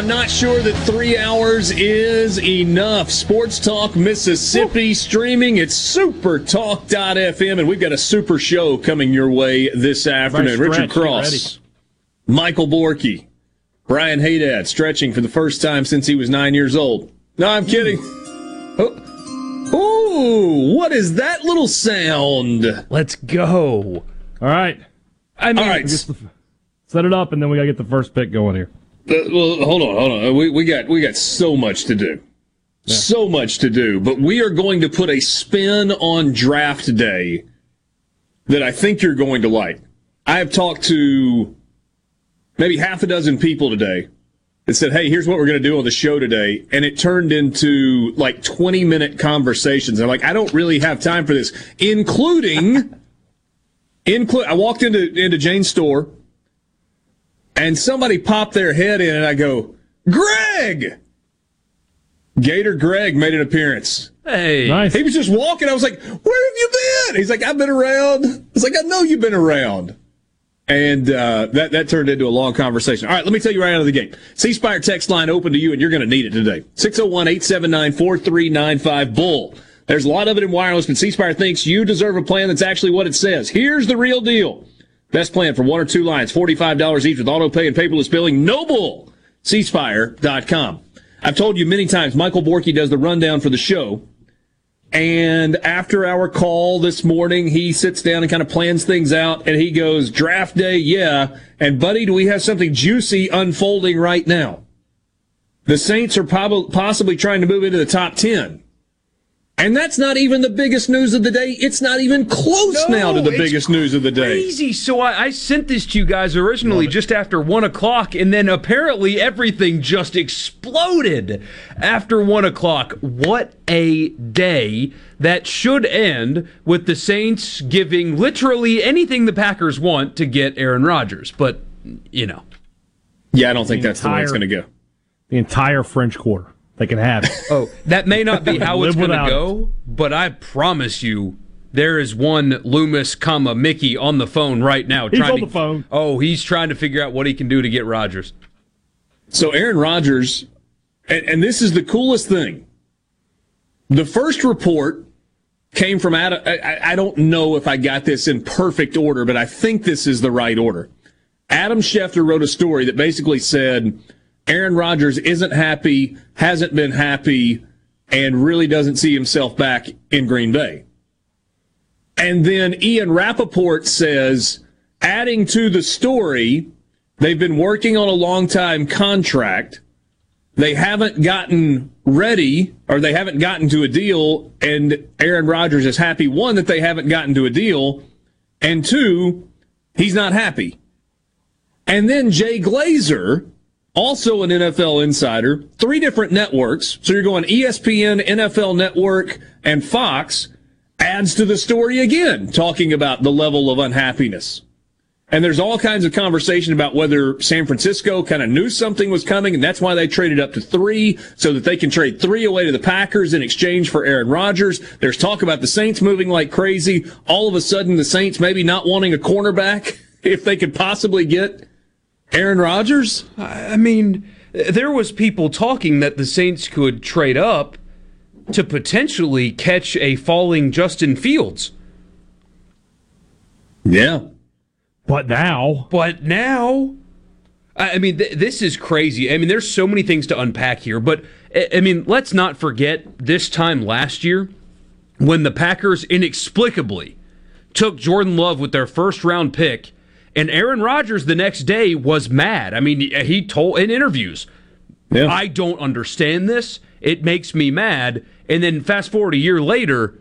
I'm not sure that three hours is enough. Sports Talk Mississippi streaming at supertalk.fm, and we've got a super show coming your way this afternoon. Stretch, Richard Cross, Michael Borky, Brian Haydad stretching for the first time since he was nine years old. No, I'm mm. kidding. Oh. Ooh, what is that little sound? Let's go. All right. I mean, All right. Set it up, and then we got to get the first pick going here. Uh, well, hold on, hold on. We, we got we got so much to do, so much to do. But we are going to put a spin on draft day that I think you're going to like. I have talked to maybe half a dozen people today that said, "Hey, here's what we're going to do on the show today," and it turned into like 20 minute conversations. I'm like, I don't really have time for this, including. Include. I walked into into Jane's store and somebody popped their head in, and I go, Greg! Gator Greg made an appearance. hey, Nice. He was just walking. I was like, Where have you been? He's like, I've been around. I was like, I know you've been around. And uh, that, that turned into a long conversation. All right, let me tell you right out of the gate. C Spire text line open to you, and you're going to need it today. 601 879 4395 Bull. There's a lot of it in wireless, but C Spire thinks you deserve a plan that's actually what it says. Here's the real deal. Best plan for one or two lines, $45 each with auto pay and paperless billing. Noble, cspire.com. I've told you many times, Michael Borky does the rundown for the show. And after our call this morning, he sits down and kind of plans things out and he goes, draft day, yeah. And buddy, do we have something juicy unfolding right now? The Saints are prob- possibly trying to move into the top 10. And that's not even the biggest news of the day. It's not even close No, now to the it's biggest news of the day. crazy. So I, I sent this to you guys originally just after one o'clock, and then apparently everything just exploded after one o'clock. What a day that should end with the Saints giving literally anything the Packers want to get Aaron Rodgers. But you know, Yeah, I don't think that's the way it's going to go. The entire French Quarter. They can have it. oh, that may not be how it's going to without it. go, but I promise you. There is one Loomis, comma Mickey on the phone right now. He's trying on to, the phone. Oh, he's trying to figure out what he can do to get Rodgers. So Aaron Rodgers, and, and this is the coolest thing. The first report came from Adam. I, I- I don't know if I got this in perfect order, but I think this is the right order. Adam Schefter wrote a story that basically said Aaron Rodgers isn't happy, hasn't been happy, and really doesn't see himself back in Green Bay. And then Ian Rapoport says, adding to the story, they've been working on a long time contract. They haven't gotten ready or they haven't gotten to a deal. And Aaron Rodgers is happy. One, that they haven't gotten to a deal. And two, he's not happy. And then Jay Glazer, also an NFL insider, three different networks. So you're going ESPN, NFL Network, and Fox adds to the story again, talking about the level of unhappiness. And there's all kinds of conversation about whether San Francisco kind of knew something was coming, and that's why they traded up to three, so that they can trade three away to the Packers in exchange for Aaron Rodgers. There's talk about the Saints moving like crazy. All of a sudden, the Saints maybe not wanting a cornerback if they could possibly get Aaron Rodgers. I mean, there was people talking that the Saints could trade up to potentially catch a falling Justin Fields. Yeah. But now, But now, I I mean, th- this is crazy. I mean, there's so many things to unpack here. But I I mean, let's not forget this time last year when the Packers inexplicably took Jordan Love with their first round pick And Aaron Rodgers the next day was mad. I mean, he told in interviews, Yeah. I don't understand this. It makes me mad. And then fast forward a year later,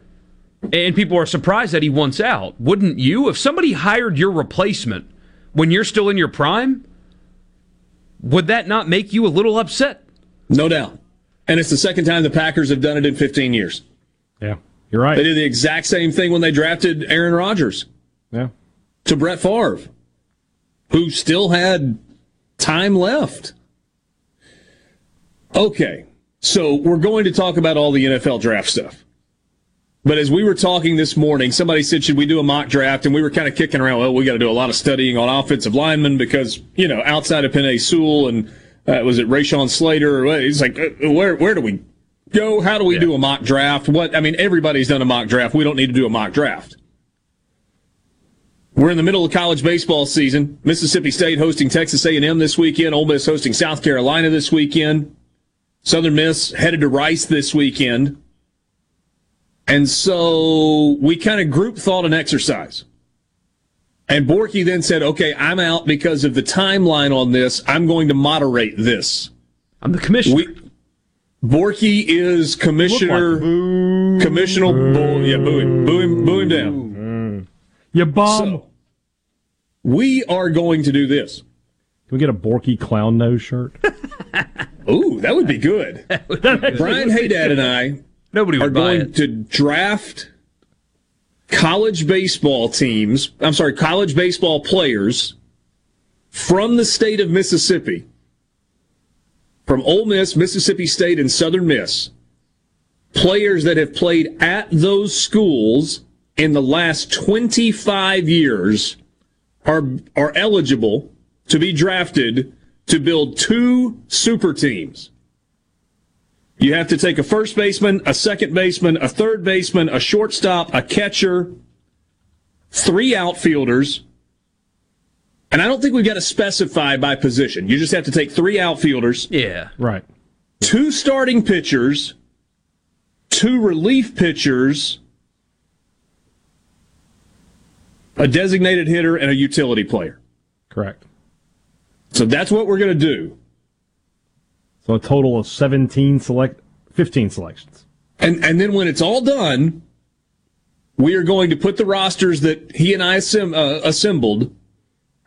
and people are surprised that he wants out. Wouldn't you? If somebody hired your replacement when you're still in your prime, would that not make you a little upset? no doubt. And it's the second time the Packers have done it in 15 years. Yeah, you're right. They did the exact same thing when they drafted Aaron Rodgers Yeah. to Brett Favre, who still had time left. Okay, so we're going to talk about all the NFL draft stuff. But as we were talking this morning, somebody said, should we do a mock draft? And we were kind of kicking around, well, we got to do a lot of studying on offensive linemen because, you know, outside of Penei Sewell and uh, was it Rashawn Slater? He's like, uh, where, where do we go? How do we do a mock draft? What, I mean, everybody's done a mock draft. We don't need to do a mock draft. We're in the middle of college baseball season. Mississippi State hosting Texas A&M this weekend. Ole Miss hosting South Carolina this weekend. Southern Miss headed to Rice this weekend. And so we kind of group thought an exercise. And Borky then said, okay, I'm out because of the timeline on this. I'm going to moderate this. I'm the commissioner. We, Borky is commissioner, commissioner, boo, yeah, boo him, boo him, boo him down. You bum. So, we are going to do this. Can we get a Borky clown nose shirt? Ooh, that would be good. Brian Haydad and I Nobody are buy going it. to draft college baseball teams. I'm sorry, college baseball players from the state of Mississippi, from Ole Miss, Mississippi State, and Southern Miss. Players that have played at those schools in the last 25 years are are eligible to be drafted to build two super teams. You have to take a first baseman, a second baseman, a third baseman, a shortstop, a catcher, three outfielders. And I don't think we've got to specify by position. You just have to take three outfielders, Yeah. right. two starting pitchers, two relief pitchers, a designated hitter, and a utility player. Correct. So that's what we're going to do. So a total of 17 select, 15 selections. And and then when it's all done, we are going to put the rosters that he and I assemb- uh, assembled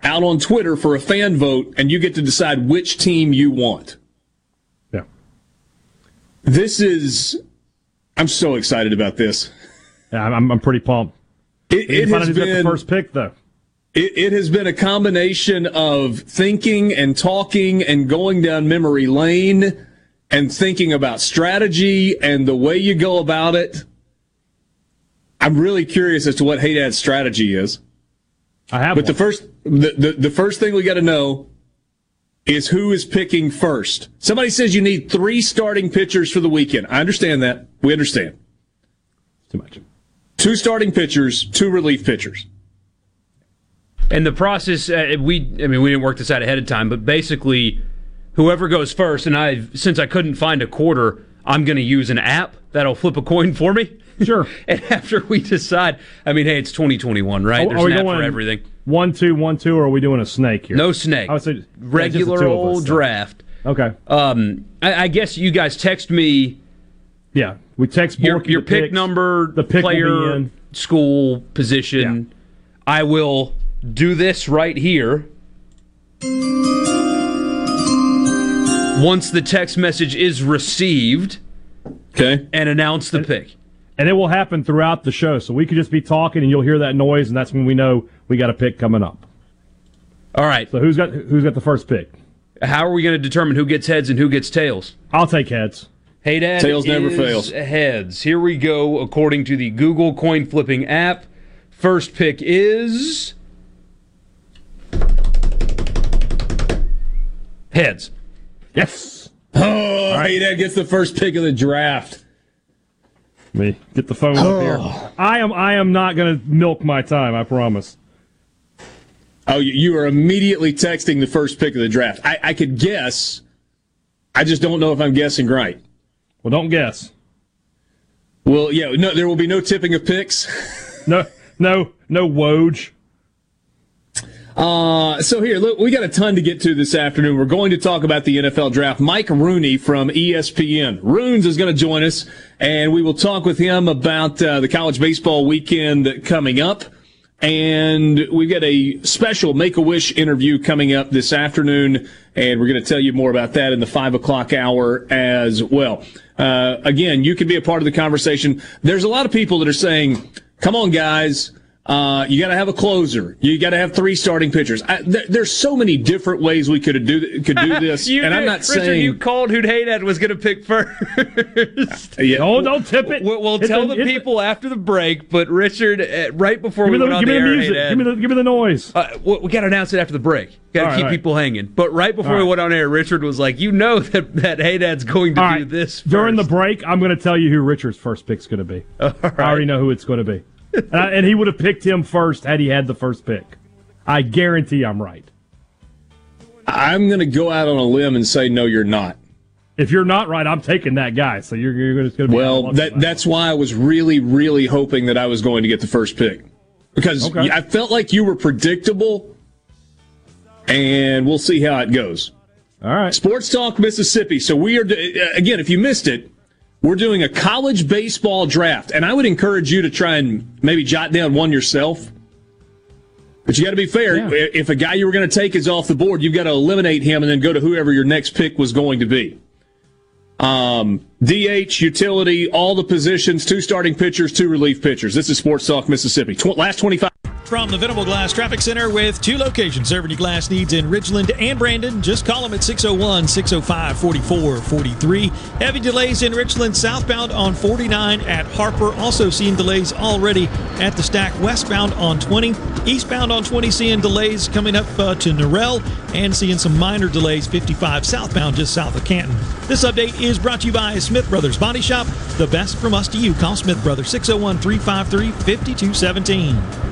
out on Twitter for a fan vote, and you get to decide which team you want. Yeah. This is, I'm so excited about this. Yeah, I'm, I'm pretty pumped. It, it has who's the been first pick, though. it, it has been a combination of thinking and talking and going down memory lane and thinking about strategy and the way you go about it. I'm really curious as to what Haydad's strategy is. I have But the first, the, the, the first thing we got to know is who is picking first. Somebody says you need three starting pitchers for the weekend. I understand that. We understand. Too much. Two starting pitchers, two relief pitchers. And the process, uh, we, I mean, we didn't work this out ahead of time, but basically, whoever goes first, and I, since I couldn't find a quarter, I'm going to use an app that'll flip a coin for me. Sure. and after we decide, I mean, hey, it's 2021, right? Are- There's are we an app going for everything. One, two, one, two, or are we doing a snake here? No snake. I would say yeah, just the regular two us, old draft. Okay. Um, I, I guess you guys text me yeah. We text your, Borky your pick picks. number, The pick player, school, position. I will do this right here. Once the text message is received, Okay. and announce the pick. And it will happen throughout the show. So we could just be talking and you'll hear that noise, and that's when we know we got a pick coming up. All right. So who's got who's got the first pick? How are we going to determine who gets heads and who gets tails? I'll take heads. Hey, Dad. Tails never fails. Heads. Here we go. According to the Google coin flipping app, first pick is heads. Yes. Oh, Haydad gets the first pick of the draft. Me get the phone up oh. here. I am I am not going to milk my time. I promise. Oh, you- you are immediately texting the first pick of the draft. I, I could guess. I just don't know if I'm guessing right. Well, don't guess. Well, yeah, no, there will be no tipping of picks. No, no, no Woj. Uh, so here, look, we got a ton to get to this afternoon. We're going to talk about the NFL draft. Mike Rooney from ESPN, Runes is going to join us, and we will talk with him about uh, the college baseball weekend coming up. And we've got a special Make a Wish interview coming up this afternoon, and we're going to tell you more about that in the five o'clock hour as well. Uh, again, you can be a part of the conversation. There's a lot of people that are saying, "Come on, guys." Uh, you got to have a closer. You got to have three starting pitchers. I, th- there's so many different ways we could do could do this, and did, I'm not Richard, saying you called who Haydad was going to pick first. yeah, oh, don't tip it. We'll, we'll tell the people a, after the break. But Richard, uh, right before we the, went on the, the, air, music, give me the give me the noise. Uh, we got to announce it after the break. Got to keep right. people hanging. But right before we went on air, Richard was like, "You know that that Haydad's going to All do this first. during the break. I'm going to tell you who Richard's first pick's going to be. I already know who it's going to be." and, I, and he would have picked him first had he had the first pick. I guarantee I'm right. I'm going to go out on a limb and say no, you're not. If you're not right, I'm taking that guy. So you're, you're just going to be well. That that's why I was really, really hoping that I was going to get the first pick because okay. I felt like you were predictable, and we'll see how it goes. All right, Sports Talk Mississippi. So we are uh, again. If you missed it, we're doing a college baseball draft, and I would encourage you to try and maybe jot down one yourself. But you got to be fair. Yeah. If a guy you were going to take is off the board, you've got to eliminate him and then go to whoever your next pick was going to be. Um, DH, utility, all the positions, two starting pitchers, two relief pitchers. This is Sports Talk Mississippi. Tw- last 25 from the Venable Glass Traffic Center with two locations serving your glass needs in Ridgeland and Brandon. Just call them at 601 605 4443. Heavy delays in Richland southbound on 49 at Harper. Also seeing delays already at the stack westbound on 20. Eastbound on 20 seeing delays coming up uh, to Norrell and seeing some minor delays 55 southbound just south of Canton. This update is brought to you by Smith Brothers Body Shop. The best from us to you. Call Smith Brothers 601 353 5217.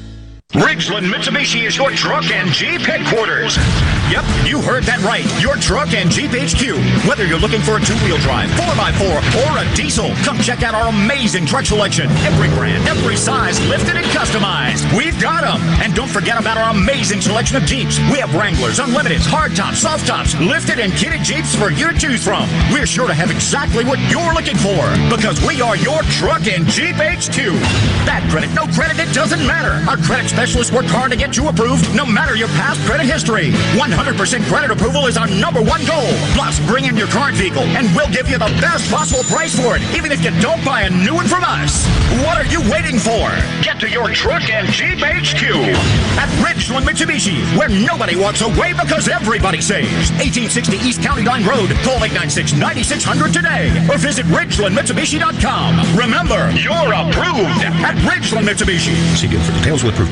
Ridgeland Mitsubishi is your truck and Jeep headquarters. Yep, you heard that right. Your truck and Jeep HQ. Whether you're looking for a two-wheel drive, 4x4, or a diesel, come check out our amazing truck selection. Every brand, every size, lifted and customized. We've got them. And don't forget about our amazing selection of Jeeps. We have Wranglers, Unlimiteds, hardtops, soft tops, lifted and kitted Jeeps for you to choose from. We're sure to have exactly what you're looking for because we are your truck and Jeep HQ. Bad credit, no credit, it doesn't matter. Our credit specialists work hard to get you approved no matter your past credit history. 100% credit approval is our number one goal. Plus, bring in your current vehicle and we'll give you the best possible price for it, even if you don't buy a new one from us. What are you waiting for? Get to your truck and Jeep HQ at Ridgeland Mitsubishi, where nobody walks away because everybody saves. 1860 East County Line Road. Call 896-9600 today or visit RidgelandMitsubishi.com. Remember, you're approved at Ridgeland Mitsubishi. See deal for details with proof.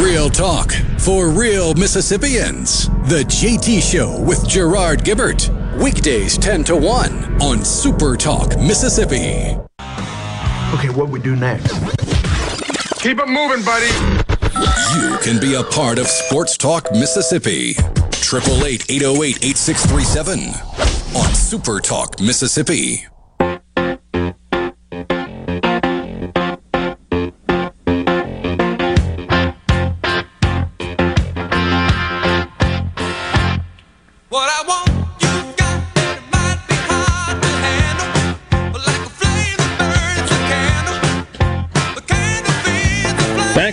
Real talk for real Mississippians. The JT Show with Gerard Gibert. Weekdays 10 to 1 on Super Talk Mississippi. Okay, what we do next? Keep it moving, buddy. You can be a part of Sports Talk Mississippi. 888 808 8637 on Super Talk Mississippi.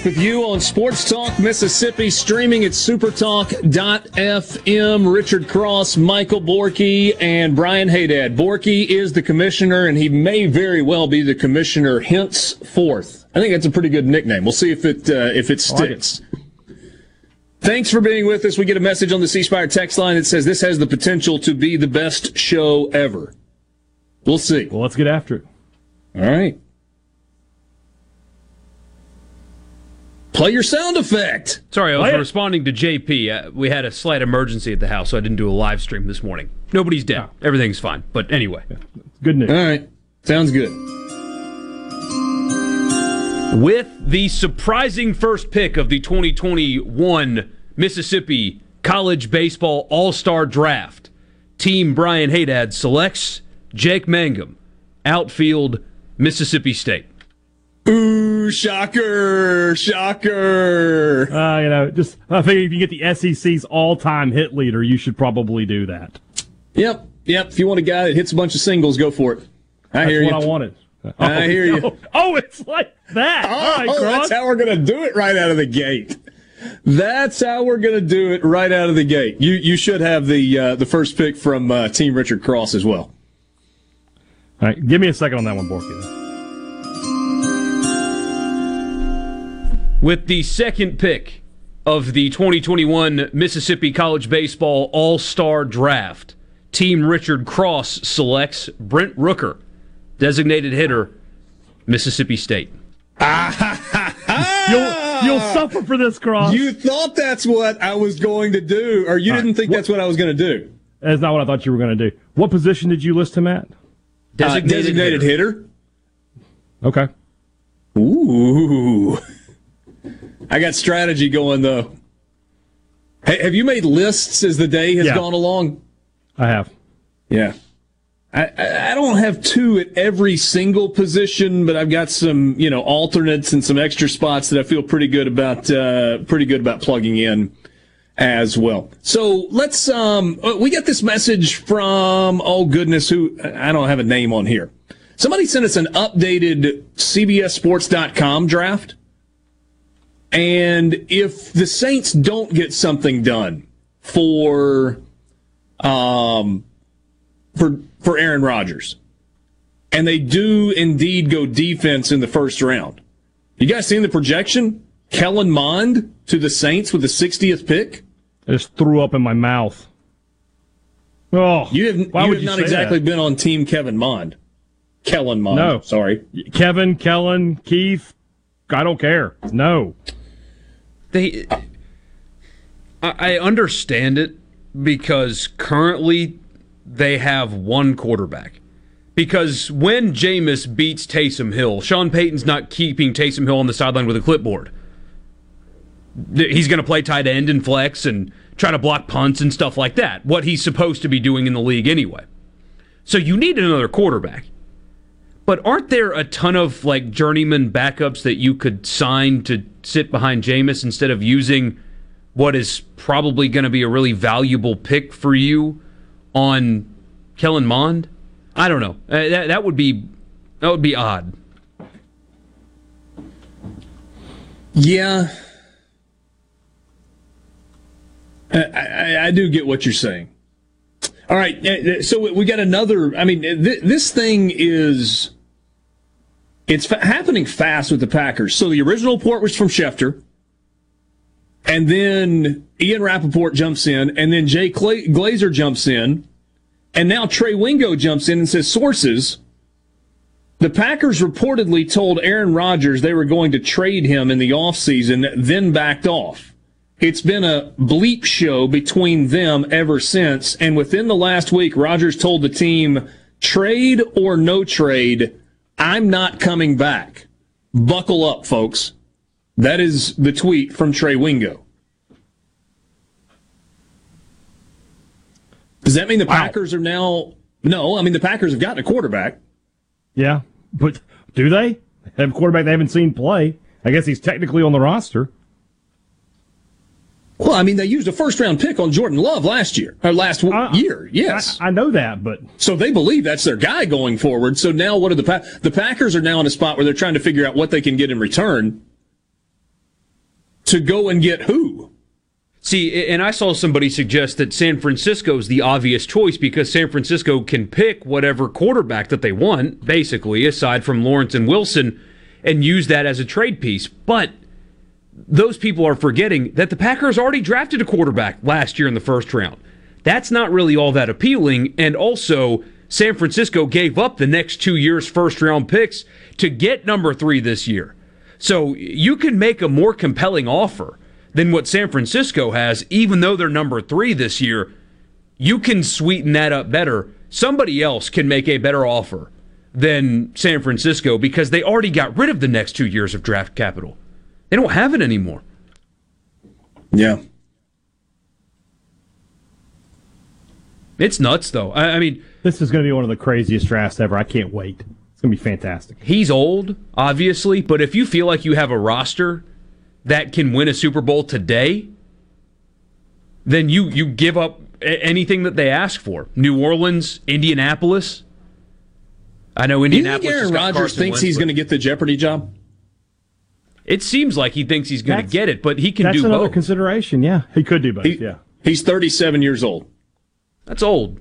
With you on Sports Talk Mississippi, streaming at supertalk.fm. Richard Cross, Michael Borky, and Brian Haydad. Borky is the commissioner, and he may very well be the commissioner henceforth. I think that's a pretty good nickname. We'll see if it uh, if it like it. sticks. Thanks for being with us. We get a message on the C Spire text line that says this has the potential to be the best show ever. We'll see. Well, let's get after it. All right. Play your sound effect. Sorry, I was Play it. responding to JP. Uh, we had a slight emergency at the house, so I didn't do a live stream this morning. Nobody's dead. Everything's fine. But anyway, Good news. All right. Sounds good. with the surprising first pick of the 2021 Mississippi College Baseball All Star Draft, Team Brian Haydad selects Jake Mangum, outfield, Mississippi State. Ooh, shocker, shocker. Uh, you know, just I think if you get the SEC's all-time hit leader, you should probably do that. Yep, yep. If you want a guy that hits a bunch of singles, go for it. I That's hear what you. I wanted. I hear you. Oh, oh, it's like that. all right, Oh, that's how we're gonna do it right out of the gate. That's how we're gonna do it right out of the gate. You you should have the uh, the first pick from uh, Team Richard Cross as well. All right, give me a second on that one, Borky. With the second pick of the 2021 Mississippi College Baseball All Star Draft, Team Richard Cross selects Brent Rooker, designated hitter, Mississippi State. You'll you'll suffer for this, Cross. You thought that's what I was going to do, or you All didn't right. think that's what I was going to do. That's not what I thought you were going to do. What position did you list him at? Uh, designated hitter. Okay. Ooh. I got strategy going though. Hey, have you made lists as the day has Yeah. gone along? I have. Yeah. I, I don't have two at every single position, but I've got some, you know, alternates and some extra spots that I feel pretty good about, uh, pretty good about plugging in as well. So let's, um, uh, we got this message from, oh goodness, who, I don't have a name on here. Somebody sent us an updated CBSSports.com draft. And if the Saints don't get something done for, um, for for Aaron Rodgers, and they do indeed go defense in the first round. You guys seen the projection? Kellen Mond to the Saints with the 60th pick. I just threw up in my mouth. Oh, You have, why you would have you not exactly that? been on Team Kevin Mond. Kellen Mond. No. sorry. Kevin, Kellen, Keith. I don't care. No. They, I I understand it because currently they have one quarterback. Because when Jameis beats Taysom Hill, Sean Payton's not keeping Taysom Hill on the sideline with a clipboard. He's going to play tight end and flex and try to block punts and stuff like that. What he's supposed to be doing in the league anyway. So you need another quarterback. But aren't there a ton of like journeyman backups that you could sign to sit behind Jameis instead of using what is probably going to be a really valuable pick for you on Kellen Mond? I don't know. Uh, that that would be that would be odd. Yeah. I, I, I do get what you're saying. All right. uh, So we got another. I mean, th- this thing is. It's fa- happening fast with the Packers. So the original report was from Schefter. And then Ian Rapoport jumps in. And then Jay Cla- Glazer jumps in. And now Trey Wingo jumps in and says sources. The Packers reportedly told Aaron Rodgers they were going to trade him in the offseason, then backed off. It's been a bleep show between them ever since. And within the last week, Rodgers told the team, trade or no trade, I'm not coming back. Buckle up, folks. That is the tweet from Trey Wingo. Does that mean the Packers are now? No, I mean the Packers have gotten a quarterback. Yeah, but do they They have a quarterback they haven't seen play? I guess he's technically on the roster. Well, I mean they used a first round pick on Jordan Love last year or last w- year. Yes, I, I know that, but so they believe that's their guy going forward. So now what are the pa- the Packers are now in a spot where they're trying to figure out what they can get in return to go and get who. See, and I saw somebody suggest that San Francisco is the obvious choice because San Francisco can pick whatever quarterback that they want, basically, aside from Lawrence and Wilson, and use that as a trade piece. But those people are forgetting that the Packers already drafted a quarterback last year in the first round. That's not really all that appealing. And also, San Francisco gave up the next two years' first round picks to get number three this year. So you can make a more compelling offer than what San Francisco has, even though they're number three this year. You can sweeten that up better. Somebody else can make a better offer than San Francisco because they already got rid of the next two years of draft capital. They don't have it anymore. Yeah. It's nuts, though. I, I mean, this is going to be one of the craziest drafts ever. I can't wait. It's going to be fantastic. He's old, obviously, but if you feel like you have a roster that can win a Super Bowl today, then you you give up anything that they ask for. New Orleans, Indianapolis. I know Indianapolis. Do you think Indianapolis. Aaron Rodgers thinks Wentz, he's but- going to get the Jeopardy job? It seems like he thinks he's going to get it, but he can do both. That's another consideration. Yeah, he could do both. He- yeah, He's 37 years old. That's old.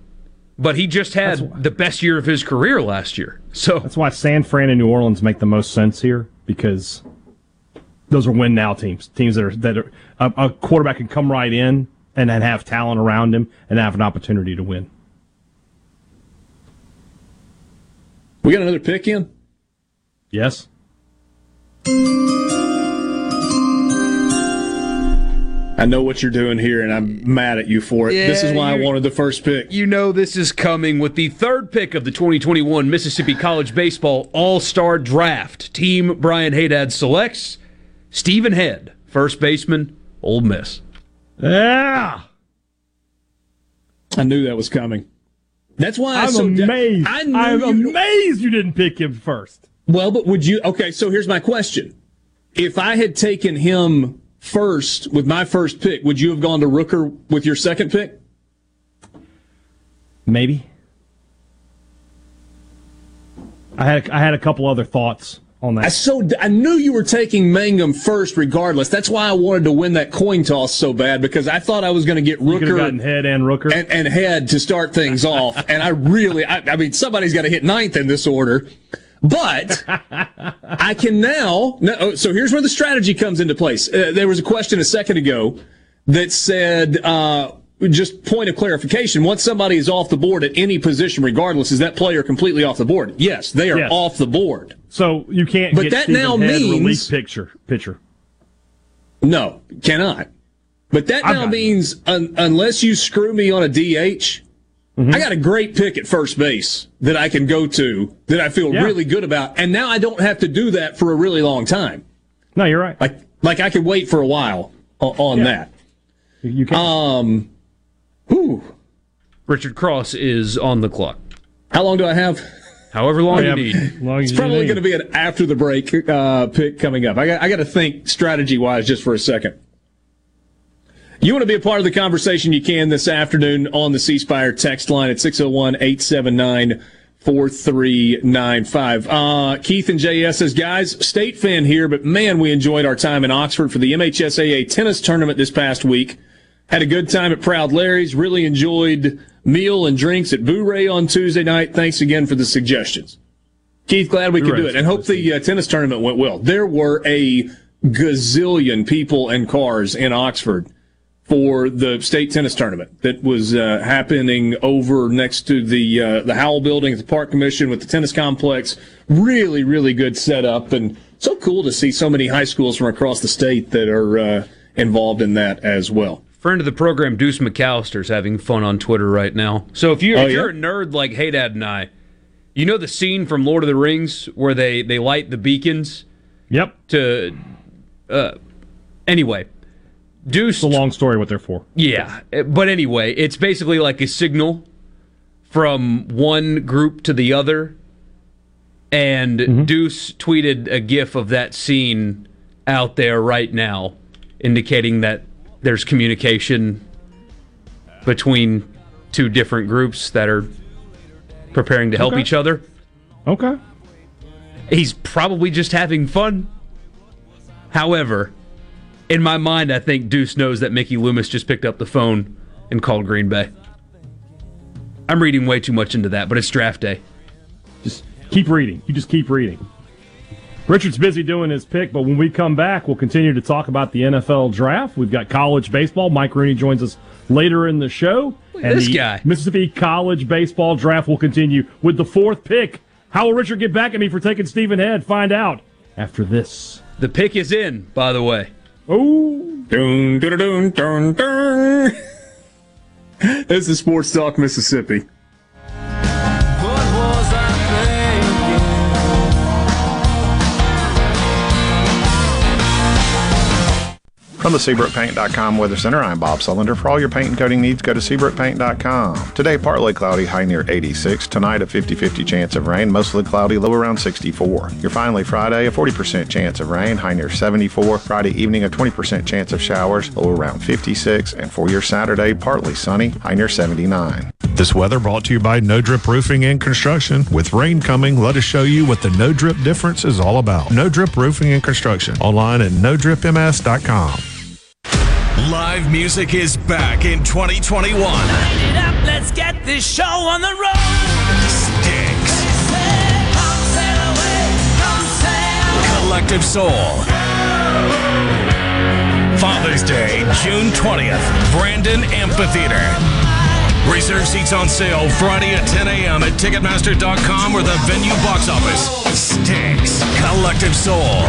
But he just had the best year of his career last year. So that's why San Fran and New Orleans make the most sense here because those are win now teams. Teams that are that are a, a quarterback can come right in and then have talent around him and have an opportunity to win. We got another pick in. Yes. I know what you're doing here, and I'm mad at you for it. this is why I wanted the first pick. You know this is coming with the third pick of the 2021 Mississippi College Baseball All-Star Draft. Team Brian Haydad selects Stephen Head, first baseman, Ole Miss. Yeah. I knew that was coming. That's why I I'm so amazed. I knew I'm you- amazed you didn't pick him first. Well, but would you? Okay, so here's my question: If I had taken him first with my first pick, would you have gone to Rooker with your second pick? Maybe. I had I had a couple other thoughts on I that. so I knew you were taking Mangum first, regardless. That's why I wanted to win that coin toss so bad because I thought I was going to get You could have gotten Rooker head and Rooker. and, and Head to start things off, and I really, I, I mean, somebody's got to hit ninth in this order. But I can now. No, oh, so here's where the strategy comes into place. Uh, there was a question a second ago that said, uh, just point of clarification. Once somebody is off the board at any position, regardless, is that player completely off the board? Yes, they are Yes. off the board. so you can't But get that Stephen now Head means- picture pitcher. No, cannot. But that I've now means un- unless you screw me on a DH, Mm-hmm. I got a great pick at first base that I can go to that I feel Yeah. really good about, and now I don't have to do that for a really long time. No, you're right. Like like I could wait for a while on Yeah. that. You- you can. Um, whew. Richard Cross is on the clock. How long do I have? However long you need. as long as It's probably going to be an after the break uh, pick coming up. I got I got to think strategy wise just for a second. You want to be a part of the conversation, you can this afternoon on the C Spire text line at 601 879 4395. Uh, Keith and JS says, guys, state fan here, but man, we enjoyed our time in Oxford for the MHSAA tennis tournament this past week. Had a good time at Proud Larry's. Really enjoyed meal and drinks at Boo Ray on Tuesday night. Thanks again for the suggestions. Keith, glad we could do it, and hope the uh, tennis tournament went well. There were a gazillion people and cars in Oxford for the state tennis tournament that was uh, happening over next to the uh, the Howell Building at the Park Commission with the tennis complex. Really, really good setup, and so cool to see so many high schools from across the state that are uh, involved in that as well. Friend of the program, Deuce McAllister's having fun on Twitter right now. So if you're, Oh, if you're yeah? a nerd like Haydad and I, you know the scene from Lord of the Rings where they, they light the beacons Yep. to Uh, anyway, Deuce. It's a long story what they're for. Yeah, but anyway, it's basically like a signal from one group to the other. And mm-hmm. Deuce tweeted a gif of that scene out there right now, indicating that there's communication between two different groups that are preparing to help Okay. each other. Okay. He's probably just having fun. However, in my mind, I think Deuce knows that Mickey Loomis just picked up the phone and called Green Bay. I'm reading way too much into that, but it's draft day. Just keep reading. You just keep reading. Richard's busy doing his pick, but when we come back, we'll continue to talk about the NFL draft. We've got college baseball. Mike Rooney joins us later in the show. At this the guy. Mississippi College baseball draft will continue with the fourth pick. How will Richard get back at me for taking Stephen Head? Find out after this. The pick is in, by the way. Oh, Dun, dun, dun, dun, dun. this is Sports Talk Mississippi. From the SeabrookPaint.com Weather Center, I'm Bob Sullender. For all your paint and coating needs, go to SeabrookPaint.com. Today, partly cloudy, high near 86. Tonight, a 50 50 chance of rain, mostly cloudy, low around 64. Your finally Friday, a 40% chance of rain, high near 74. Friday evening, a 20% chance of showers, low around 56. And for your Saturday, partly sunny, high near 79. This weather brought to you by No Drip Roofing and Construction. With rain coming, let us show you what the No Drip difference is all about. No Drip Roofing and Construction. Online at NoDripMS.com. Live music is back in 2021. it up, let's get this show on the road. Styx. Come sail away, come sail. Collective Soul. Father's Day, June 20th, Brandon Amphitheater. Reserve seats on sale Friday at 10 a.m. at Ticketmaster.com or the venue box office. Styx. Collective Soul.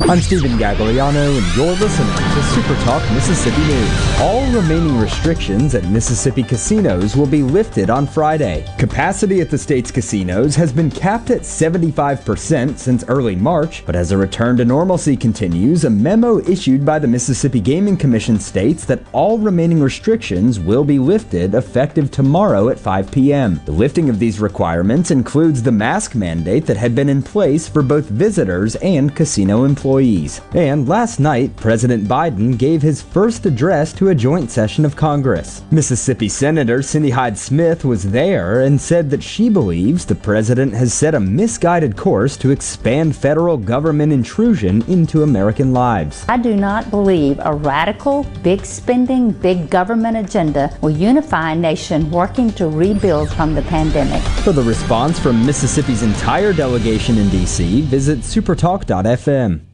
I'm Stephen Gagliano, and you're listening to Super Talk Mississippi News. All remaining restrictions at Mississippi casinos will be lifted on Friday. Capacity at the state's casinos has been capped at 75% since early March, but as a return to normalcy continues, a memo issued by the Mississippi Gaming Commission states that all remaining restrictions will be lifted effective tomorrow at 5 p.m. The lifting of these requirements includes the mask mandate that had been in place for both visitors and casino employees. Employees. And last night, President Biden gave his first address to a joint session of Congress. Mississippi Senator Cindy Hyde Smith was there and said that she believes the president has set a misguided course to expand federal government intrusion into American lives. I do not believe a radical, big spending, big government agenda will unify a nation working to rebuild from the pandemic. For the response from Mississippi's entire delegation in D.C., visit supertalk.fm.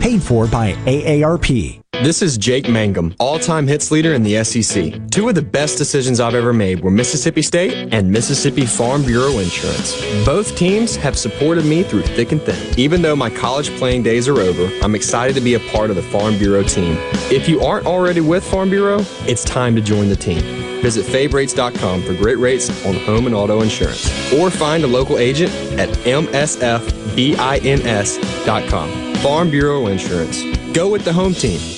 Paid for by AARP. This is Jake Mangum, all time hits leader in the SEC. Two of the best decisions I've ever made were Mississippi State and Mississippi Farm Bureau Insurance. Both teams have supported me through thick and thin. Even though my college playing days are over, I'm excited to be a part of the Farm Bureau team. If you aren't already with Farm Bureau, it's time to join the team. Visit favrates.com for great rates on home and auto insurance. Or find a local agent at msfbins.com. Farm Bureau Insurance. Go with the home team.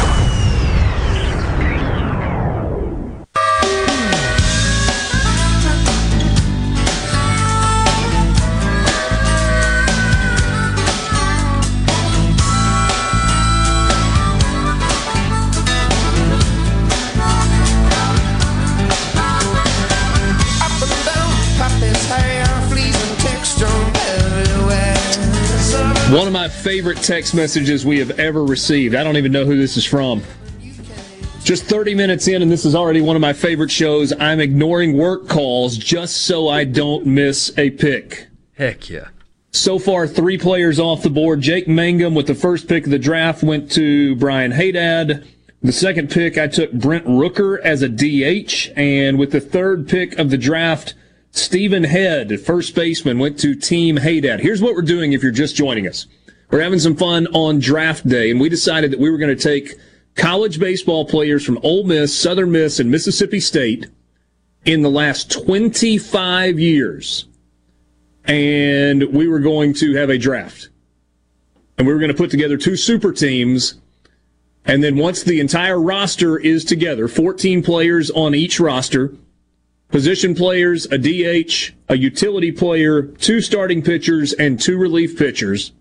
One of my favorite text messages we have ever received. I don't even know who this is from. Just 30 minutes in, and this is already one of my favorite shows. I'm ignoring work calls just so I don't miss a pick. Heck yeah. So far, three players off the board. Jake Mangum with the first pick of the draft went to Brian Haydad. The second pick, I took Brent Rooker as a DH. And with the third pick of the draft, Stephen Head, first baseman, went to Team Haydad. Here's what we're doing if you're just joining us. We're having some fun on draft day, and we decided that we were going to take college baseball players from Ole Miss, Southern Miss, and Mississippi State in the last 25 years. And we were going to have a draft. And we were going to put together two super teams. And then once the entire roster is together, 14 players on each roster, position players, a DH, a utility player, two starting pitchers, and two relief pitchers.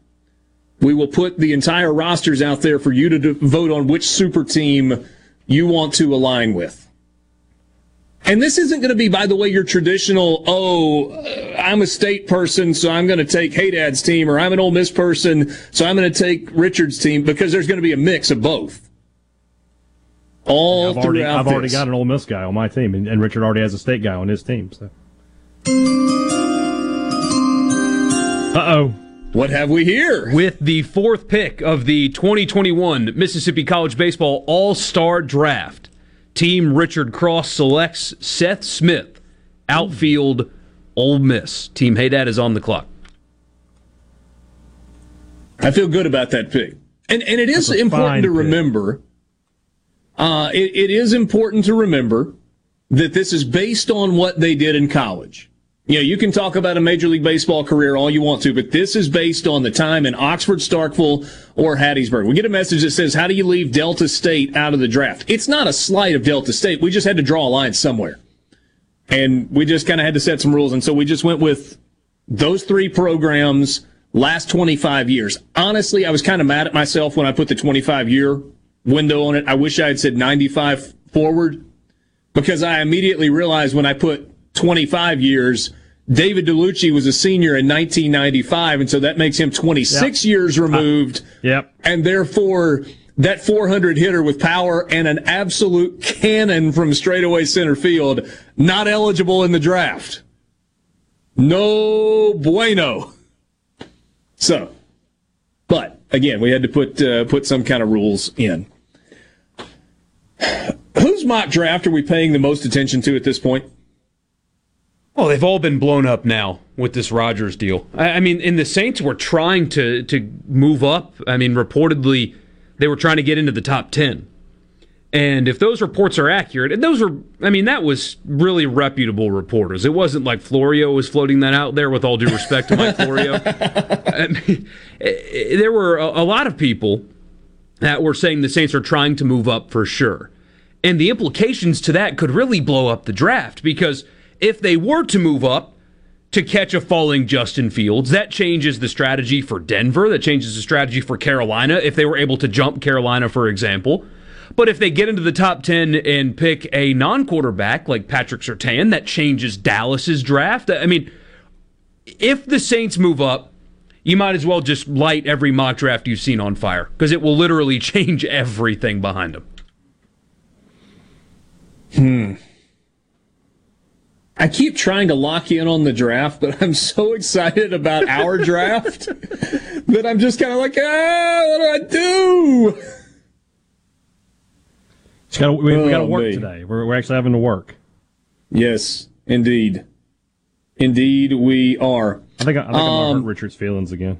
We will put the entire rosters out there for you to vote on which super team you want to align with. And this isn't going to be, by the way, your traditional, oh, uh, I'm a state person, so I'm going to take Haydad's team, or I'm an Ole Miss person, so I'm going to take Richard's team, because there's going to be a mix of both. All I've already, throughout I've already got an Ole Miss guy on my team, and, and Richard already has a state guy on his team. So, uh oh. What have we here? With the fourth pick of the 2021 Mississippi College Baseball All Star Draft, Team Richard Cross selects Seth Smith, outfield Ole Miss. Team Haydad is on the clock. I feel good about that pick. And and it is important to pick. remember. Uh, it, it is important to remember that this is based on what they did in college. You know, you can talk about a Major League Baseball career all you want to, but this is based on the time in Oxford, Starkville, or Hattiesburg. We get a message that says, "How do you leave Delta State out of the draft?" It's not a slight of Delta State. We just had to draw a line somewhere, and we just kind of had to set some rules, and so we just went with those three programs last 25 years. Honestly, I was kind of mad at myself when I put the 25 year window on it. I wish I had said 95 forward because I immediately realized when I put 25 years, David Dellucci was a senior in 1995, and so that makes him 26 years removed. Yep. And therefore, that 400 hitter with power and an absolute cannon from straightaway center field, not eligible in the draft. No bueno. So, but again, we had to put uh, put some kind of rules in. Whose mock draft are we paying the most attention to at this point? Well, they've all been blown up now with this Rogers deal. I, I mean, and the Saints were trying to to move up. I mean, reportedly, they were trying to get into the top ten. And if those reports are accurate, and those were, I mean, that was really reputable reporters. It wasn't like Florio was floating that out there. With all due respect to Mike Florio, I mean, eh, there were a, a lot of people that we're saying the Saints are trying to move up for sure. And the implications to that could really blow up the draft because if they were to move up to catch a falling Justin Fields, that changes the strategy for Denver. That changes the strategy for Carolina if they were able to jump Carolina, for example. But if they get into the top 10 and pick a non quarterback like Patrick Surtain, that changes Dallas's draft. I mean, if the Saints move up, you might as well just light every mock draft you've seen on fire because it will literally change everything behind them. Hmm. I keep trying to lock in on the draft, but I'm so excited about our draft that I'm just kind of like, ah, what do I do? Just gotta, we, we got to Oh, work me. today. We're, we're actually having to work. Yes, indeed. Indeed, we are. I think, I, I think I'm going to Um, hurt Richard's feelings again.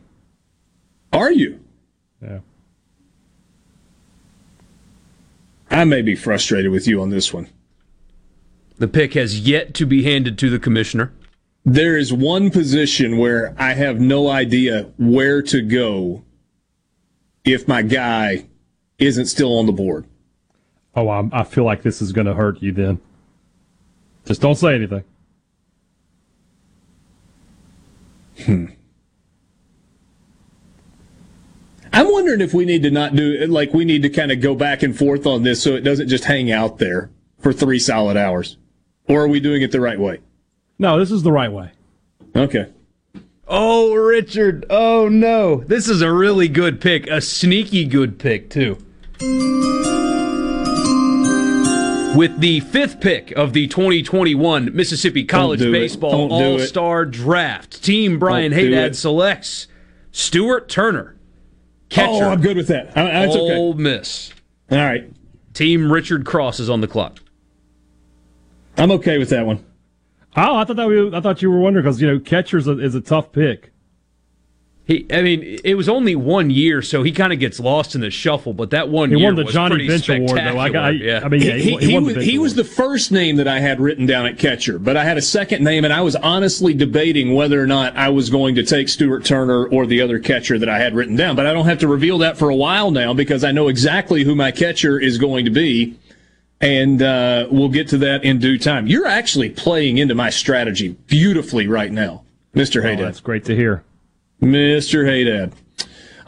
Are you? Yeah. I may be frustrated with you on this one. The pick has yet to be handed to the commissioner. There is one position where I have no idea where to go if my guy isn't still on the board. Oh, I, I feel like this is going to hurt you then. Just don't say anything. Hmm. I'm wondering if we need to not do like we need to kind of go back and forth on this so it doesn't just hang out there for three solid hours. Or are we doing it the right way? No, this is the right way. Okay. Oh, Richard. Oh, no. This is a really good pick. A sneaky good pick, too. With the fifth pick of the 2021 Mississippi College do. Baseball Don't do it. All Star Draft, Team Brian Don't Haydad selects Stuart Turner, catcher. Oh, I'm good with that. I, that's okay. Ole Miss. All right. Team Richard Cross is on the clock. I'm okay with that one. Oh, I thought that we, I thought you were wondering because you know catcher is a, is a tough pick. He, I mean, it was only one year, so he kind of gets lost in the shuffle. But that one year He year won the was Johnny Bench Award, though. I got- I- yeah. I mean, yeah, he, he he won the was, he was the first name that I had written down at catcher, but I had a second name, and I was honestly debating whether or not I was going to take Stuart Turner or the other catcher that I had written down. But I don't have to reveal that for a while now because I know exactly who my catcher is going to be, and uh, we'll get to that in due time. You're actually playing into my strategy beautifully right now, Mister Oh, that's great to hear. Mr. Haydad.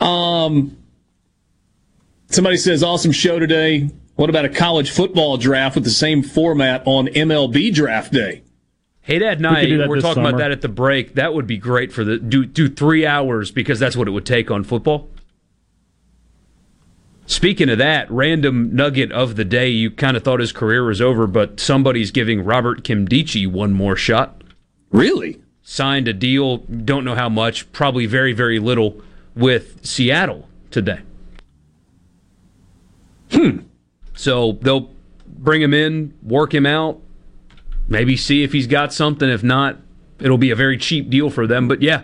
Um, somebody says, awesome show today. What about a college football draft with the same format on MLB draft day? Haydad, could night. do We're this talking about that at the break. That would be great for the do do three hours because that's what it would take on football. Speaking of that, random nugget of the day. You kind of thought his career was over, but somebody's giving Robert Nkemdiche one more shot. Really? Signed a deal. Don't know how much. Probably very very little with Seattle today. Hmm. So they'll bring him in, work him out, maybe see if he's got something. If not, it'll be a very cheap deal for them. But yeah,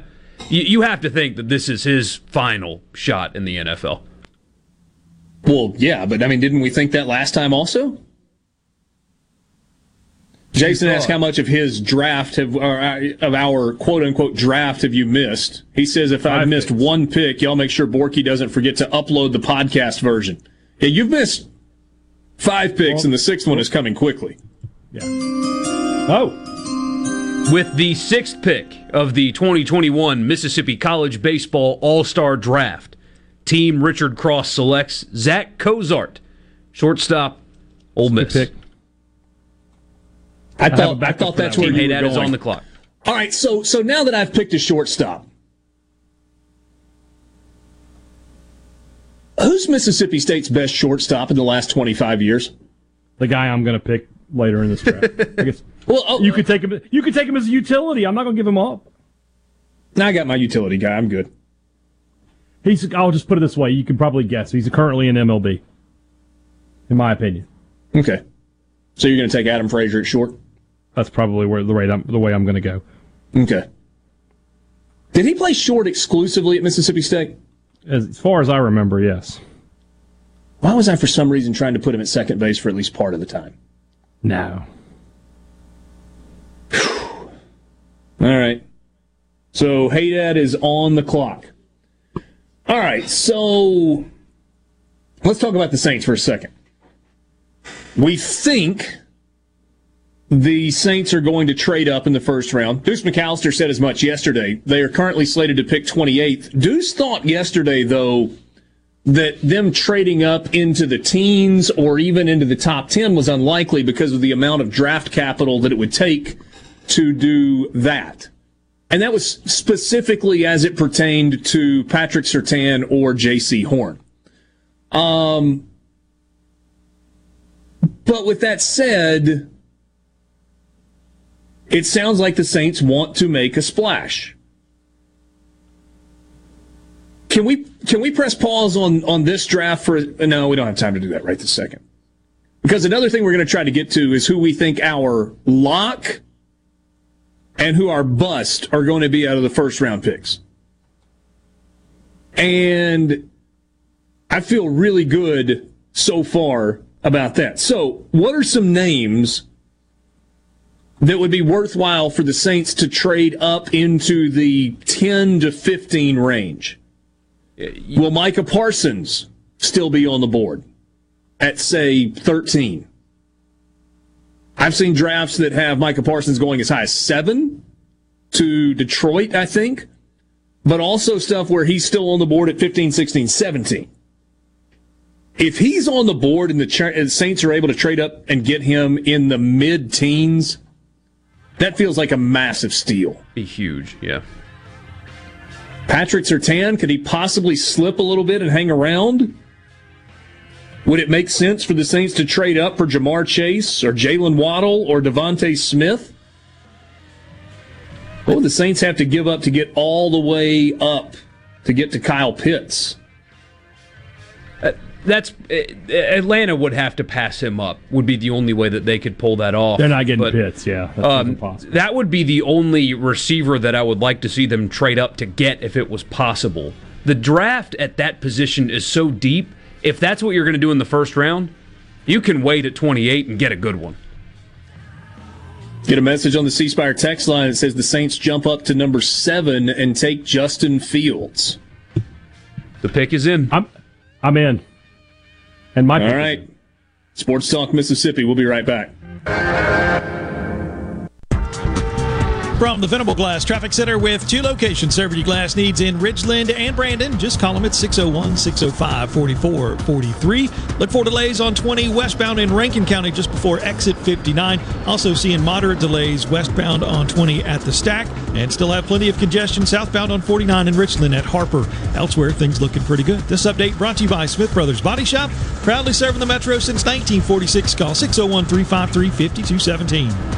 you, you have to think that this is his final shot in the NFL. Well, yeah, but I mean, didn't we think that last time also? Jason asked how much of his draft have, or uh, of our quote unquote draft have you missed? He says if I've missed one pick, y'all make sure Borky doesn't forget to upload the podcast version. Yeah, you've missed five picks, and the sixth one is coming quickly. Yeah. Oh. With the sixth pick of the 2021 Mississippi College Baseball All Star Draft, Team Richard Cross selects Zach Cozart, shortstop, Ole Miss. pick. I thought I thought that's that where you were Haydad is going. on the clock. All right, so so now that I've picked a shortstop, who's Mississippi State's best shortstop in the last twenty five years? The guy I'm going to pick later in this draft. I guess. Well, oh, you could take him. You could take him as a utility. I'm not going to give him up. Now I got my utility guy. I'm good. He's. I'll just put it this way. You can probably guess. He's currently in MLB. In my opinion, Okay, so you're going to take Adam Frazier at short. That's probably where the rate I'm, um, the way I'm going to go. Okay. Did he play short exclusively at Mississippi State? As, as far as I remember, yes. Why was I for some reason trying to put him at second base for at least part of the time? No. All right. So Haydad is on the clock. All right, so let's talk about the Saints for a second. We think the Saints are going to trade up in the first round. Deuce McAllister said as much yesterday. They are currently slated to pick 28th. Deuce thought yesterday, though, that them trading up into the teens or even into the top 10 was unlikely because of the amount of draft capital that it would take to do that. And that was specifically as it pertained to Patrick Surtain or Jaycee Horn. Um, but with that said, it sounds like the Saints want to make a splash. Can we can we press pause on on this draft for no, we don't have time to do that right this second. Because another thing we're going to try to get to is who we think our lock and who our bust are going to be out of the first round picks. And I feel really good so far about that. So, what are some names that would be worthwhile for the Saints to trade up into the 10 to 15 range? Will Micah Parsons still be on the board at, say, 13? I've seen drafts that have Micah Parsons going as high as seven to Detroit, I think, but also stuff where he's still on the board at 15, 16, 17. If he's on the board and the Saints are able to trade up and get him in the mid teens, that feels like a massive steal. Be huge, yeah. Patrick Surtain, could he possibly slip a little bit and hang around? Would it make sense for the Saints to trade up for Ja'Marr Chase or Jaylen Waddle or DeVonta Smith? What would the Saints have to give up to get all the way up to get to Kyle Pitts? That's Atlanta would have to pass him up. Would be the only way that they could pull that off. They're not getting But, Pitts. Yeah, that's um, impossible. that would be the only receiver that I would like to see them trade up to get if it was possible. The draft at that position is so deep. If that's what you're going to do in the first round, you can wait at 28 and get a good one. Get a message on the C Spire text line that says the Saints jump up to number seven and take Justin Fields. The pick is in. I'm I'm in. And my All right. Sports Talk Mississippi. We'll be right back. From the Venable Glass Traffic Center with two locations serving your glass needs in Ridgeland and Brandon. Just call them at 601 605 4443. Look for delays on 20 westbound in Rankin County just before exit 59. Also seeing moderate delays westbound on 20 at the stack and still have plenty of congestion southbound on 49 in Richland at Harper. Elsewhere, things looking pretty good. This update brought to you by Smith Brothers Body Shop, proudly serving the Metro since 1946. Call 601 353 5217.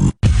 com.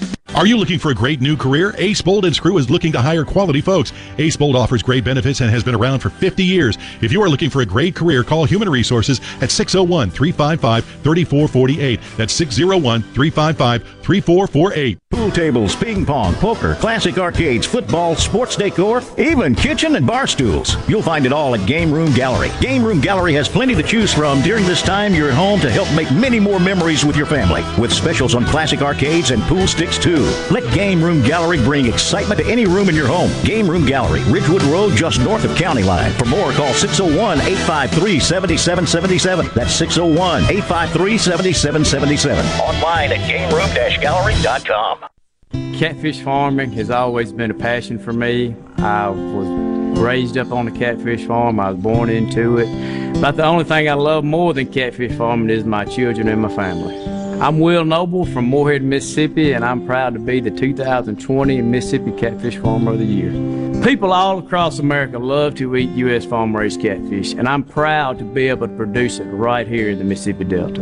Are you looking for a great new career? Ace Bolt and Screw is looking to hire quality folks. Ace Bolt offers great benefits and has been around for 50 years. If you are looking for a great career, call Human Resources at 601 355 3448. That's 601 355 3448. Pool tables, ping pong, poker, classic arcades, football, sports decor, even kitchen and bar stools. You'll find it all at Game Room Gallery. Game Room Gallery has plenty to choose from during this time you're at home to help make many more memories with your family. With specials on classic arcades and pool sticks too. Let Game Room Gallery bring excitement to any room in your home. Game Room Gallery, Ridgewood Road, just north of County Line. For more, call 601 853 7777. That's 601 853 7777. Online at gameroom gallery.com. Catfish farming has always been a passion for me. I was raised up on a catfish farm. I was born into it. But the only thing I love more than catfish farming is my children and my family. I'm Will Noble from Moorhead, Mississippi, and I'm proud to be the 2020 Mississippi Catfish Farmer of the Year. People all across America love to eat U.S. farm raised catfish, and I'm proud to be able to produce it right here in the Mississippi Delta.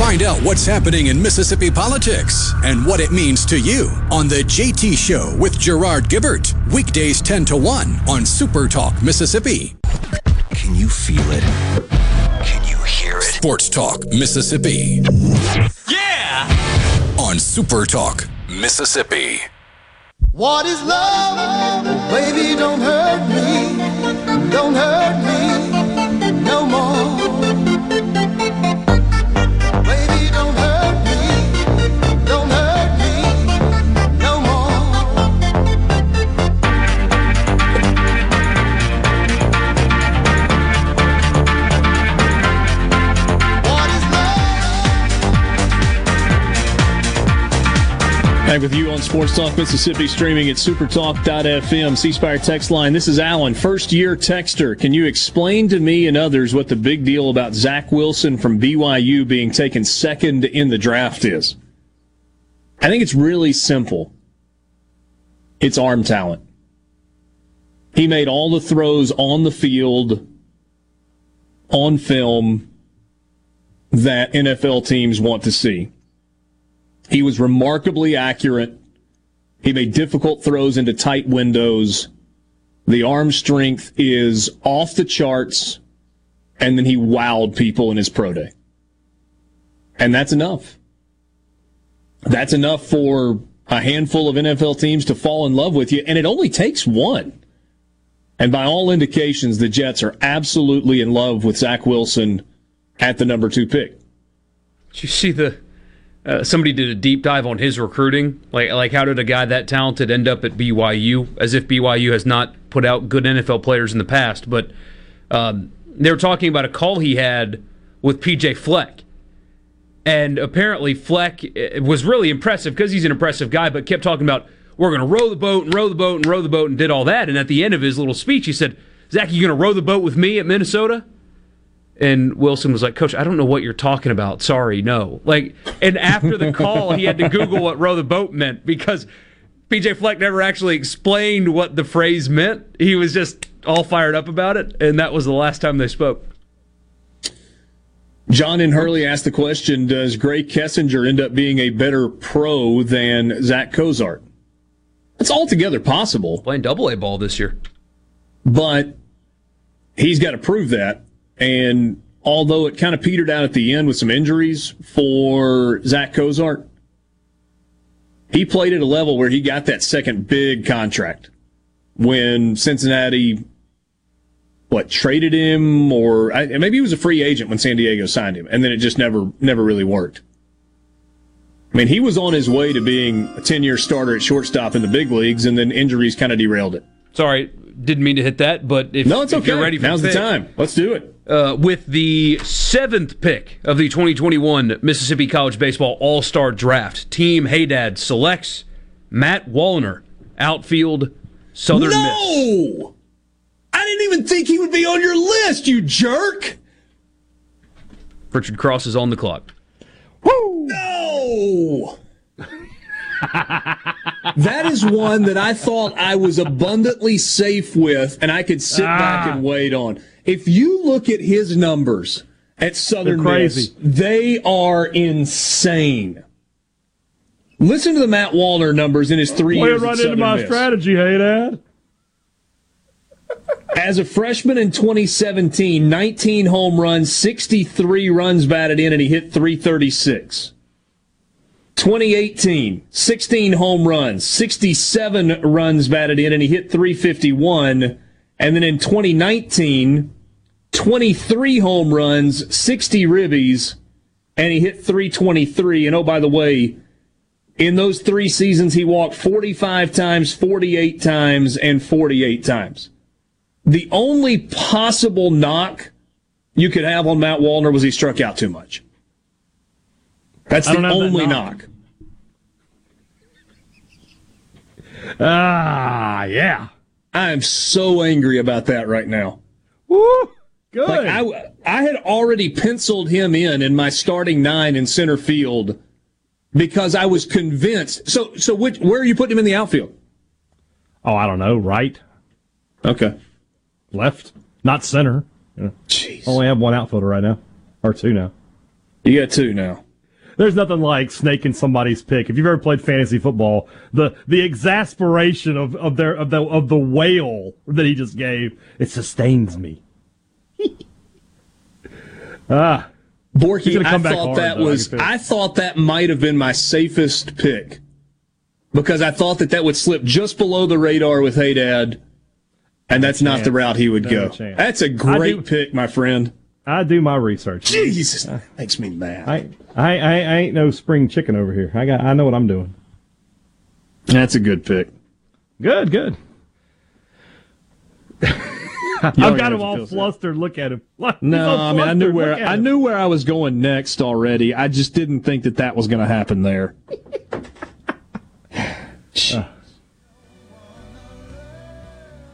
Find out what's happening in Mississippi politics and what it means to you on The JT Show with Gerard Gibert. Weekdays 10 to 1 on Super Talk, Mississippi. Can you feel it? Can you hear it? Sports Talk, Mississippi. Yeah! On Super Talk, Mississippi. What is love? Baby, don't hurt me. Don't hurt me Back with you on Sports Talk Mississippi, streaming at supertalk.fm, C Spire text line. This is Alan, first year texter. Can you explain to me and others what the big deal about Zach Wilson from BYU being taken second in the draft is? I think it's really simple. It's arm talent. He made all the throws on the field, on film, that NFL teams want to see. He was remarkably accurate. He made difficult throws into tight windows. The arm strength is off the charts. And then he wowed people in his pro day. And that's enough. That's enough for a handful of NFL teams to fall in love with you. And it only takes one. And by all indications, the Jets are absolutely in love with Zach Wilson at the number two pick. Did you see the? Uh, somebody did a deep dive on his recruiting. Like, like how did a guy that talented end up at BYU? As if BYU has not put out good NFL players in the past. But um, they were talking about a call he had with PJ Fleck, And apparently, Fleck eh, was really impressive because he's an impressive guy, but kept talking about we're going to row the boat and row the boat and row the boat and did all that. And at the end of his little speech, he said, "Zach, you going to row the boat with me at Minnesota?" And Wilson was like, Coach, I don't know what you're talking about. Sorry, no. Like, and after the call, he had to Google what row the boat meant because PJ Fleck never actually explained what the phrase meant. He was just all fired up about it, and that was the last time they spoke. John and Hurley asked the question Does Grae Kessinger end up being a better pro than Zach Cozart? It's altogether possible. Playing double A ball this year. But he's got to prove that. And although it kind of petered out at the end with some injuries for Zach Cozart, he played at a level where he got that second big contract when Cincinnati, what, traded him or I, maybe he was a free agent when San Diego signed him, and then it just never, never really worked. I mean, he was on his way to being a 10 year starter at shortstop in the big leagues, and then injuries kind of derailed it. Sorry, didn't mean to hit that, but if, No, it's if okay. you're ready for Now's the pick, time. Let's do it. Uh, with the seventh pick of the 2021 Mississippi College Baseball All Star Draft, Team Haydad selects Matt Wallner, outfield, Southern Miss. No! I didn't even think he would be on your list, you jerk! Richard Cross is on the clock. No! that is one that I thought I was abundantly safe with and I could sit back and wait on. If you look at his numbers at Southern. Miss, they are insane. Listen to the Matt Wallner numbers in his three Playing years. right into Southern my Miss. strategy, Haydad. As a freshman in 2017, 19 home runs, 63 runs batted in, and he hit 336. 2018, 16 home runs, 67 runs batted in, and he hit 351. And then in 2019, 23 home runs, 60 ribbies, and he hit 323. And oh, by the way, in those three seasons, he walked 45 times, 48 times, and 48 times. The only possible knock you could have on Matt Wallner was he struck out too much. That's the don't that only knock. knock. Ah, yeah. I am so angry about that right now. Woo! Good. Like I, I had already penciled him in in my starting nine in center field because I was convinced. So, so which, where are you putting him in the outfield? oh, I don't know. Right, Okay. left, not center. Jeez. Only have one outfielder right now, or two now. You got two now. There's nothing like snaking somebody's pick. If you've ever played fantasy football, the the exasperation of, of their of the of the wail that he just gave, it sustains me. ah, Borky, I thought hard, that though, was. I thought that might have been my safest pick because I thought that that would slip just below the radar with Haydad, and that's not the route he would go. That's a great pick, my friend. I do my research. Jesus, makes me mad. I, I I I ain't no spring chicken over here. I got I know what I'm doing. That's a good pick. Good, good. I've got him all flustered. Look at him. Look, No, I mean I knew where I him. knew where I was going next already. I just didn't think that that was going to happen there.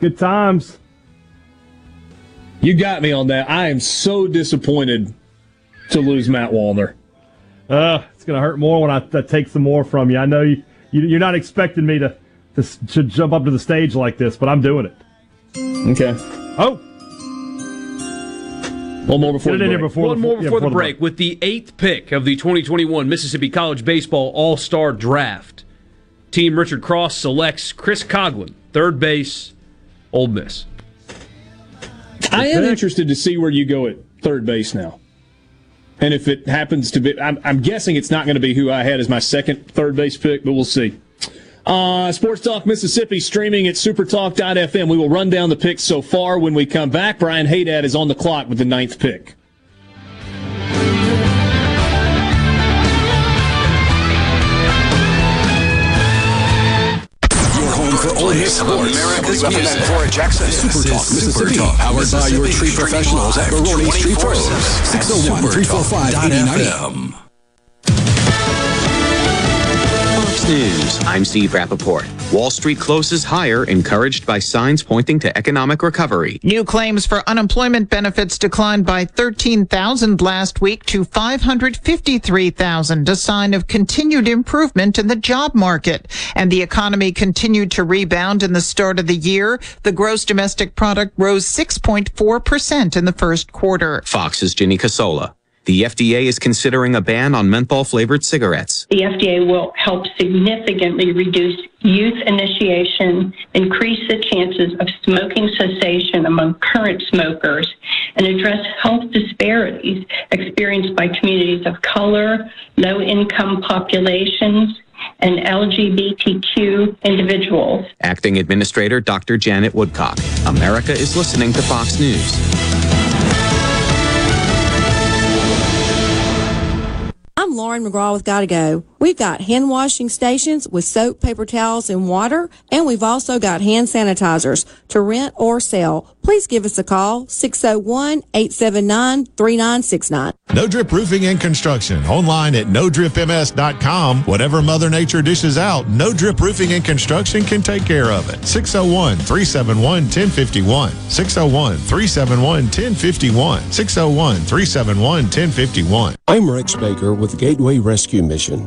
Good times. You got me on that. I am so disappointed to lose Matt Wallner. Uh, it's gonna hurt more when I, I take some more from you. I know you, you you're not expecting me to, to to jump up to the stage like this, but I'm doing it. Okay. Oh, One more before the it in here break. before One the, more yeah, before the break. With the eighth pick of the 2021 Mississippi College Baseball All Star Draft, Team Richard Cross selects Chris Coghlan, third base, Ole Miss. I am interested to see where you go at third base now. And if it happens to be, I'm, I'm guessing it's not going to be who I had as my second third base pick, but we'll see. Uh, Sports Talk Mississippi streaming at supertalk.fm. We will run down the picks so far when we come back. Brian Haydad is on the clock with the ninth pick. Sports, America's music. Cora Jackson. Super Talk Mississippi, Talk, powered by your tree professionals at Baroni Tree Pros. 601 345 8090. Fox News. I'm Steve Rappaport. Wall Street closes higher, encouraged by signs pointing to economic recovery. New claims for unemployment benefits declined by 13,000 last week to 553,000, a sign of continued improvement in the job market. And the economy continued to rebound in the start of the year. The gross domestic product rose 6.4% in the first quarter. Fox's Ginny Casola. The FDA is considering a ban on menthol flavored cigarettes. The FDA will help significantly reduce youth initiation, increase the chances of smoking cessation among current smokers, and address health disparities experienced by communities of color, low income populations, and LGBTQ individuals. Acting Administrator Dr. Janet Woodcock. America is listening to Fox News. I'm Lauren McGraw with Gotta Go. We've got hand washing stations with soap, paper towels, and water, and we've also got hand sanitizers to rent or sell. Please give us a call, 601-879-3969. No Drip Roofing and Construction. Online at nodripms.com. Whatever Mother Nature dishes out, No Drip Roofing and Construction can take care of it. 601 371 1051. 601 371 1051. 601 371 1051. I'm Rex Baker with Gateway Rescue Mission.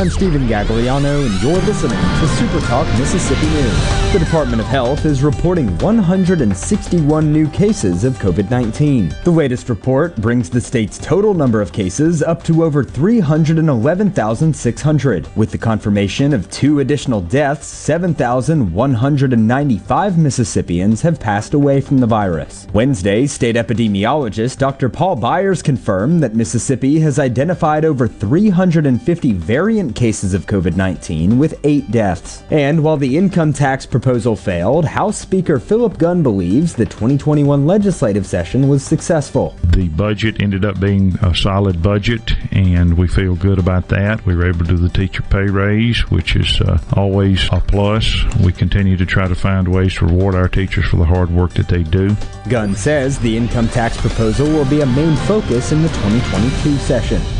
I'm Stephen Gagliano, and you're listening to Super Talk Mississippi News. The Department of Health is reporting 161 new cases of COVID 19. The latest report brings the state's total number of cases up to over 311,600. With the confirmation of two additional deaths, 7,195 Mississippians have passed away from the virus. Wednesday, state epidemiologist Dr. Paul Byers confirmed that Mississippi has identified over 350 variant cases of COVID 19 with eight deaths. And while the income tax proposal failed, House Speaker Philip Gunn believes the 2021 legislative session was successful. The budget ended up being a solid budget, and we feel good about that. We were able to do the teacher pay raise, which is uh, always a plus. We continue to try to find ways to reward our teachers for the hard work that they do. Gunn says the income tax proposal will be a main focus in the 2022 session.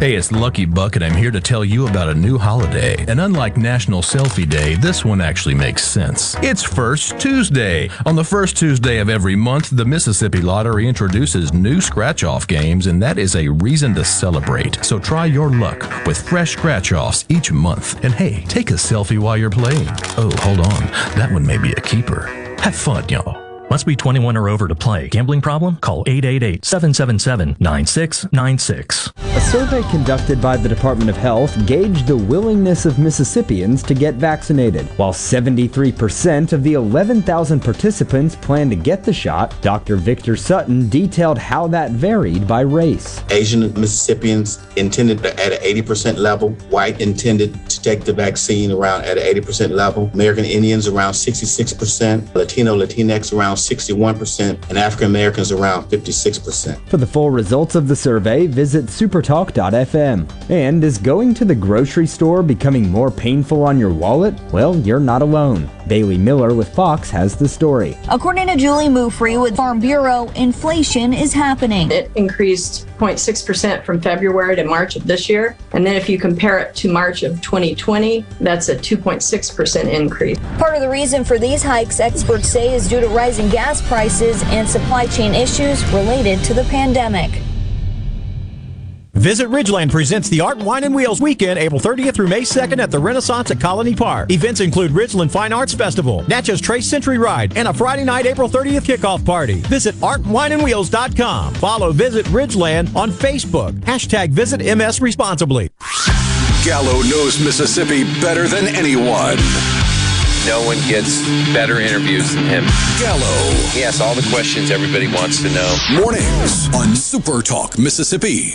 Hey, it's Lucky Buck, and I'm here to tell you about a new holiday. And unlike National Selfie Day, this one actually makes sense. It's First Tuesday. On the first Tuesday of every month, the Mississippi Lottery introduces new scratch off games, and that is a reason to celebrate. So try your luck with fresh scratch offs each month. And hey, take a selfie while you're playing. Oh, hold on. That one may be a keeper. Have fun, y'all. Must be 21 or over to play. Gambling problem? Call 888-777-9696. A survey conducted by the Department of Health gauged the willingness of Mississippians to get vaccinated. While 73% of the 11,000 participants plan to get the shot, Dr. Victor Sutton detailed how that varied by race. Asian Mississippians intended at an 80% level, white intended to take the vaccine around at an 80% level, American Indians around 66%, Latino Latinx around 61%, and African Americans around 56%. For the full results of the survey, visit supertalk.fm. And is going to the grocery store becoming more painful on your wallet? Well, you're not alone. Bailey Miller with Fox has the story. According to Julie Mufree with Farm Bureau, inflation is happening. It increased 0.6% from February to March of this year. And then if you compare it to March of 2020, that's a 2.6% increase. Part of the reason for these hikes, experts say, is due to rising gas prices and supply chain issues related to the pandemic. Visit Ridgeland presents the Art, Wine, and Wheels weekend, April 30th through May 2nd at the Renaissance at Colony Park. Events include Ridgeland Fine Arts Festival, Natchez Trace Century Ride, and a Friday night, April 30th kickoff party. Visit artwineandwheels.com. Follow Visit Ridgeland on Facebook. Hashtag Visit MS Responsibly. Gallo knows Mississippi better than anyone. No one gets better interviews than him. Gallo. He asks all the questions everybody wants to know. Mornings on Super Talk Mississippi.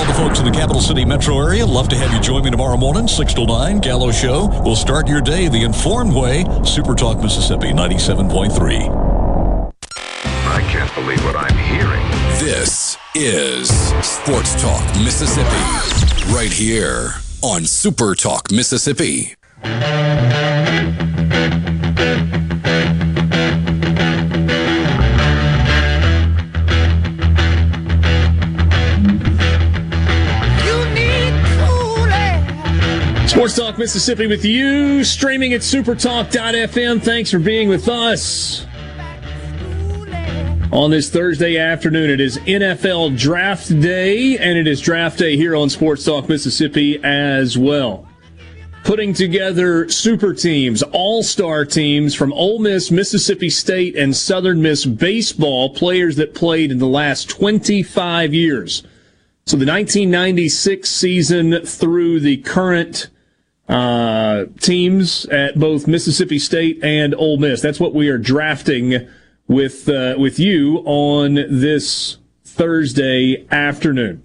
All the folks in the capital city metro area, love to have you join me tomorrow morning, 6 to 9, Gallo Show. We'll start your day the informed way. Super Talk Mississippi 97.3. I can't believe what I'm hearing. This is Sports Talk Mississippi, right here on Super Talk Mississippi. Sports Talk Mississippi with you, streaming at supertalk.fm. Thanks for being with us. On this Thursday afternoon, it is NFL Draft Day, and it is Draft Day here on Sports Talk Mississippi as well. Putting together super teams, all star teams from Ole Miss, Mississippi State, and Southern Miss baseball, players that played in the last 25 years. So the 1996 season through the current uh, teams at both Mississippi State and Ole Miss. That's what we are drafting with uh, with you on this Thursday afternoon.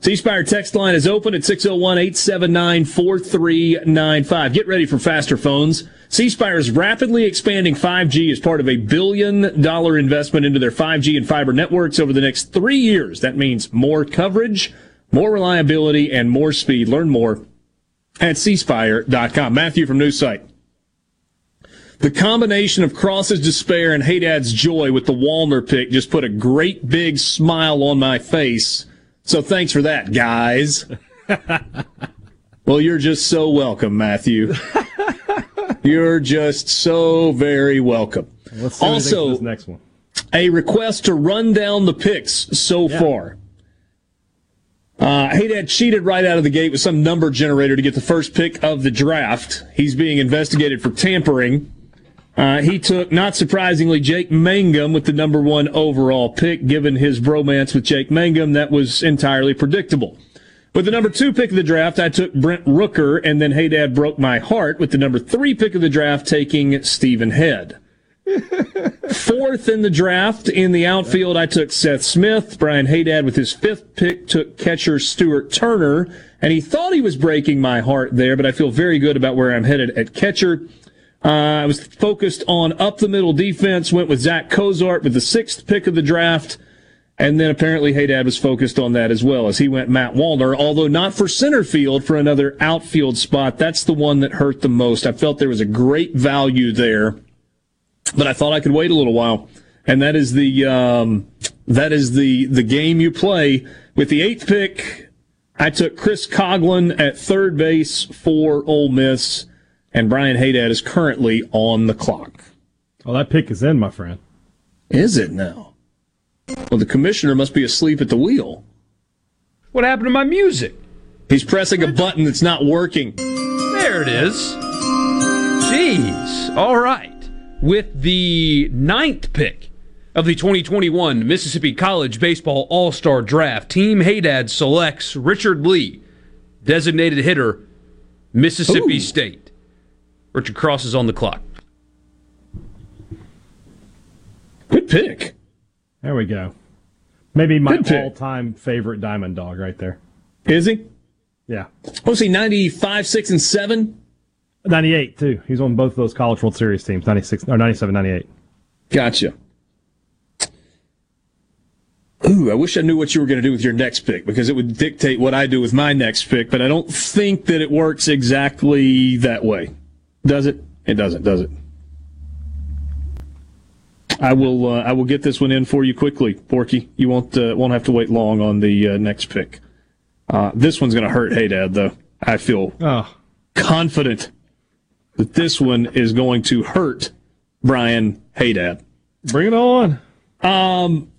C Spire text line is open at 601-879-4395. Get ready for faster phones. C Spire is rapidly expanding 5G as part of a billion dollar investment into their 5G and fiber networks over the next three years. That means more coverage, more reliability, and more speed. Learn more at cspire.com. Matthew from Newsite. The combination of Cross's despair and Haydad's joy with the Wallner pick just put a great big smile on my face. So thanks for that, guys. well, you're just so welcome, Matthew. you're just so very welcome. Let's see what he thinks of also, next one. a request to run down the picks so far. Uh, Haydad cheated right out of the gate with some number generator to get the first pick of the draft. He's being investigated for tampering. Uh, he took, not surprisingly, Jake Mangum with the number one overall pick. Given his bromance with Jake Mangum, that was entirely predictable. With the number two pick of the draft, I took Brent Rooker, and then Haydad broke my heart with the number three pick of the draft, taking Stephen Head. Fourth in the draft in the outfield, I took Seth Smith. Brian Haydad with his fifth pick took catcher Stuart Turner, and he thought he was breaking my heart there, but I feel very good about where I'm headed at catcher. Uh, I was focused on up the middle defense, went with Zack Cozart with the sixth pick of the draft. And then apparently Haydad was focused on that as well as he went Matt Wallner, although not for center field, for another outfield spot. That's the one that hurt the most. I felt there was a great value there, but I thought I could wait a little while. And that is the, um, that is the, the game you play. With the eighth pick, I took Chris Coghlan at third base for Ole Miss, and Brian Haydad is currently on the clock. Oh, that pick is in, my friend. Is it now? Well, the commissioner must be asleep at the wheel. What happened to my music? He's pressing a button that's not working. There it is. Jeez. All right. With the ninth pick of the 2021 Mississippi College Baseball All Star Draft, Team Haydad selects Richard Lee, designated hitter, Mississippi State. Richard Cross is on the clock. Good pick. There we go. Maybe my all-time favorite diamond dog right there. Is he? Yeah. Was he 95, 6, and 7? 98 too. He's on both of those College World Series teams, 96 or 97, 98. Gotcha. Ooh, I wish I knew what you were going to do with your next pick because it would dictate what I do with my next pick, but I don't think that it works exactly that way. Does it? It doesn't, does it? I will. Uh, I will get this one in for you quickly, Porky. You won't uh, won't have to wait long on the uh, next pick. Uh, this one's going to hurt. Haydad, though. I feel oh. confident that this one is going to hurt Brian. Haydad. Bring it on. Um,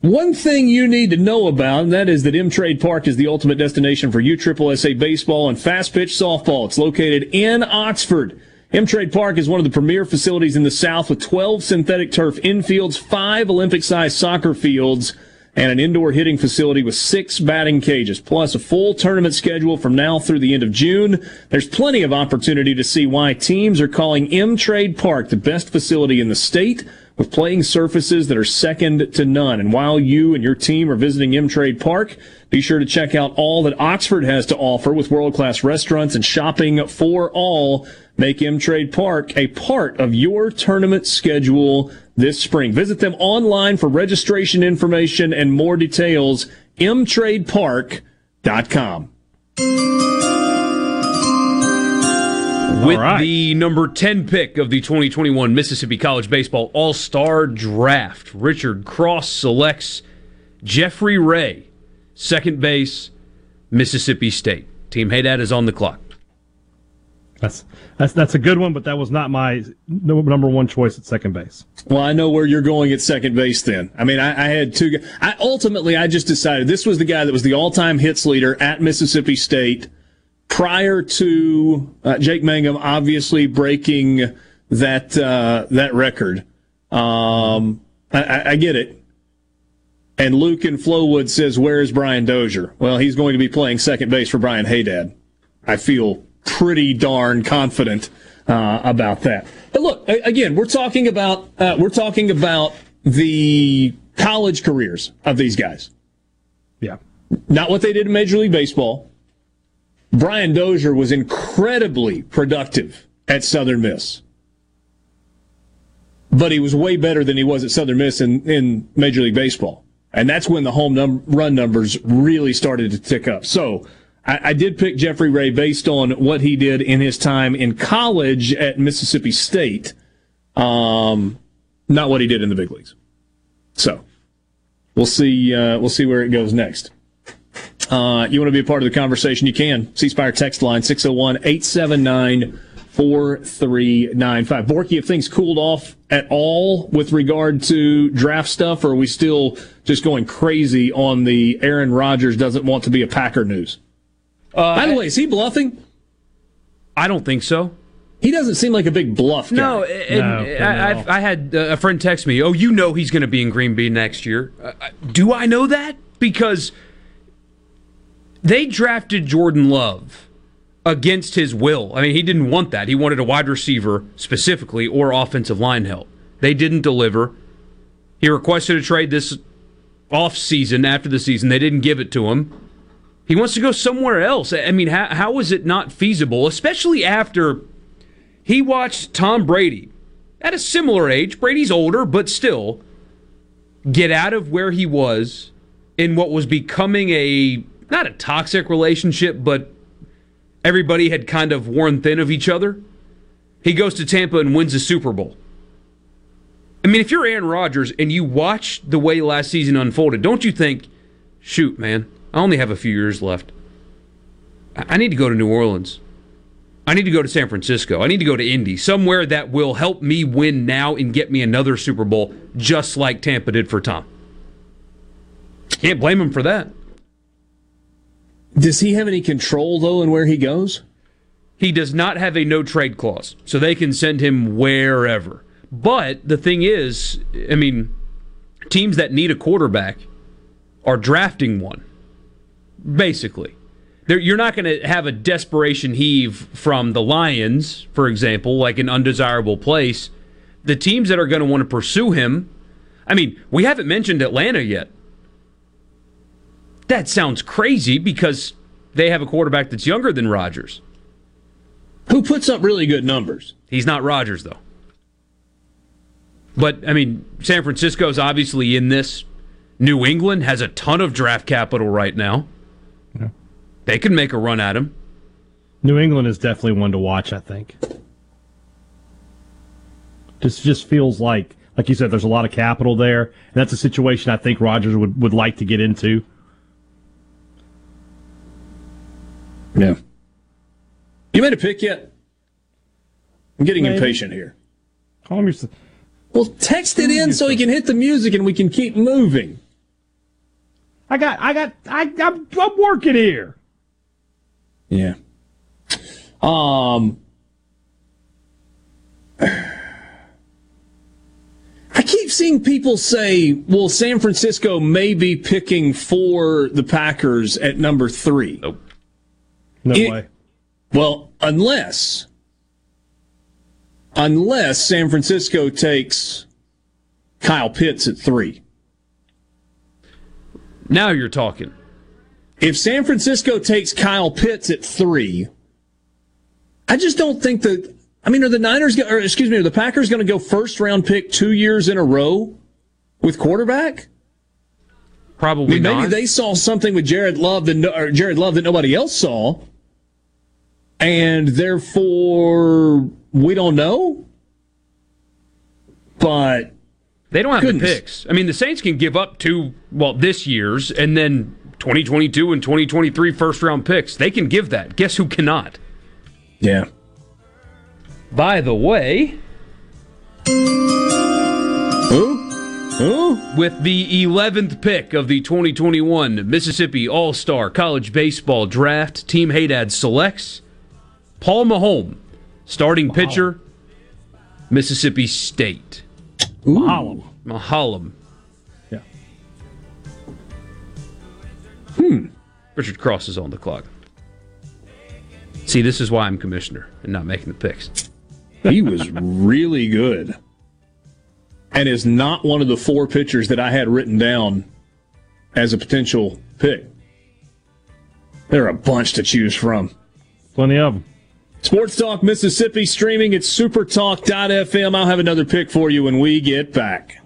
one thing you need to know about, and that is that M Trade Park is the ultimate destination for USSSA baseball and fast pitch softball. It's located in Oxford. M Trade Park is one of the premier facilities in the South with 12 synthetic turf infields, five Olympic sized soccer fields, and an indoor hitting facility with six batting cages, plus a full tournament schedule from now through the end of June. There's plenty of opportunity to see why teams are calling M Trade Park the best facility in the state with playing surfaces that are second to none. And while you and your team are visiting M Trade Park, be sure to check out all that Oxford has to offer with world class restaurants and shopping for all. Make M Trade Park a part of your tournament schedule this spring. Visit them online for registration information and more details. mtradepark.com. With right. the number 10 pick of the 2021 Mississippi College Baseball All Star Draft, Richard Cross selects Jeffrey Rea, second base, Mississippi State. Team Haydad is on the clock. That's that's that's a good one, but that was not my number one choice at second base. Well, I know where you're going at second base. Then, I mean, I, I had two. I ultimately I just decided this was the guy that was the all-time hits leader at Mississippi State prior to uh, Jake Mangum obviously breaking that uh, that record. Um, I, I, get it. And Luke in Flowood says, "Where is Brian Dozier?" Well, he's going to be playing second base for Brian Haydad. I feel pretty darn confident uh, about that. But look, again, we're talking about uh, we're talking about the college careers of these guys. Yeah, not what they did in Major League Baseball. Brian Dozier was incredibly productive at Southern Miss. But he was way better than he was at Southern Miss in, in Major League Baseball. And that's when the home num- run numbers really started to tick up. So I, I did pick Jeffrey Rea based on what he did in his time in college at Mississippi State, um, not what he did in the big leagues. So we'll see. Uh, we'll see where it goes next. Uh, you want to be a part of the conversation? You can. C Spire text line 601 879 4395. Borky, if things cooled off at all with regard to draft stuff, or are we still just going crazy on the Aaron Rodgers doesn't want to be a Packer news? Uh, By the way, is he bluffing? I don't think so. He doesn't seem like a big bluff guy. No, and no, I, I, had a friend text me, "Oh, you know he's going to be in Green Bay next year." Uh, uh, do I know that? Because they drafted Jordan Love against his will. I mean, he didn't want that. He wanted a wide receiver specifically or offensive line help. They didn't deliver. He requested a trade this off season after the season. They didn't give it to him. He wants to go somewhere else. I mean, how, how is it not feasible, especially after he watched Tom Brady at a similar age? Brady's older, but still get out of where he was in what was becoming a not a toxic relationship, but everybody had kind of worn thin of each other. He goes to Tampa and wins the Super Bowl. I mean, if you're Aaron Rodgers and you watch the way last season unfolded, don't you think, shoot, man, I only have a few years left. I need to go to New Orleans. I need to go to San Francisco. I need to go to Indy, somewhere that will help me win now and get me another Super Bowl, just like Tampa did for Tom. Can't blame him for that. Does he have any control, though, in where he goes? He does not have a no trade clause, so they can send him wherever. But the thing is, I mean, teams that need a quarterback are drafting one basically. you're not going to have a desperation heave from the Lions, for example, like an undesirable place. The teams that are going to want to pursue him, I mean, we haven't mentioned Atlanta yet. That sounds crazy because they have a quarterback that's younger than Rodgers. Who puts up really good numbers? He's not Rodgers, though. But, I mean, San Francisco's obviously in this New England has a ton of draft capital right now. Yeah. They can make a run at him. New England is definitely one to watch. I think. This just feels like, like you said, there's a lot of capital there, and that's a situation I think Rodgers would, would like to get into. Yeah. You made a pick yet? I'm getting Maybe. impatient here. Calm yourself. Well, text it in so he can hit the music and we can keep moving. I got, I got, I, I'm, I'm working here. Yeah. Um. I keep seeing people say, well, San Francisco may be picking for the Packers at number three. Nope. No It- way. Well, unless unless San Francisco takes Kyle Pitts at three. Now you're talking. If San Francisco takes Kyle Pitts at three, I just don't think that. I mean, are the Niners, or excuse me, are the Packers going to go first round pick two years in a row with quarterback? I Probably mean, maybe they saw something with Jared Love that or Jared Love that nobody else saw, and therefore we don't know. But They don't have Goodness. the picks. I mean, the Saints can give up two, well, this year's and then 2022 and 2023 first round picks. They can give that. Guess who cannot? yeah, By the way, who? Who? with the 11th pick of the 2021 Mississippi All Star College Baseball Draft, Team Haydad selects Paul Maholm, starting pitcher, Mississippi State. Maholm. Maholm. Yeah. Hmm. Richard Cross is on the clock. See, this is why I'm commissioner and not making the picks. He was really good. And is not one of the four pitchers that I had written down as a potential pick. There are a bunch to choose from. Plenty of them. Sports Talk Mississippi streaming at supertalk.fm. I'll have another pick for you when we get back.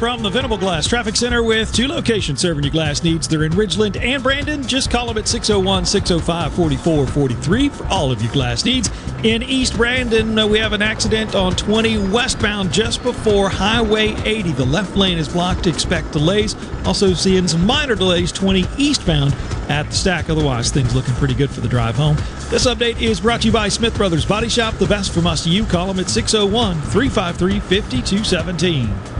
From the Venable Glass Traffic Center with two locations serving your glass needs. They're in Ridgeland and Brandon. Just call them at 601 605 4443 for all of your glass needs. In East Brandon, uh, we have an accident on 20 westbound just before Highway 80. The left lane is blocked. Expect delays. Also, seeing some minor delays 20 eastbound at the stack. Otherwise, things looking pretty good for the drive home. This update is brought to you by Smith Brothers Body Shop. The best from us to you. Call them at 601 353 5217.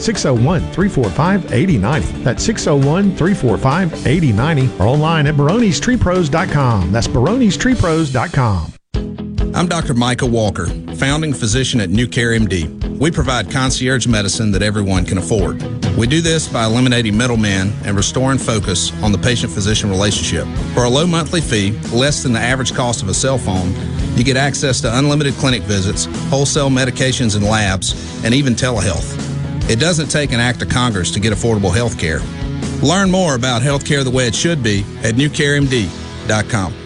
601 345 8090. That's 601 345 8090 or online at baronestreepros.com. That's baronestreepros.com. I'm Dr. Micah Walker, founding physician at New Care MD. We provide concierge medicine that everyone can afford. We do this by eliminating middlemen and restoring focus on the patient physician relationship. For a low monthly fee, less than the average cost of a cell phone, you get access to unlimited clinic visits, wholesale medications and labs, and even telehealth. It doesn't take an act of Congress to get affordable health care. Learn more about healthcare the way it should be at newcaremd.com.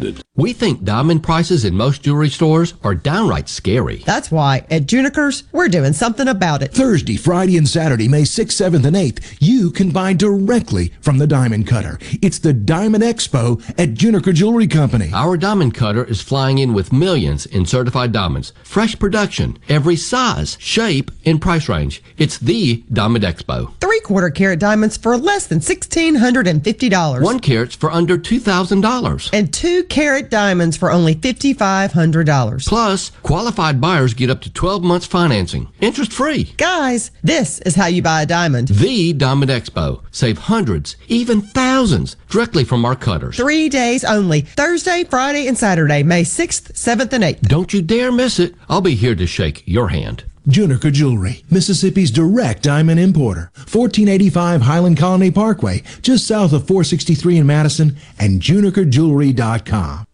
ended. We think diamond prices in most jewelry stores are downright scary. That's why at Junikers, we're doing something about it. Thursday, Friday, and Saturday, May 6th, 7th, and 8th, you can buy directly from the Diamond Cutter. It's the Diamond Expo at Juniker Jewelry Company. Our diamond cutter is flying in with millions in certified diamonds. Fresh production, every size, shape, and price range. It's the Diamond Expo. Three quarter carat diamonds for less than $1,650. One carat's for under $2,000. And two carat diamonds for only $5,500. Plus, qualified buyers get up to 12 months financing. Interest free. Guys, this is how you buy a diamond. The Diamond Expo. Save hundreds, even thousands, directly from our cutters. Three days only. Thursday, Friday, and Saturday, May 6th, 7th, and 8th. Don't you dare miss it. I'll be here to shake your hand. Juniker Jewelry, Mississippi's direct diamond importer. 1485 Highland Colony Parkway, just south of 463 in Madison, and junikerjewelry.com.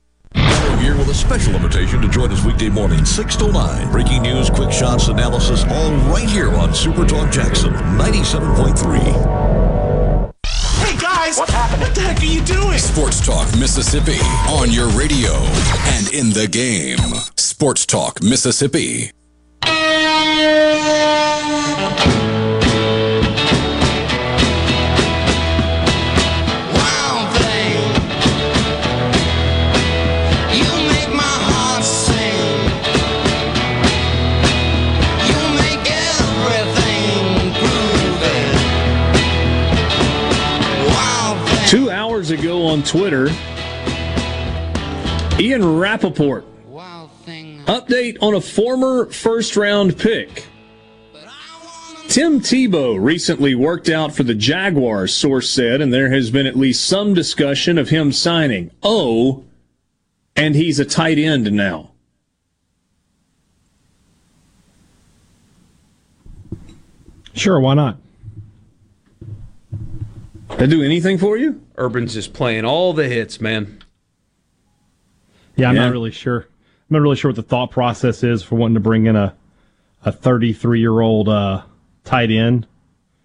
Here with a special invitation to join us weekday morning, 6 to 9. Breaking news, quick shots, analysis, all right here on Super Talk Jackson 97.3. Hey guys, what's happening? What the heck are you doing? Sports Talk Mississippi on your radio and in the game. Sports Talk Mississippi. On Twitter, Ian Rapoport. Update on a former first round pick. Tim Tebow recently worked out for the Jaguars, source said, and there has been at least some discussion of him signing. Oh, and he's a tight end now. Sure, why not? That do anything for you? Urban's just playing all the hits, man. Yeah, I'm Yeah. not really sure. I'm not really sure what the thought process is for wanting to bring in a a 33 year old uh, tight end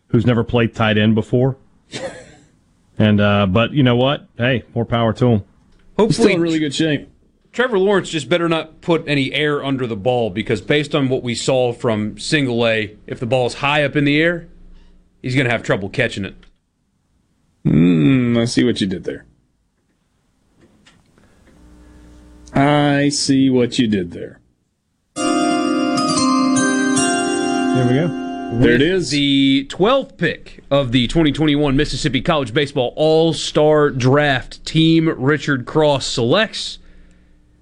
who's never played tight end before. and uh, but you know what? Hey, more power to him. Hopefully, Still in really good shape. Trevor Lawrence just better not put any air under the ball because based on what we saw from single A, if the ball's high up in the air, he's going to have trouble catching it. Hmm, I see what you did there. I see what you did there. There we go. There it With is. The 12th pick of the 2021 Mississippi College Baseball All Star Draft, Team Richard Cross selects.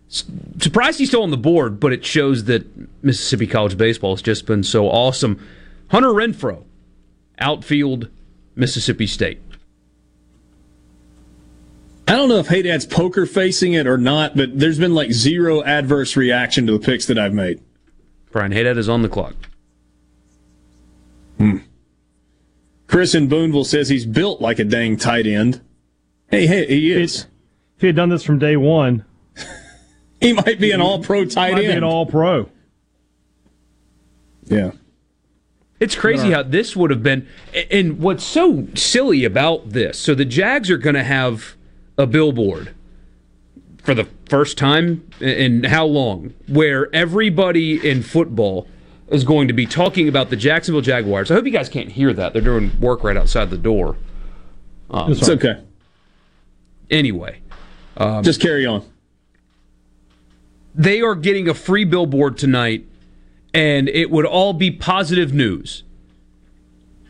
S- Surprised he's still on the board, but it shows that Mississippi College Baseball has just been so awesome. Hunter Renfro, outfield, Mississippi State. I don't know if Haydad's poker facing it or not, but there's been like zero adverse reaction to the picks that I've made. Brian Haydad is on the clock. Hmm. Chris in Boonville says he's built like a dang tight end. Hey, hey, he is. If he had done this from day one, he might be an all pro tight might be end. an all pro. Yeah. It's crazy how this would have been. And what's so silly about this so the Jags are going to have a billboard for the first time in how long where everybody in football is going to be talking about the Jacksonville Jaguars. I hope you guys can't hear that. They're doing work right outside the door. Um, It's okay. Anyway, um, Just carry on. they are getting a free billboard tonight, and it would all be positive news.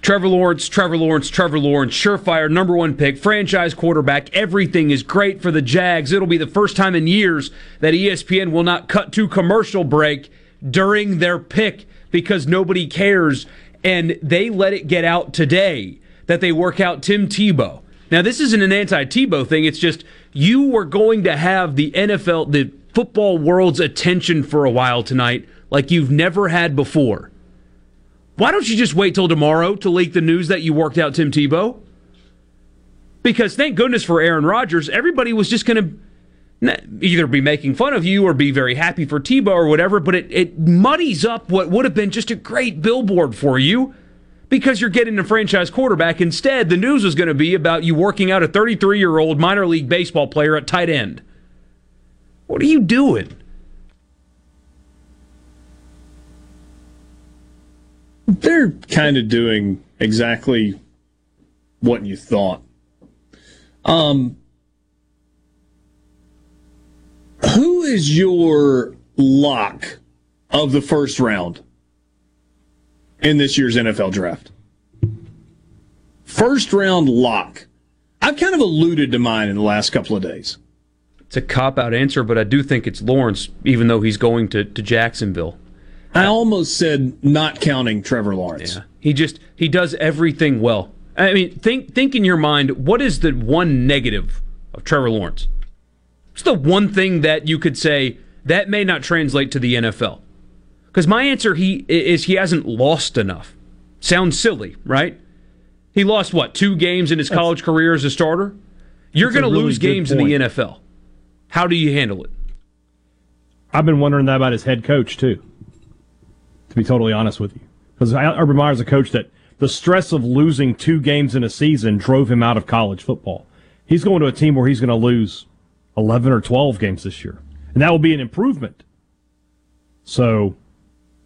Trevor Lawrence, Trevor Lawrence, Trevor Lawrence, surefire number one pick, franchise quarterback. Everything is great for the Jags. It'll be the first time in years that ESPN will not cut to commercial break during their pick because nobody cares. And they let it get out today that they work out Tim Tebow. Now, this isn't an anti Tebow thing. It's just you were going to have the NFL, the football world's attention for a while tonight, like you've never had before. Why don't you just wait till tomorrow to leak the news that you worked out Tim Tebow? Because thank goodness for Aaron Rodgers, everybody was just going to either be making fun of you or be very happy for Tebow or whatever, but it, it muddies up what would have been just a great billboard for you because you're getting a franchise quarterback. Instead, the news was going to be about you working out a 33 year old minor league baseball player at tight end. What are you doing? They're kind of doing exactly what you thought. Um, who is your lock of the first round in this year's NFL draft? First round lock. I've kind of alluded to mine in the last couple of days. It's a cop out answer, but I do think it's Lawrence, even though he's going to, to Jacksonville. I almost said not counting Trevor Lawrence. Yeah. He just he does everything well. I mean, think think in your mind, what is the one negative of Trevor Lawrence? What's the one thing that you could say that may not translate to the NFL? Because my answer he is he hasn't lost enough. Sounds silly, right? He lost what two games in his college career as a starter. You're going to really lose good games in the NFL. How do you handle it? I've been wondering that about his head coach too. To be totally honest with you, because Urban Meyer's a coach that the stress of losing two games in a season drove him out of college football. He's going to a team where he's going to lose eleven or twelve games this year, and that will be an improvement. So,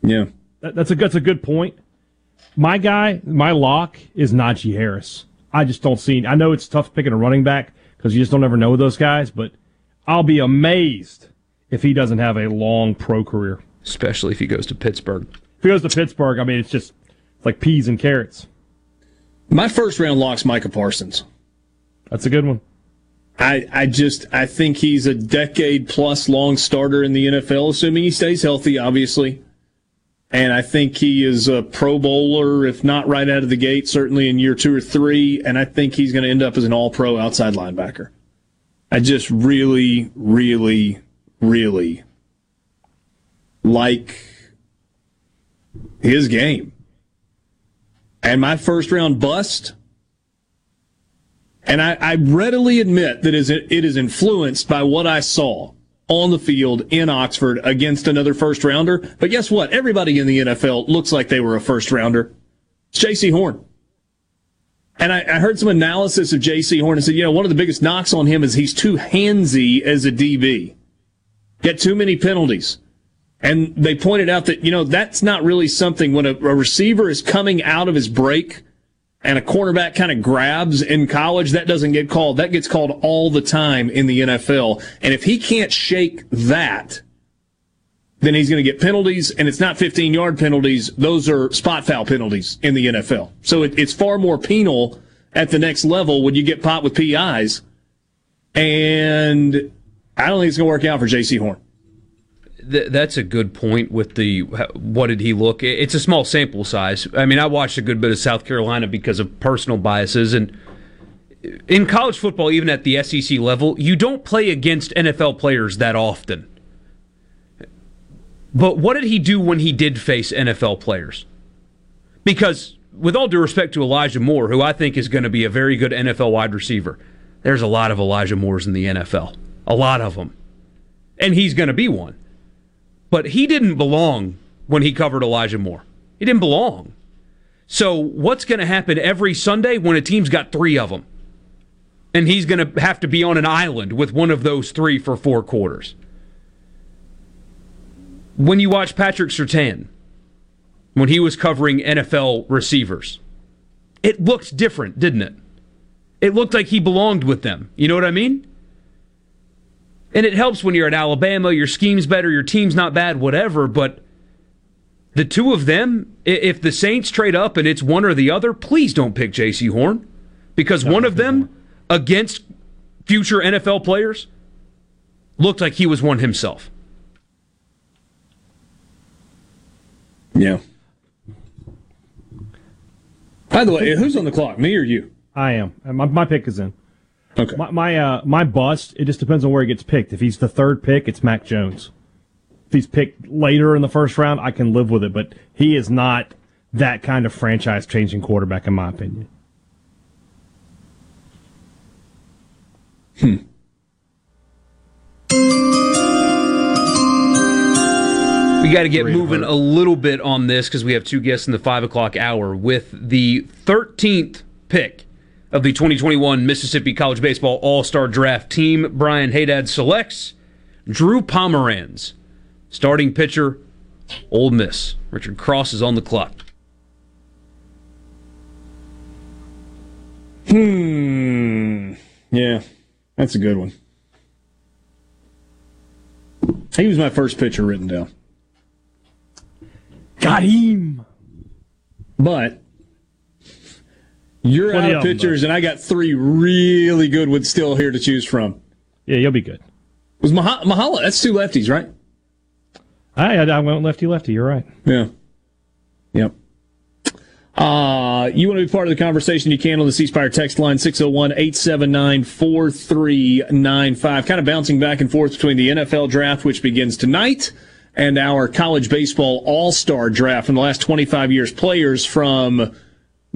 yeah, that, that's a that's a good point. My guy, my lock is Najee Harris. I just don't see. I know it's tough picking a running back because you just don't ever know those guys, but I'll be amazed if he doesn't have a long pro career. Especially if he goes to Pittsburgh. If he goes to Pittsburgh, I mean, it's just it's like peas and carrots. My first round lock's Micah Parsons. That's a good one. I, I just I think he's a decade plus long starter in the NFL, assuming he stays healthy, obviously. And I think he is a Pro Bowler, if not right out of the gate, certainly in year two or three. And I think he's going to end up as an All Pro outside linebacker. I just really, really, really like his game. And my first round bust. And I, I readily admit that is it is influenced by what I saw on the field in Oxford against another first rounder. But guess what? Everybody in the NFL looks like they were a first rounder. It's Jaycee Horn. And I, I heard some analysis of Jaycee Horn and said, you know, one of the biggest knocks on him is he's too handsy as a DB. Get too many penalties. And they pointed out that, you know, that's not really something when a, a receiver is coming out of his break and a cornerback kind of grabs in college, that doesn't get called. That gets called all the time in the NFL. And if he can't shake that, then he's going to get penalties, and it's not 15 yard penalties. Those are spot foul penalties in the NFL. So it, it's far more penal at the next level when you get popped with PIs. And I don't think it's going to work out for Jaycee Horn. Th- that's a good point with the what did he look? It's a small sample size. I mean i watched a good bit of south carolina because of personal biases and uh, in college football even at the sec level you don't play against nfl players that often. But what did he do when he did face nfl players? Because with all due respect to elijah moore who i think is going to be a very good nfl wide receiver there's a lot of elijah moores in the nfl a lot of them and he's going to be one but he didn't belong when he covered Elijah Moore. He didn't belong. So what's going to happen every Sunday when a team's got three of them? And he's going to have to be on an island with one of those three for four quarters. When you watch Patrick Surtain, when he was covering NFL receivers, it looked different, didn't it? It looked like he belonged with them. You know what I mean? And it helps when you're at Alabama, your scheme's better, your team's not bad, whatever, but the two of them, if the Saints trade up and it's one or the other, please don't pick Jaycee Horn because one of them against future NFL players looked like he was one himself. Yeah. By the way, who's on the clock, me or you? I am. My, my pick is in. Okay. My my, uh, my bust. It just depends on where he gets picked. If he's the third pick, it's Mac Jones. If he's picked later in the first round, I can live with it. But he is not that kind of franchise changing quarterback, in my opinion. Hmm. We got to get moving a little bit on this because we have two guests in the five o'clock hour with the 13th pick of the 2021 Mississippi College Baseball All Star Draft team. Brian Haydad selects Drew Pomeranz, starting pitcher, Ole Miss. Richard Cross is on the clock. Hmm. Yeah, that's a good one. He was my first pitcher written down. Got him. But you're Plenty out of pitchers, and I got three really good ones still here to choose from. Yeah, you'll be good. Was Mah- Mahala? That's two lefties, right? I, I went lefty lefty. You're right. Yeah. Yep. Uh, you want to be part of the conversation, you can on the C Spire text line 601 879 4395. Kind of bouncing back and forth between the NFL draft, which begins tonight, and our college baseball all star draft in the last 25 years. Players from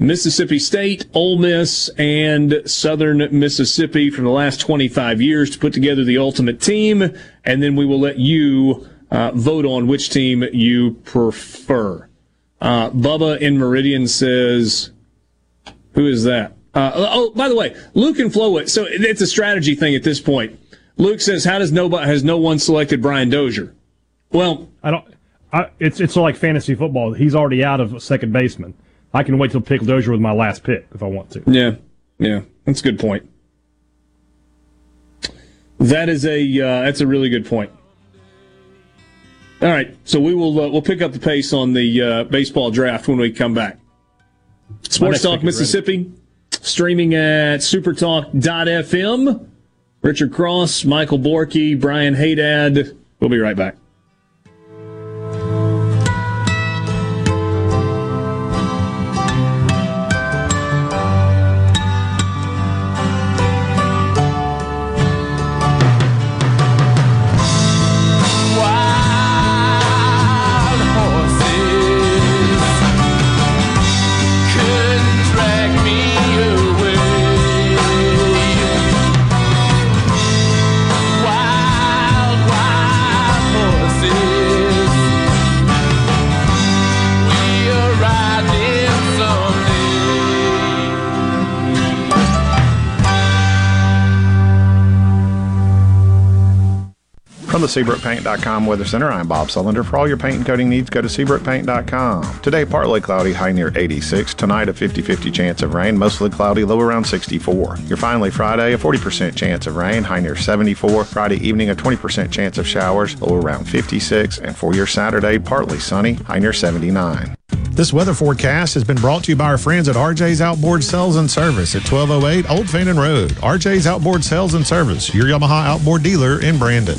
Mississippi State, Ole Miss, and Southern Mississippi from the last 25 years to put together the ultimate team, and then we will let you uh, vote on which team you prefer. Uh, Bubba in Meridian says, "Who is that?" Uh, oh, by the way, Luke and Flo. So it's a strategy thing at this point. Luke says, "How does nobody has no one selected Brian Dozier?" Well, I don't. I, it's it's like fantasy football. He's already out of second baseman. I can wait till pick Dozier with my last pick if I want to. Yeah, yeah, that's a good point. That is a uh, that's a really good point. All right, so we will uh, we'll pick up the pace on the uh, baseball draft when we come back. Sports Talk Mississippi, streaming at supertalk.fm. Richard Cross, Michael Borky, Brian Haydad. We'll be right back. SeabrookPaint.com Weather Center, I'm Bob Sullender. For all your paint and coating needs, go to SeabrookPaint.com. Today, partly cloudy, high near 86. Tonight, a 50 50 chance of rain, mostly cloudy, low around 64. Your finally Friday, a 40% chance of rain, high near 74. Friday evening, a 20% chance of showers, low around 56. And for your Saturday, partly sunny, high near 79. This weather forecast has been brought to you by our friends at RJ's Outboard Sales and Service at 1208 Old Fannin Road. RJ's Outboard Sales and Service, your Yamaha outboard dealer in Brandon.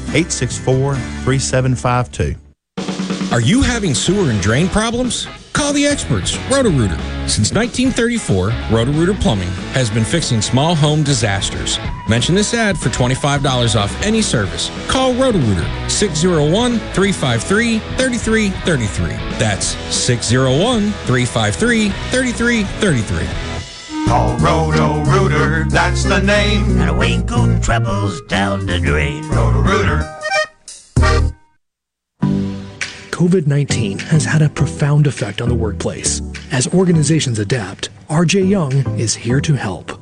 864 3752. Are you having sewer and drain problems? Call the experts, Roto-Rooter. Since 1934, Roto-Rooter Plumbing has been fixing small home disasters. Mention this ad for $25 off any service. Call Roto-Rooter 601-353-3333. That's 601-353-3333. Call Roto Rooter, that's the name. And a winkle troubles down the drain. Roto Rooter. COVID 19 has had a profound effect on the workplace. As organizations adapt, RJ Young is here to help.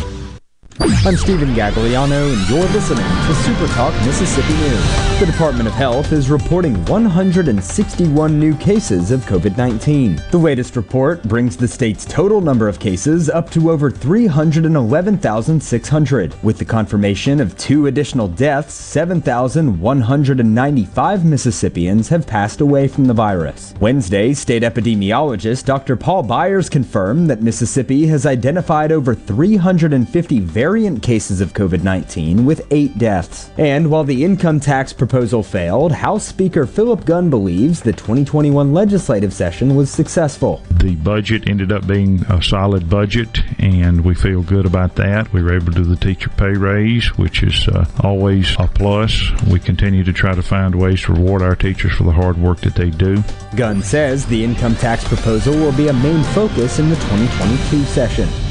I'm Stephen Gagliano, and you're listening to Super Talk Mississippi News. The Department of Health is reporting 161 new cases of COVID 19. The latest report brings the state's total number of cases up to over 311,600. With the confirmation of two additional deaths, 7,195 Mississippians have passed away from the virus. Wednesday, state epidemiologist Dr. Paul Byers confirmed that Mississippi has identified over 350 variant cases of COVID 19 with eight deaths. And while the income tax proposal failed, House Speaker Philip Gunn believes the 2021 legislative session was successful. The budget ended up being a solid budget, and we feel good about that. We were able to do the teacher pay raise, which is uh, always a plus. We continue to try to find ways to reward our teachers for the hard work that they do. Gunn says the income tax proposal will be a main focus in the 2022 session.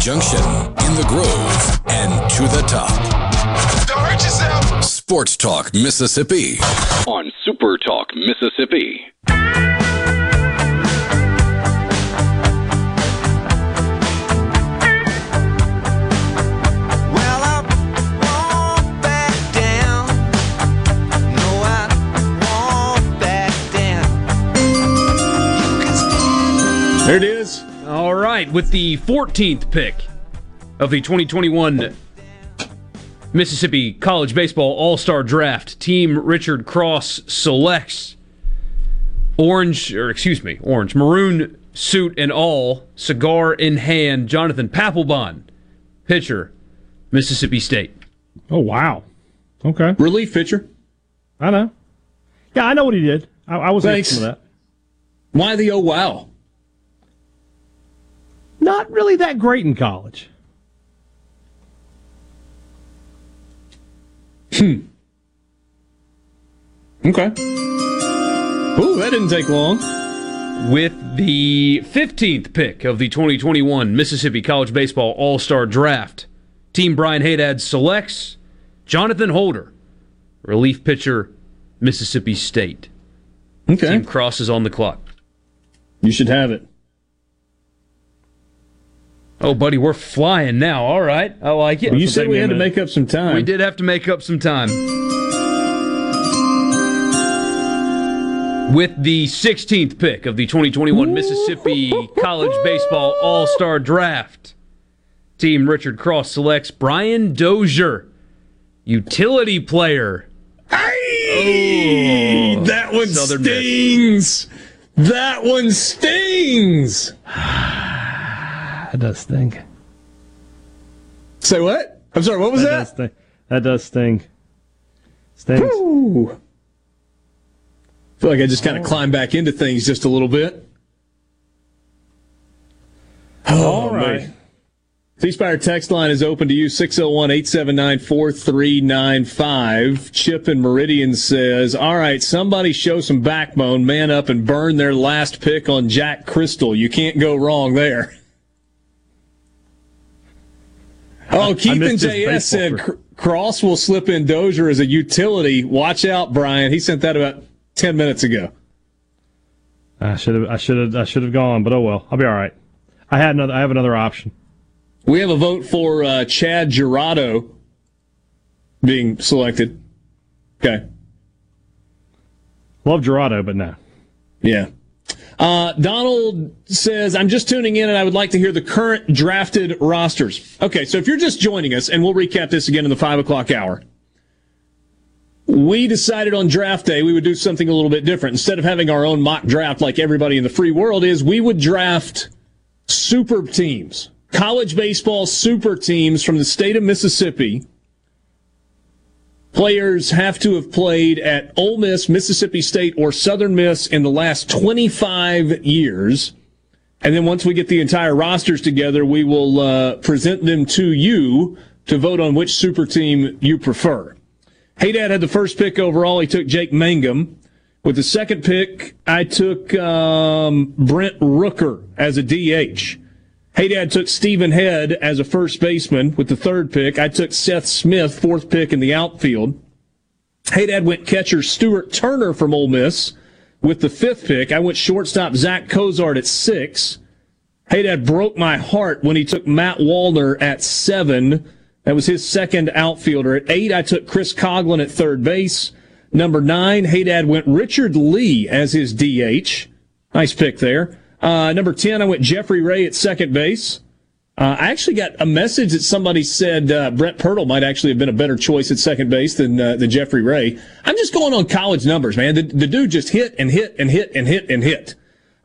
Junction, in the grove, and to the top. Don't hurt yourself. Sports Talk Mississippi on Super Talk Mississippi. All right, with the 14th pick of the 2021 Mississippi College Baseball All Star Draft, Team Richard Cross selects orange, or excuse me, orange, maroon suit and all, cigar in hand, Jonathan Papelbon, pitcher, Mississippi State. Oh, wow. Okay. Relief pitcher. I know. Yeah, I know what he did. I, I was Thanks. for that. Why the oh wow? Not really that great in college. Hmm. Okay. Ooh, that didn't take long. With the 15th pick of the 2021 Mississippi College Baseball All Star Draft, Team Brian Haydad selects Jonathan Holder, relief pitcher, Mississippi State. Okay. Team Cross is on the clock. You should have it. Oh, buddy, we're flying now. All right. I like it. you said we had to make up some time. We did have to make up some time. With the 16th pick of the 2021 Mississippi College Baseball All Star Draft, Team Richard Cross selects Brian Dozier, utility player. Hey, Oh, that one Southern Miss. stings. That one stings. That does stink. Say what? I'm sorry. What was that? Does sting. That does sting. Stings. Whew. feel like I just kind of oh. climbed back into things just a little bit. Oh, All right. C Spire text line is open to you 601 879 4395. Chip and Meridian says, All right, somebody show some backbone, man up, and burn their last pick on Jack Crystal. You can't go wrong there. Oh, Keith and JS said Cr- Cross will slip in Dozier as a utility. Watch out, Brian. He sent that about 10 minutes ago. I should have. I should have. I should have gone, but oh well. I'll be all right. I had another. I have another option. We have a vote for uh, Chad Girodo being selected. Okay. Love Girodo, but no. Yeah. Uh, Donald says, I'm just tuning in and I would like to hear the current drafted rosters. Okay, so if you're just joining us, and we'll recap this again in the 5 o'clock hour, we decided on draft day we would do something a little bit different. Instead of having our own mock draft like everybody in the free world is, we would draft super teams, college baseball super teams from the state of Mississippi players have to have played at Ole Miss, Mississippi State, or Southern Miss in the last 25 years. And then once we get the entire rosters together, we will uh, present them to you to vote on which super team you prefer. Haydad had the first pick overall. He took Jake Mangum. With the second pick, I took um, Brent Rooker as a DH. Haydad took Stephen Head as a first baseman with the third pick. I took Seth Smith, fourth pick in the outfield. Haydad went catcher Stuart Turner from Ole Miss with the fifth pick. I went shortstop Zack Cozart at six. Haydad broke my heart when he took Matt Wallner at seven. That was his second outfielder. At eight, I took Chris Coghlan at third base. Number nine, Haydad went Richard Lee as his DH. Nice pick there. Uh, number 10, I went Jeffrey Rea at second base. Uh, I actually got a message that somebody said uh, Brent Pirtle might actually have been a better choice at second base than uh, than Jeffrey Rea. I'm just going on college numbers, man. The, the dude just hit and hit and hit and hit and hit.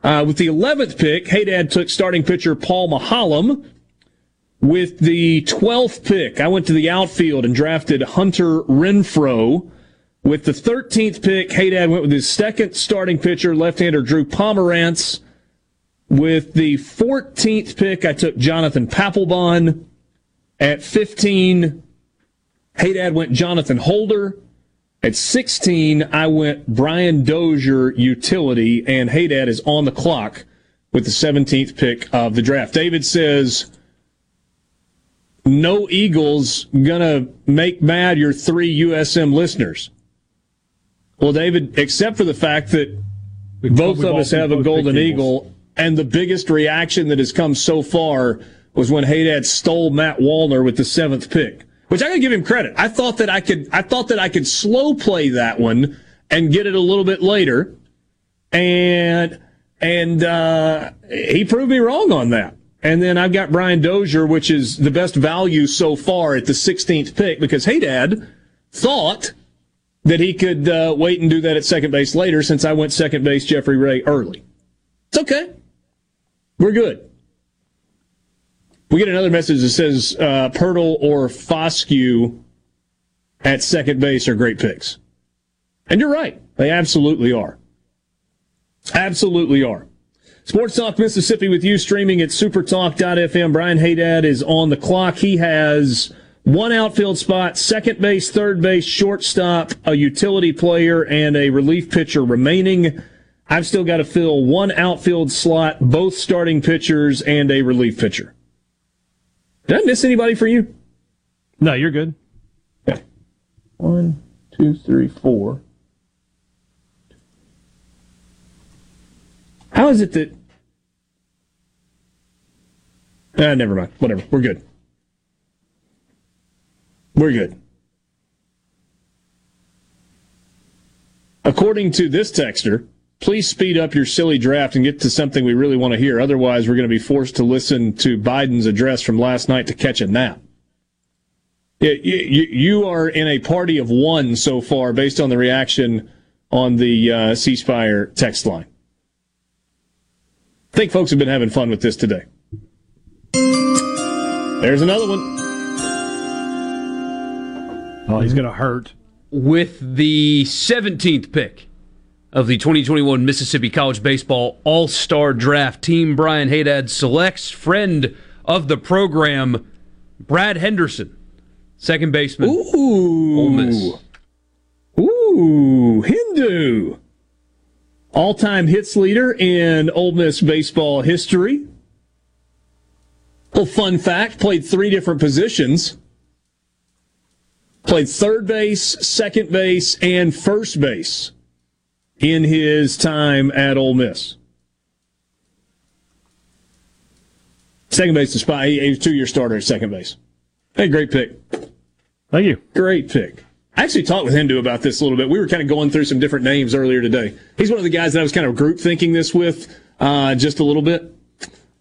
Uh, with the 11th pick, Haydad took starting pitcher Paul Maholm. With the 12th pick, I went to the outfield and drafted Hunter Renfroe. With the 13th pick, Haydad went with his second starting pitcher, left-hander Drew Pomeranz. With the 14th pick, I took Jonathan Papelbon. At 15, Haydad went Jonathan Holder. At 16, I went Brian Dozier utility, and Haydad is on the clock with the 17th pick of the draft. David says, no Eagles gonna make mad your three USM listeners. Well, David, except for the fact that both of us have a golden eagle, and the biggest reaction that has come so far was when Haydad stole Matt Wallner with the seventh pick. Which I gotta give him credit. I thought that I could I thought that I could slow play that one and get it a little bit later. And and uh, he proved me wrong on that. And then I've got Brian Dozier, which is the best value so far at the 16th pick because Haydad thought that he could uh, wait and do that at second base later since I went second base Jeffrey Rea early. It's okay. We're good. We get another message that says uh, Pirtle or Foscue at second base are great picks. And you're right. They absolutely are. Absolutely are. Sports Talk Mississippi with you streaming at supertalk.fm. Brian Haydad is on the clock. He has one outfield spot, second base, third base, shortstop, a utility player, and a relief pitcher remaining. I've still got to fill one outfield slot, both starting pitchers, and a relief pitcher. Did I miss anybody for you? No, you're good. Okay. One, two, three, four. How is it that. Ah, never mind. Whatever. We're good. We're good. According to this texter, please speed up your silly draft and get to something we really want to hear. Otherwise, we're going to be forced to listen to Biden's address from last night to catch a nap. You are in a party of one so far based on the reaction on the uh, C Spire text line. I think folks have been having fun with this today. There's another one. Oh, he's going to hurt. With the 17th pick of the 2021 Mississippi College Baseball All Star Draft, Team Brian Haydad selects friend of the program, Brad Henderson, second baseman. Ooh. Ole Miss. Ooh, Hindu. All time hits leader in Ole Miss baseball history. Little fun fact played three different positions. Played third base, second base, and first base in his time at Ole Miss. Second base is spot. He was two year starter at second base. Hey, great pick. Thank you. Great pick. I actually talked with Hindu about this a little bit. We were kind of going through some different names earlier today. He's one of the guys that I was kind of group thinking this with uh, just a little bit.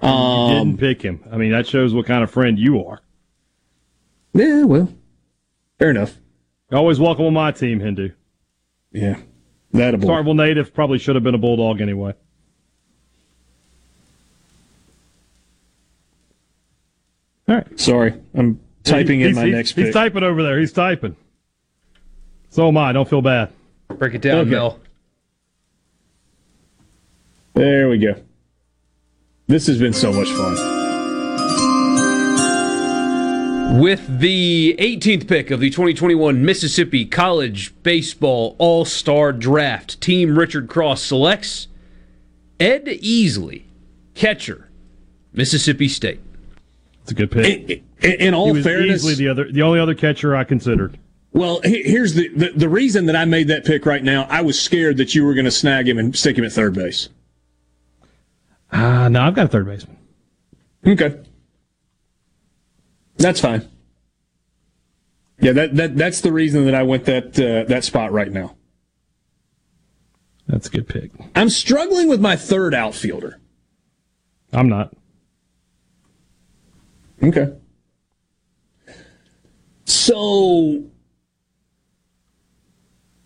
you Um, didn't pick him. I mean, that shows what kind of friend you are. Yeah, well, fair enough. Always welcome on my team, Hindu. Yeah, that a. Starkville native probably should have been a bulldog anyway. All right. Sorry, I'm typing in my he's- next He's typing over there. He's typing. So am I. Don't feel bad. Break it down, Okay. Mel. There we go. This has been so much fun. With the 18th pick of the 2021 Mississippi College Baseball All Star Draft, Team Richard Cross selects Ed Easley, catcher, Mississippi State. It's a good pick. In, in all he was fairness, Easley the other, the only other catcher I considered. Well, here's the, the the reason that I made that pick right now. I was scared that you were going to snag him and stick him at third base. Ah, no, I've got a third baseman. Okay, that's fine. Yeah, that, that that's the reason that I went that uh, that spot right now. That's a good pick. I'm struggling with my third outfielder. I'm not. Okay. So,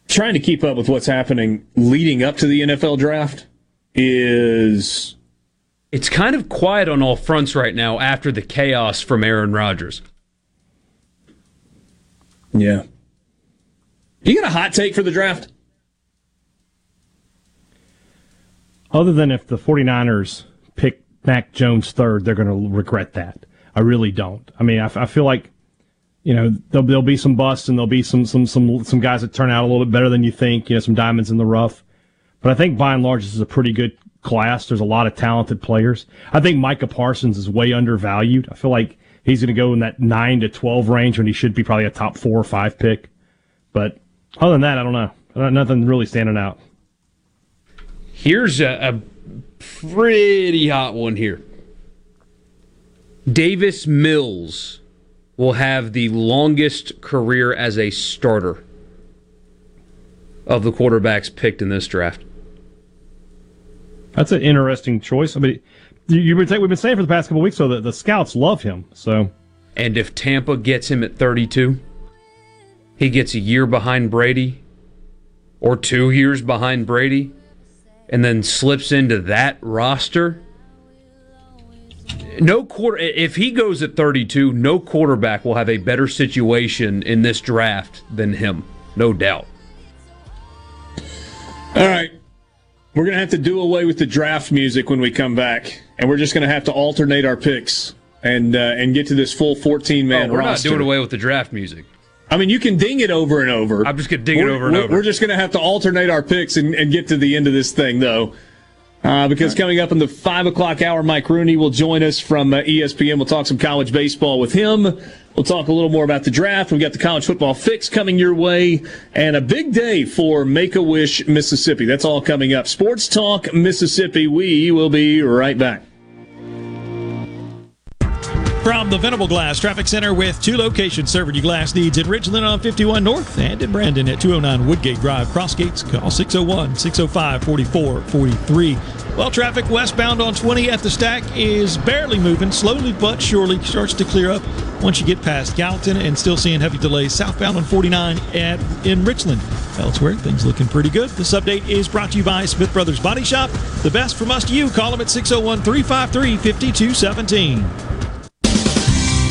trying to keep up with what's happening leading up to the NFL draft is It's kind of quiet on all fronts right now after the chaos from Aaron Rodgers. yeah. You got a hot take for the draft? Other than if the 49ers pick Mac Jones third, they're going to regret that. I really don't. I mean, I, I feel like, you know, there'll, there'll be some busts and there'll be some, some, some, some guys that turn out a little bit better than you think, you know, some diamonds in the rough. But I think by and large, this is a pretty good class. There's a lot of talented players. I think Micah Parsons is way undervalued. I feel like he's going to go in that 9 to 12 range when he should be probably a top four or five pick. But other than that, I don't know. I don't- Nothing really standing out. Here's a, a pretty hot one here. Davis Mills will have the longest career as a starter of the quarterbacks picked in this draft. That's an interesting choice. I mean, you- you've been, saying- we've been saying for the past couple weeks, so that the scouts love him. So And if Tampa gets him at 32, he gets a year behind Brady or two years behind Brady and then slips into that roster. No quarter if he goes at 32, no quarterback will have a better situation in this draft than him. No doubt. All right. We're going to have to do away with the draft music when we come back, and we're just going to have to alternate our picks and uh, and get to this full 14 man Oh, we're roster. not doing away with the draft music. I mean, you can ding it over and over. I'm just going to ding it We're- over and over. We're just going to have to alternate our picks and, and get to the end of this thing, though. Uh, because coming up in the 5 o'clock hour, Mike Rooney will join us from uh, ESPN. We'll talk some college baseball with him. We'll talk a little more about the draft. We've got the college football fix coming your way and a big day for Make a Wish Mississippi. That's all coming up. Sports Talk Mississippi. We will be right back. From the Venable Glass Traffic Center with two locations serving you glass needs in Ridgeland on 51 North and in Brandon at 209 Woodgate Drive. Crossgates, call 601 605 4443. Well, traffic westbound on 20 at the stack is barely moving, slowly but surely starts to clear up once you get past Gallatin and still seeing heavy delays southbound on 49 at in Richland. Elsewhere, things looking pretty good. This update is brought to you by Smith Brothers Body Shop. The best from us to you. Call them at 601 353 5217.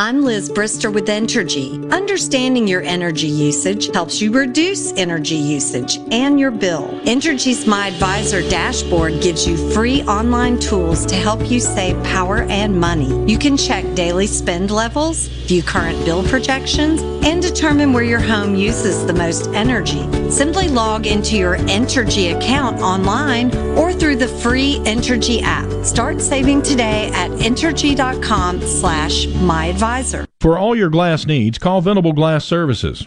I'm Liz Brister with Entergy. Understanding your energy usage helps you reduce energy usage and your bill. Entergy's My Advisor dashboard gives you free online tools to help you save power and money. You can check daily spend levels, view current bill projections, and determine where your home uses the most energy. Simply log into your Entergy account online or through the free Entergy app. Start saving today at entergy.com slash my advisor. For all your glass needs, call Venable Glass Services.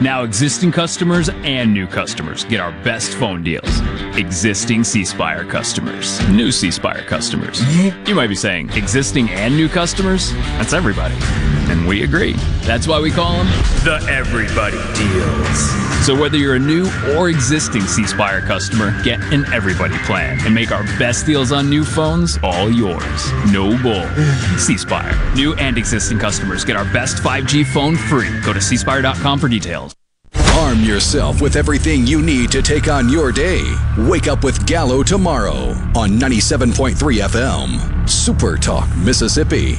Now, existing customers and new customers get our best phone deals. Existing C Spire customers, new C Spire customers. You might be saying, existing and new customers? That's everybody. And we agree. That's why we call them the Everybody Deals. So, whether you're a new or existing C Spire customer, get an Everybody plan and make our best deals on new phones all yours. No bull. C Spire. New and existing customers get our best 5G phone free. Go to cspire.com for details. Arm yourself with everything you need to take on your day. Wake up with Gallo tomorrow on 97.3 FM. Super Talk, Mississippi.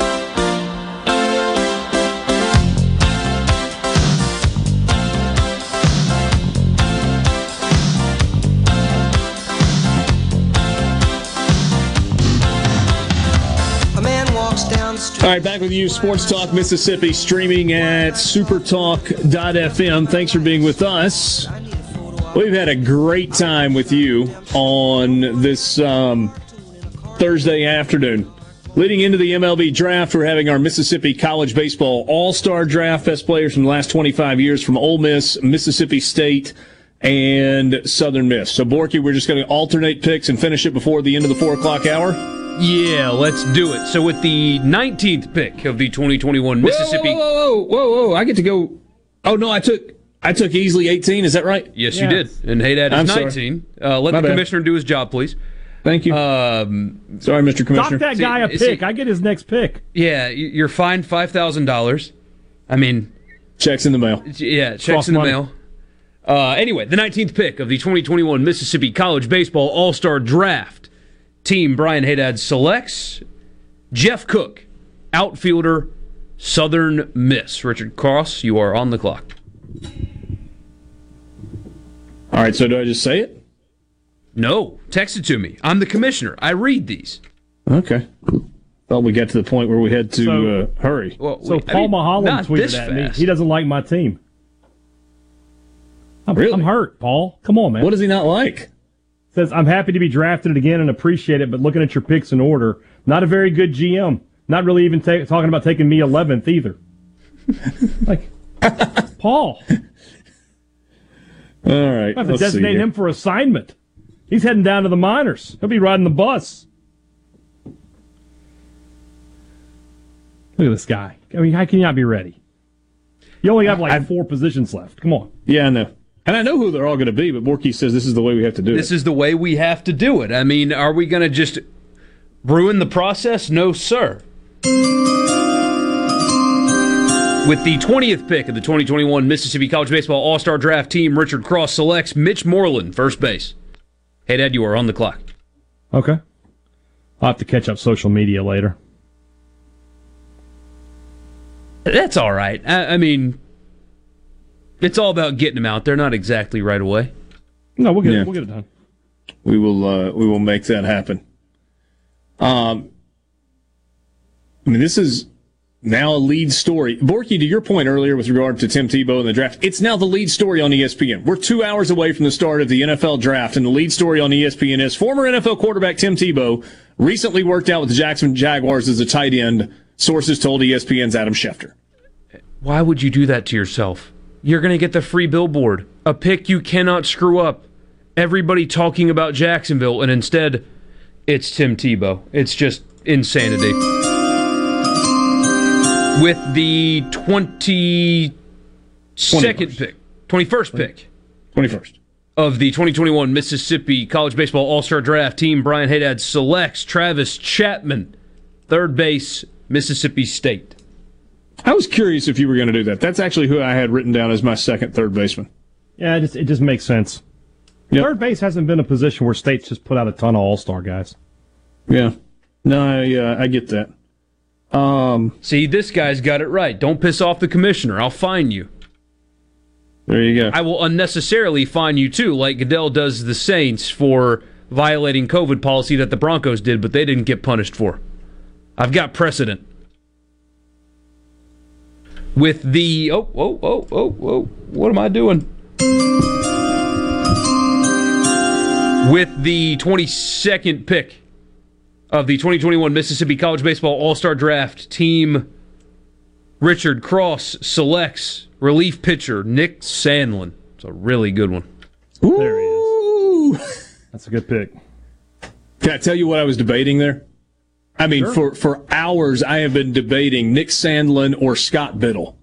All right, back with you, Sports Talk Mississippi, streaming at supertalk.fm. Thanks for being with us. We've had a great time with you on this um, Thursday afternoon. Leading into the MLB draft, we're having our Mississippi College Baseball All Star Draft. Best players from the last 25 years from Ole Miss, Mississippi State, and Southern Miss. So, Borky, we're just going to alternate picks and finish it before the end of the 4 o'clock hour. Yeah, let's do it. So with the 19th pick of the 2021 Mississippi. Whoa, whoa, whoa, whoa, whoa! I get to go. Oh no, I took I took Easley 18. Is that right? Yes, you did. And hey, Haydad I'm is 19. Uh, let My the bad. commissioner do his job, please. Thank you. Um, sorry, Mr. Commissioner. Knock that guy a pick. see- I get his next pick. Yeah, you- you're fined five thousand dollars. I mean, checks in the mail. Yeah, checks Cross in the money. mail. Uh, anyway, the 19th pick of the 2021 Mississippi College Baseball All Star Draft. Team Brian Haydad selects Jeff Cook, outfielder, Southern Miss. Richard Cross, you are on the clock. All right, so do I just say it? No, text it to me. I'm the commissioner. I read these. Okay. Thought we got to the point where we had to So- uh, hurry. So Paul Maholm tweeted at me. He doesn't like my team. I'm, I'm hurt, Paul. Come on, man. What does he not like? Says I'm happy to be drafted again and appreciate it, but looking at your picks in order, not a very good GM. Not really even ta- talking about taking me 11th either. like, Paul, All right. I have to designate him for assignment. He's heading down to the minors. He'll be riding the bus. Look at this guy. I mean, how can you not be ready? You only have like four positions left. Come on. Yeah, I know. And I know who they're all going to be, but Borky says this is the way we have to do it. This is the way we have to do it. I mean, are we going to just ruin the process? No, sir. With the 20th pick of the 2021 Mississippi College Baseball All Star Draft team, Richard Cross selects Mitch Moreland, first base. Hey, Dad, you are on the clock. Okay. I'll have to catch up social media later. That's all right. I, I mean, it's all about getting them out there, not exactly right away. No, we'll get Yeah. it. We'll get it done. We will. Uh, we will make that happen. Um, I mean, this is now a lead story. Borky, to your point earlier with regard to Tim Tebow and the draft, it's now the lead story on ESPN. We're two hours away from the start of the NFL draft, and the lead story on ESPN is former NFL quarterback Tim Tebow recently worked out with the Jackson Jaguars as a tight end. Sources told ESPN's Adam Schefter. Why would you do that to yourself? You're going to get the free billboard, a pick you cannot screw up. Everybody talking about Jacksonville, and instead, it's Tim Tebow. It's just insanity. With the 22nd pick, 21st pick 21st. of the 2021 Mississippi College Baseball All Star Draft, Team Brian Haydad selects Travis Chapman, third base, Mississippi State. I was curious if you were going to do that. That's actually who I had written down as my second third baseman. Yeah, it just it just makes sense. Third base hasn't been a position where states just put out a ton of all star guys. Yeah. No, I, uh, I get that. Um, See, this guy's got it right. Don't piss off the commissioner. I'll fine you. There you go. I will unnecessarily fine you too, like Goodell does the Saints for violating COVID policy that the Broncos did, but they didn't get punished for. I've got precedent. With the oh oh oh oh oh, what am I doing? With the 22nd pick of the 2021 Mississippi College Baseball All Star Draft, Team Richard Cross selects relief pitcher Nick Sandlin. It's a really good one. There he is. That's a good pick. Can I tell you what I was debating there? I mean, Sure. for, for hours, I have been debating Nick Sandlin or Scott Bittle.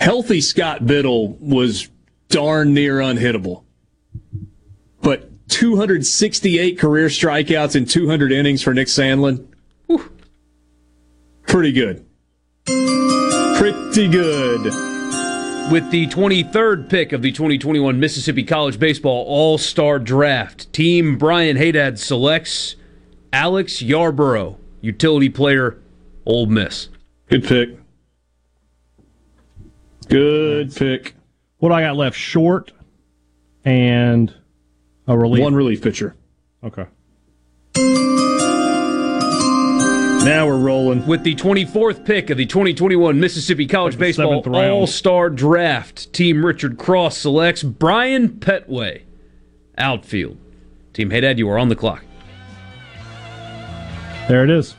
Healthy Scott Bittle was darn near unhittable. But 268 career strikeouts and 200 innings for Nick Sandlin. whew, Pretty good. Pretty good. With the 23rd pick of the 2021 Mississippi College Baseball All Star Draft, Team Brian Haydad selects Alex Yarbrough, utility player, Ole Miss. Good pick. Good pick. What do I got left? Short and a relief. One relief pitcher. Okay. Now we're rolling. With the 24th pick of the 2021 Mississippi College Baseball seventh. All Star Draft, Team Richard Cross selects Brian Petway, outfield. Team Haydad, you are on the clock. There it is.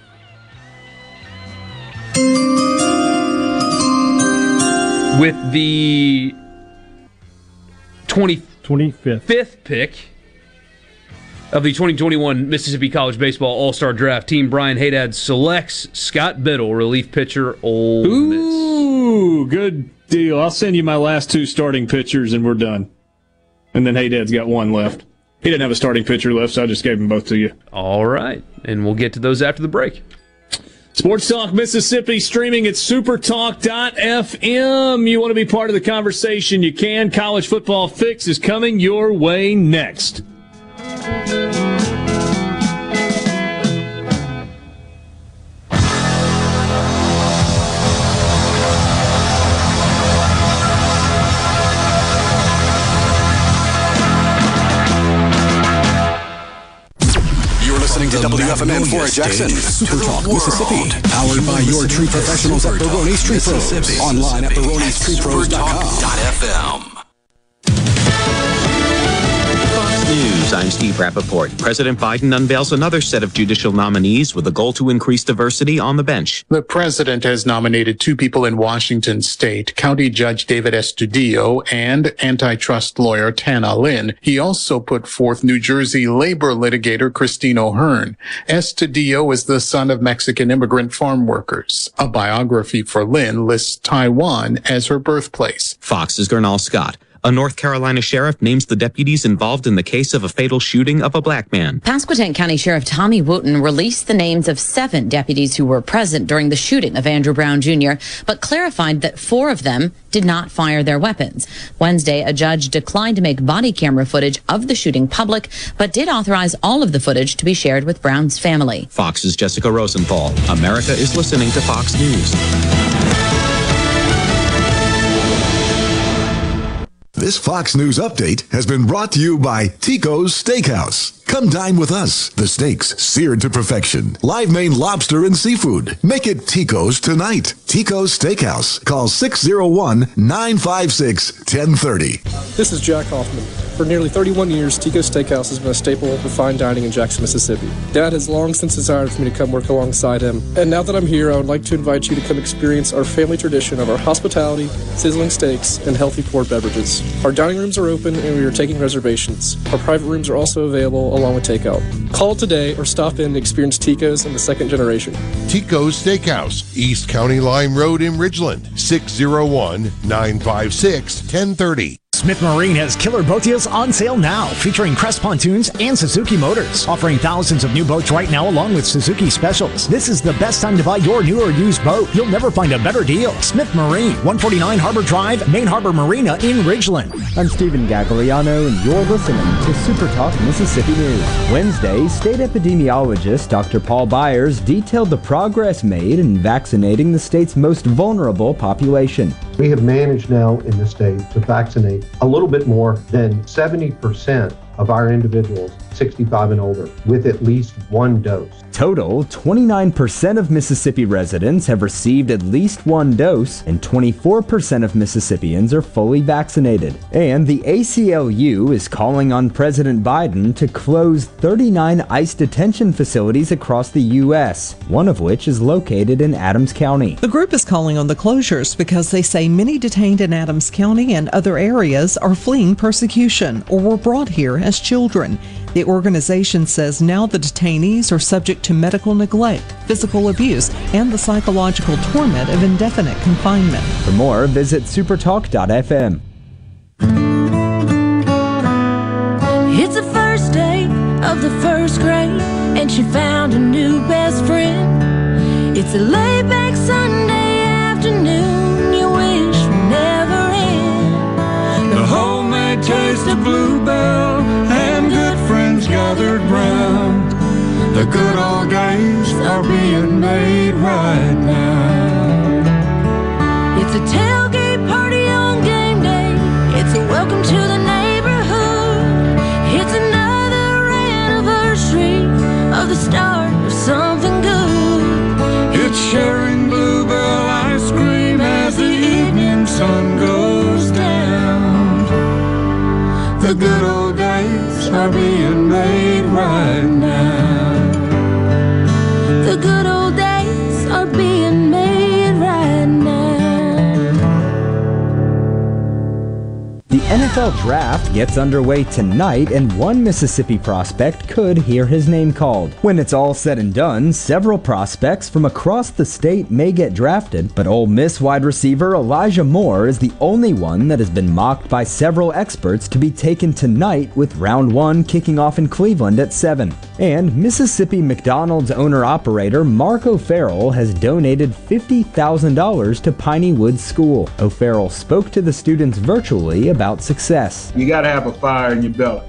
With the 20, 25th. fifth pick of the 2021 Mississippi College Baseball All Star Draft, Team Brian Haydad selects Scott Bittle, relief pitcher, Ole Miss. Ooh, good deal. I'll send you my last two starting pitchers and we're done. And then Haydad's got one left. He didn't have a starting pitcher left, so I just gave them both to you. All right, and we'll get to those after the break. Sports Talk Mississippi streaming at supertalk.fm. You want to be part of the conversation? You can. College Football Fix is coming your way next. WFMN for Jackson, Super Talk, Mississippi, powered by your tree professionals at Barone's Tree Pros. Online at baronestreepros.com. News. I'm Steve Rappaport. President Biden unveils another set of judicial nominees with a goal to increase diversity on the bench. The president has nominated two people in Washington state, County Judge David Estudillo and antitrust lawyer Tana Lin. He also put forth New Jersey labor litigator Christine O'Hearn. Estudillo is the son of Mexican immigrant farm workers. A biography for Lin lists Taiwan as her birthplace. Fox's Gernal Scott. A North Carolina sheriff names the deputies involved in the case of a fatal shooting of a black man. Pasquotank County Sheriff Tommy Wooten released the names of seven deputies who were present during the shooting of Andrew Brown Jr., but clarified that four of them did not fire their weapons. Wednesday, a judge declined to make body camera footage of the shooting public, but did authorize all of the footage to be shared with Brown's family. Fox's Jessica Rosenthal. America is listening to Fox News. This Fox News update has been brought to you by Tico's Steakhouse. Come dine with us. The steaks seared to perfection. Live Maine lobster and seafood. Make it Tico's tonight. Tico's Steakhouse. Call 601 956 1030. This is Jack Hoffman. For nearly 31 years, Tico's Steakhouse has been a staple of fine dining in Jackson, Mississippi. Dad has long since desired for me to come work alongside him, and now that I'm here, I would like to invite you to come experience our family tradition of our hospitality, sizzling steaks, and healthy poured beverages. Our dining rooms are open and we are taking reservations. Our private rooms are also available along with takeout. Call today or stop in and experience Tico's in the second generation. Tico's Steakhouse, East County Line Road in Ridgeland, 601 956 1030. Smith Marine has killer boat deals on sale now, featuring Crest pontoons and Suzuki motors, offering thousands of new boats right now along with Suzuki specials. This is the best time to buy your new or used boat. You'll never find a better deal. Smith Marine, 149 Harbor Drive, Main Harbor Marina in Ridgeland. I'm Stephen Gagliano, and you're listening to Super Talk Mississippi News. Wednesday, state epidemiologist Dr. Paul Byers detailed the progress made in vaccinating the state's most vulnerable population. We have managed now in the state to vaccinate a little bit more than 70% of our individuals 65 and older with at least one dose. Total, 29% of Mississippi residents have received at least one dose, and 24% of Mississippians are fully vaccinated. And the ACLU is calling on President Biden to close 39 ICE detention facilities across the U.S., one of which is located in Adams County. The group is calling on the closures because they say many detained in Adams County and other areas are fleeing persecution or were brought here as children. The organization says now the detainees are subject to medical neglect, physical abuse, and the psychological torment of indefinite confinement. For more, visit supertalk.fm. It's the first day of the first grade, and she found a new best friend. It's a laid back Sunday afternoon, you wish would never end. The homemade taste of bluebell and good friends gathered round. The good old days are being made right now. It's a tailgate party on game day. It's a welcome to the neighborhood. It's another anniversary of the start of something good. It's sharing bluebell ice cream as the evening sun goes down. The good old being made right now. NFL draft gets underway tonight, and one Mississippi prospect could hear his name called. When it's all said and done, several prospects from across the state may get drafted, but Ole Miss wide receiver Elijah Moore is the only one that has been mocked by several experts to be taken tonight, with round one kicking off in Cleveland at 7. And Mississippi McDonald's owner operator Mark O'Farrell has donated $50,000 to Piney Woods School. O'Farrell spoke to the students virtually about success. You got to have a fire in your belly.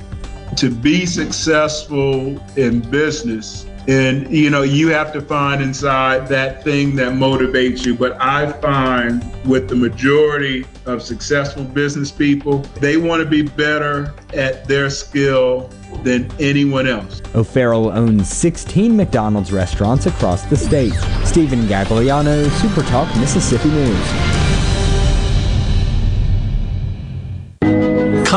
To be successful in business, and you know, you have to find inside that thing that motivates you. But I find with the majority of successful business people, they want to be better at their skill than anyone else. O'Farrell owns 16 McDonald's restaurants across the state. Stephen Gagliano, SuperTalk Mississippi News.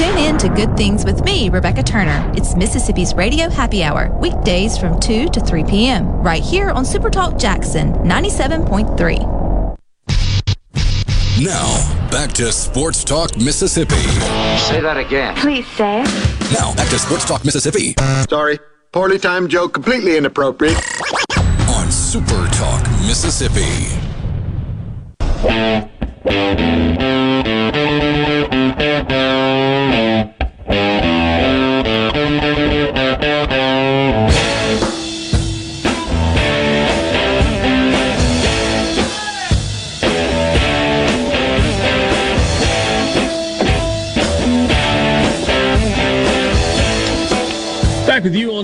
Tune in to Good Things with me, Rebecca Turner. It's Mississippi's Radio Happy Hour, weekdays from 2 to 3 p.m., right here on Supertalk Jackson 97.3. Now, back to Sports Talk Mississippi. Say that again. Please say Now, back to Sports Talk Mississippi Sorry. Poorly timed joke, completely inappropriate. on Super Talk Mississippi. Back you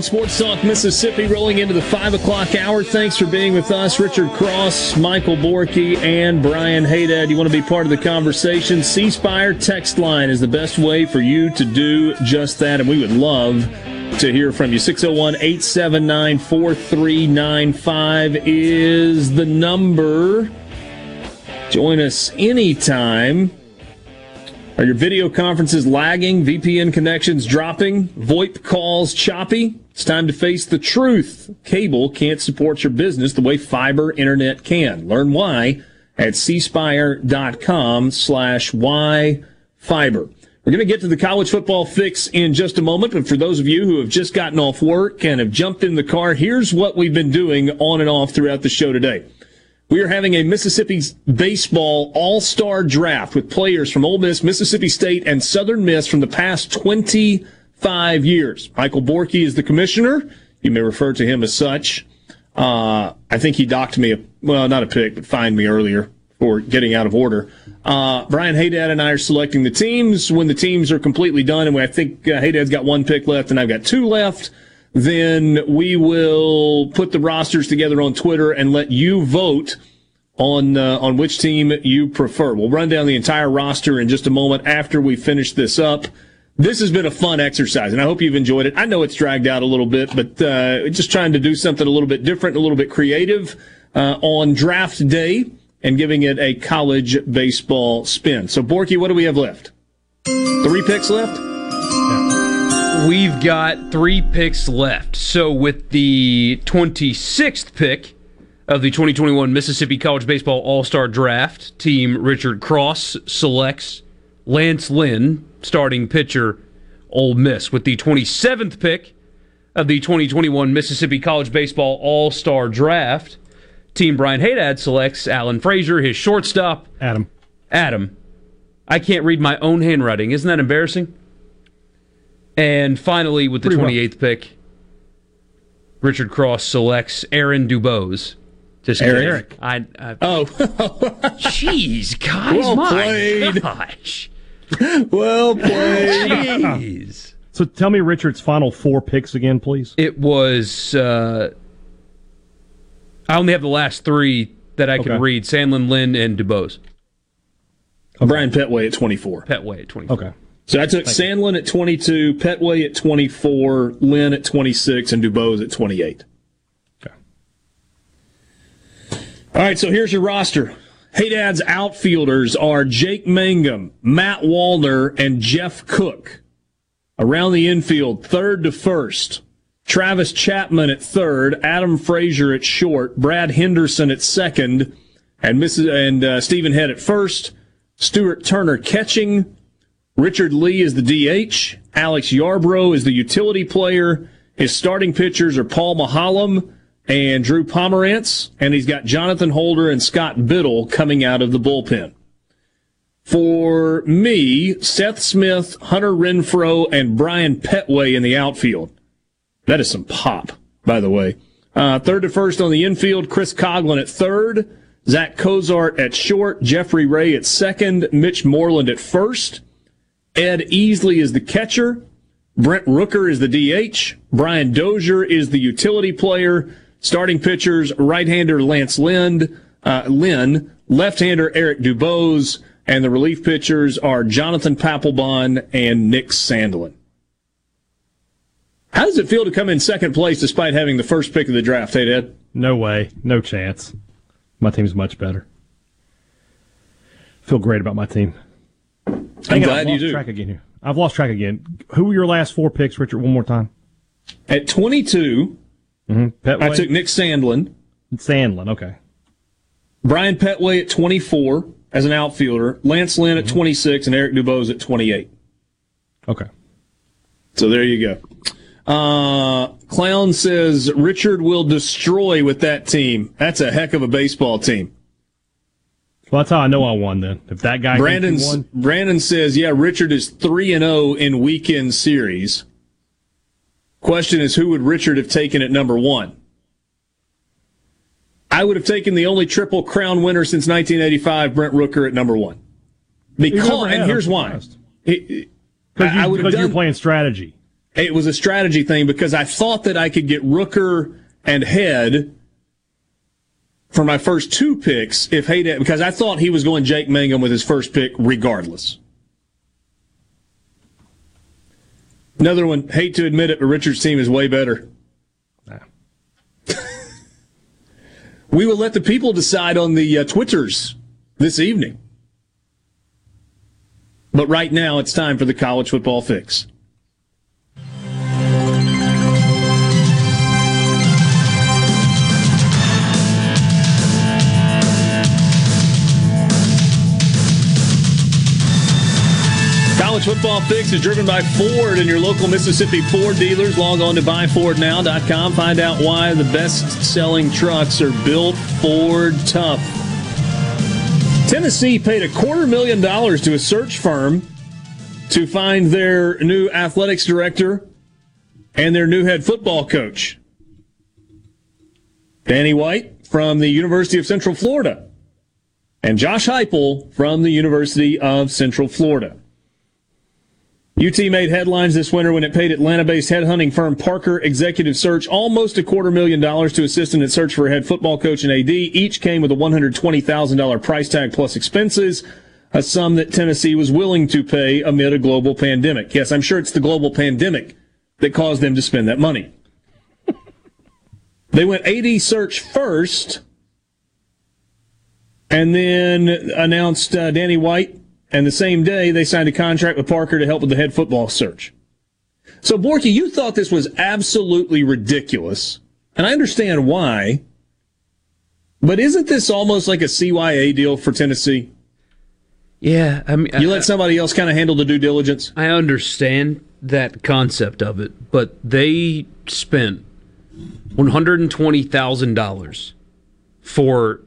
Sports Talk Mississippi, rolling into the 5 o'clock hour. Thanks for being with us. Richard Cross, Michael Borky, and Brian Haydad. You want to be part of the conversation? C Spire text line is the best way for you to do just that, and we would love to hear from you. 601 879 4395 is the number. Join us anytime. Are your video conferences lagging? VPN connections dropping? VoIP calls choppy? It's time to face the truth. Cable can't support your business the way fiber internet can. Learn why at cspire.com slash why fiber. We're going to get to the college football fix in just a moment, but for those of you who have just gotten off work and have jumped in the car, here's what we've been doing on and off throughout the show today. We are having a Mississippi baseball all-star draft with players from Ole Miss, Mississippi State, and Southern Miss from the past 25 years. Michael Borky is the commissioner. You may refer to him as such. Uh, I think he docked me a, well, not a pick, but fined me earlier for getting out of order. Uh, Brian Haydad and I are selecting the teams. When the teams are completely done, and I think uh, Haydad's got one pick left and I've got two left, then we will put the rosters together on Twitter and let you vote on uh, on which team you prefer. We'll run down the entire roster in just a moment after we finish this up. This has been a fun exercise, and I hope you've enjoyed it. I know it's dragged out a little bit, but uh, just trying to do something a little bit different, a little bit creative uh, on draft day, and giving it a college baseball spin. So, Borky, what do we have left? Three picks left. We've got three picks left. So with the 26th pick of the 2021 Mississippi College Baseball All-Star Draft, team Richard Cross selects Lance Lynn, starting pitcher, Ole Miss. With the 27th pick of the 2021 Mississippi College Baseball All-Star Draft, team Brian Haydad selects Alan Frazier, his shortstop. Adam. Adam. I can't read my own handwriting. Isn't that embarrassing? And finally, with the Pretty well. 28th pick, Richard Cross selects Aaron Dubose. Just Eric. kidding. I, I, oh, jeez, guys, Well my played. gosh, well played. jeez. So tell me Richard's final four picks again, please. It was. Uh, I only have the last three that I can Okay. read: Sandlin, Lynn, and Dubose. Brian Petway at 24. Petway at 24. Okay. So I took Sandlin at 22, Petway at 24, Lynn at 26, and Dubose at 28. Okay. All right, so here's your roster. Haydad's outfielders are Jake Mangum, Matt Wallner, and Jeff Cook. Around the infield, third to first. Travis Chapman at third, Adam Frazier at short, Brad Henderson at second, and Mrs. and uh, Stephen Head at first. Stuart Turner catching. Richard Lee is the DH. Alex Yarbrough is the utility player. His starting pitchers are Paul Maholm and Drew Pomeranz, and he's got Jonathan Holder and Scott Bittle coming out of the bullpen. For me, Seth Smith, Hunter Renfroe, and Brian Petway in the outfield. That is some pop, by the way. Uh, third to first on the infield, Chris Coghlan at third, Zack Cozart at short, Jeffrey Rea at second, Mitch Moreland at first. Ed Easley is the catcher. Brent Rooker is the DH. Brian Dozier is the utility player. Starting pitchers, right-hander Lance Lind, uh, Lynn, left-hander Eric Dubose, and the relief pitchers are Jonathan Papelbon and Nick Sandlin. How does it feel to come in second place despite having the first pick of the draft, Haydad? No way. No chance. My team's much better. Feel great about my team. I'm Hang glad I've you lost do. Track again here. I've lost track again. Who were your last four picks, Richard? One more time. At 22, Mm-hmm. Petway. I took Nick Sandlin. Sandlin. Okay. Brian Petway at 24 as an outfielder, Lance Lynn at 26, and Eric Dubose at 28. Okay. So there you go. Uh, Clown says Richard will destroy with that team. That's a heck of a baseball team. Well, that's how I know I won. Then, if that guy Brandon thinks he won, Brandon says, yeah, Richard is three and zero in weekend series. Question is, who would Richard have taken at number one? I would have taken the only triple crown winner since 1985, Brent Rooker, at number one. Because, and here's why. It- because I- I you, would have because you're playing strategy. it was a strategy thing because I thought that I could get Rooker and Head for my first two picks if Hayden, because I thought he was going Jake Mangum with his first pick regardless. Another one, hate to admit it, but Richard's team is way better. we will let the people decide on the uh, Twitters this evening. But right now, it's time for the college football fix. College Football Fix is driven by Ford and your local Mississippi Ford dealers. Log on to buyfordnow.com. Find out why the best selling trucks are built Ford tough. Tennessee paid a quarter million dollars to a search firm to find their new athletics director and their new head football coach. Danny White from the University of Central Florida and Josh Heupel from the University of Central Florida. UT made headlines this winter when it paid Atlanta-based headhunting firm Parker Executive Search almost a quarter million dollars to assist in its search for a head football coach and AD. Each came with a $120,000 price tag plus expenses, a sum that Tennessee was willing to pay amid a global pandemic. Yes, I'm sure it's the global pandemic that caused them to spend that money. they went AD search first and then announced uh, Danny White and the same day, they signed a contract with Parker to help with the head football search. So, Borky, you thought this was absolutely ridiculous. And I understand why. But isn't this almost like a CYA deal for Tennessee? Yeah, I mean, You let somebody else kind of handle the due diligence? I understand that concept of it, but they spent one hundred and twenty thousand dollars for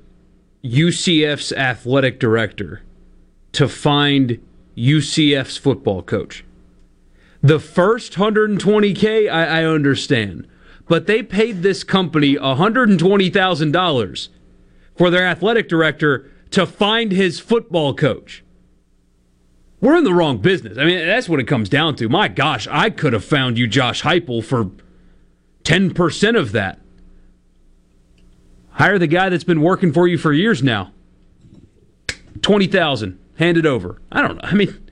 UCF's athletic director to find UCF's football coach. The first 120k, I, I understand, but they paid this company 120 thousand dollars for their athletic director to find his football coach. we're in the wrong business. I mean, that's what it comes down to. My gosh, I could have found you Josh Heupel for 10% of that. Hire the guy that's been working for you for years now. 20,000, hand it over. I don't know. I mean,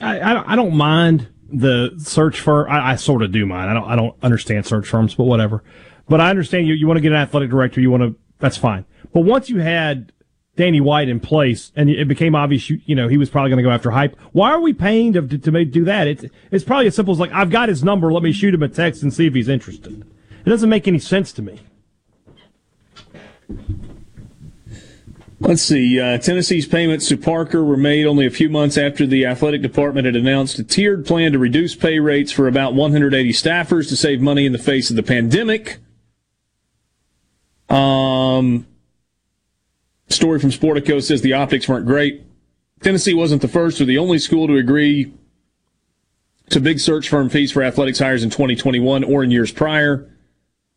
I, I, don't mind the search firm. I, I sort of do mind. I don't I don't understand search firms, but whatever. But I understand you. You want to get an athletic director. You want to. That's fine. But once you had Danny White in place, and it became obvious, you, you know, he was probably going to go after hype. Why are we paying to, to, to do that? It's it's probably as simple as like I've got his number. Let me shoot him a text and see if he's interested. It doesn't make any sense to me. Let's see. Uh, Tennessee's payments to Parker were made only a few months after the athletic department had announced a tiered plan to reduce pay rates for about 180 staffers to save money in the face of the pandemic. Um, story from Sportico says the optics weren't great. Tennessee wasn't the first or the only school to agree to big search firm fees for athletics hires in 2021 or in years prior.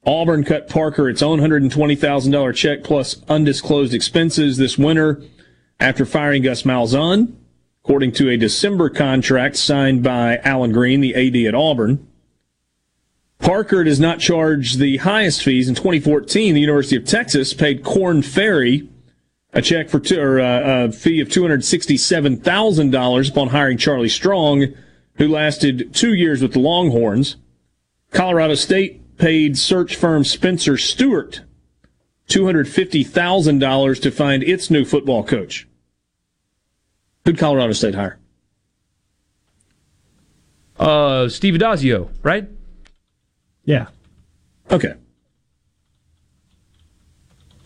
Auburn cut Parker its own $120,000 check plus undisclosed expenses this winter after firing Gus Malzahn, according to a December contract signed by Allen Greene, the AD at Auburn. Parker does not charge the highest fees. In 2014, the University of Texas paid Korn Ferry a check for two, or uh, a fee of $267,000 upon hiring Charlie Strong, who lasted two years with the Longhorns. Colorado State paid search firm Spencer Stuart $250,000 to find its new football coach. Who'd Colorado State hire? Uh, Steve Addazio, right? Yeah. Okay.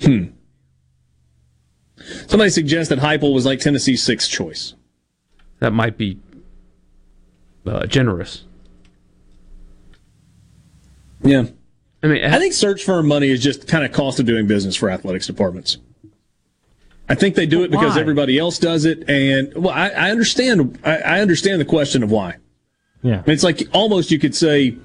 Hmm. Somebody suggests that Heupel was like Tennessee's sixth choice. That might be uh, generous. Yeah. I mean, I uh, think search firm money is just kind of cost of doing business for athletics departments. I think they do it because why? everybody else does it, and well, I, I understand. I, I understand the question of why. Yeah, I mean, it's like almost you could say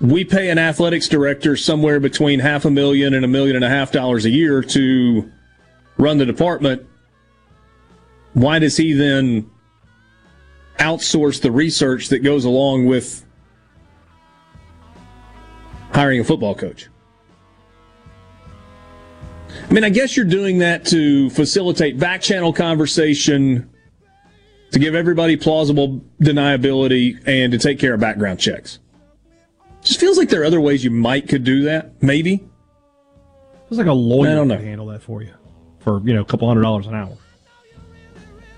we pay an athletics director somewhere between half a million and a million and a half dollars a year to run the department. Why does he then outsource the research that goes along with hiring a football coach? I mean, I guess you're doing that to facilitate back channel conversation, to give everybody plausible deniability, and to take care of background checks. Just feels like there are other ways you might could do that. Maybe. It's like a lawyer I don't can know. handle that for you for you know a couple hundred dollars an hour.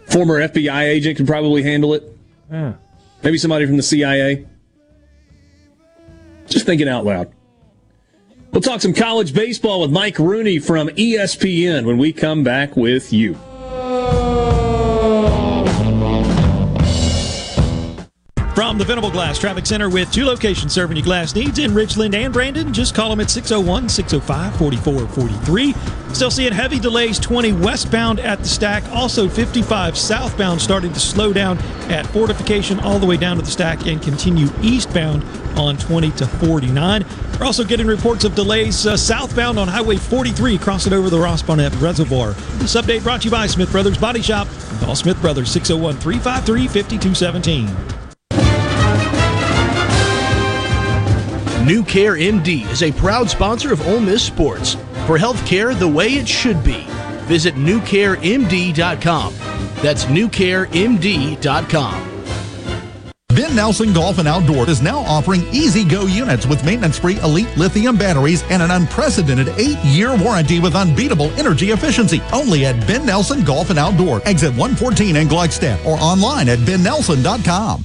Former FBI agent can probably handle it. Yeah. Maybe somebody from the CIA. Just thinking out loud. We'll talk some college baseball with Mike Rooney from ESPN when we come back with you. The Venable Glass Traffic Center with two locations serving your glass needs in Richland and Brandon. Just call them at 601 605 4443. Still seeing heavy delays 20 westbound at the stack. Also 55 southbound starting to slow down at Fortification all the way down to the stack and continue eastbound on 20 to 49. We're also getting reports of delays uh, southbound on Highway 43 crossing over the Ross Barnett Reservoir. This update brought to you by Smith Brothers Body Shop. Call Smith Brothers 601 353 5217. New Care MD is a proud sponsor of Ole Miss Sports. For health care the way it should be, visit newcaremd.com. That's newcaremd.com. Ben Nelson Golf and Outdoor is now offering easy go units with maintenance free elite lithium batteries and an unprecedented eight year warranty with unbeatable energy efficiency. Only at Ben Nelson Golf and Outdoor, exit 114 in Gluckstadt, or online at bennelson.com.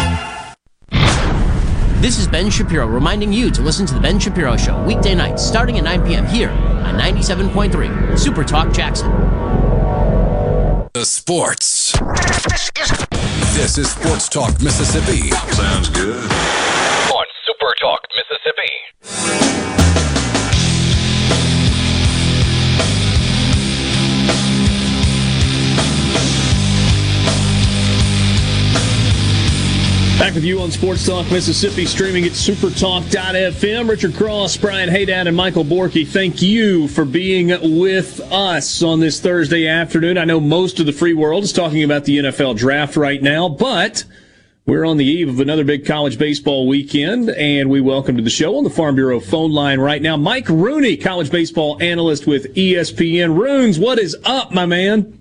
This is Ben Shapiro reminding you to listen to The Ben Shapiro Show weekday nights starting at 9 p.m. here on 97.3 Super Talk Jackson. The sports. This is Sports Talk Mississippi. Sounds good. On Super Talk Mississippi. Back with you on Sports Talk Mississippi, streaming at supertalk.fm. Richard Cross, Brian Haydad, and Michael Borky, thank you for being with us on this Thursday afternoon. I know most of the free world is talking about the NFL draft right now, but we're on the eve of another big college baseball weekend, and we welcome to the show on the Farm Bureau phone line right now, Mike Rooney, college baseball analyst with ESPN. Runes, what is up, my man?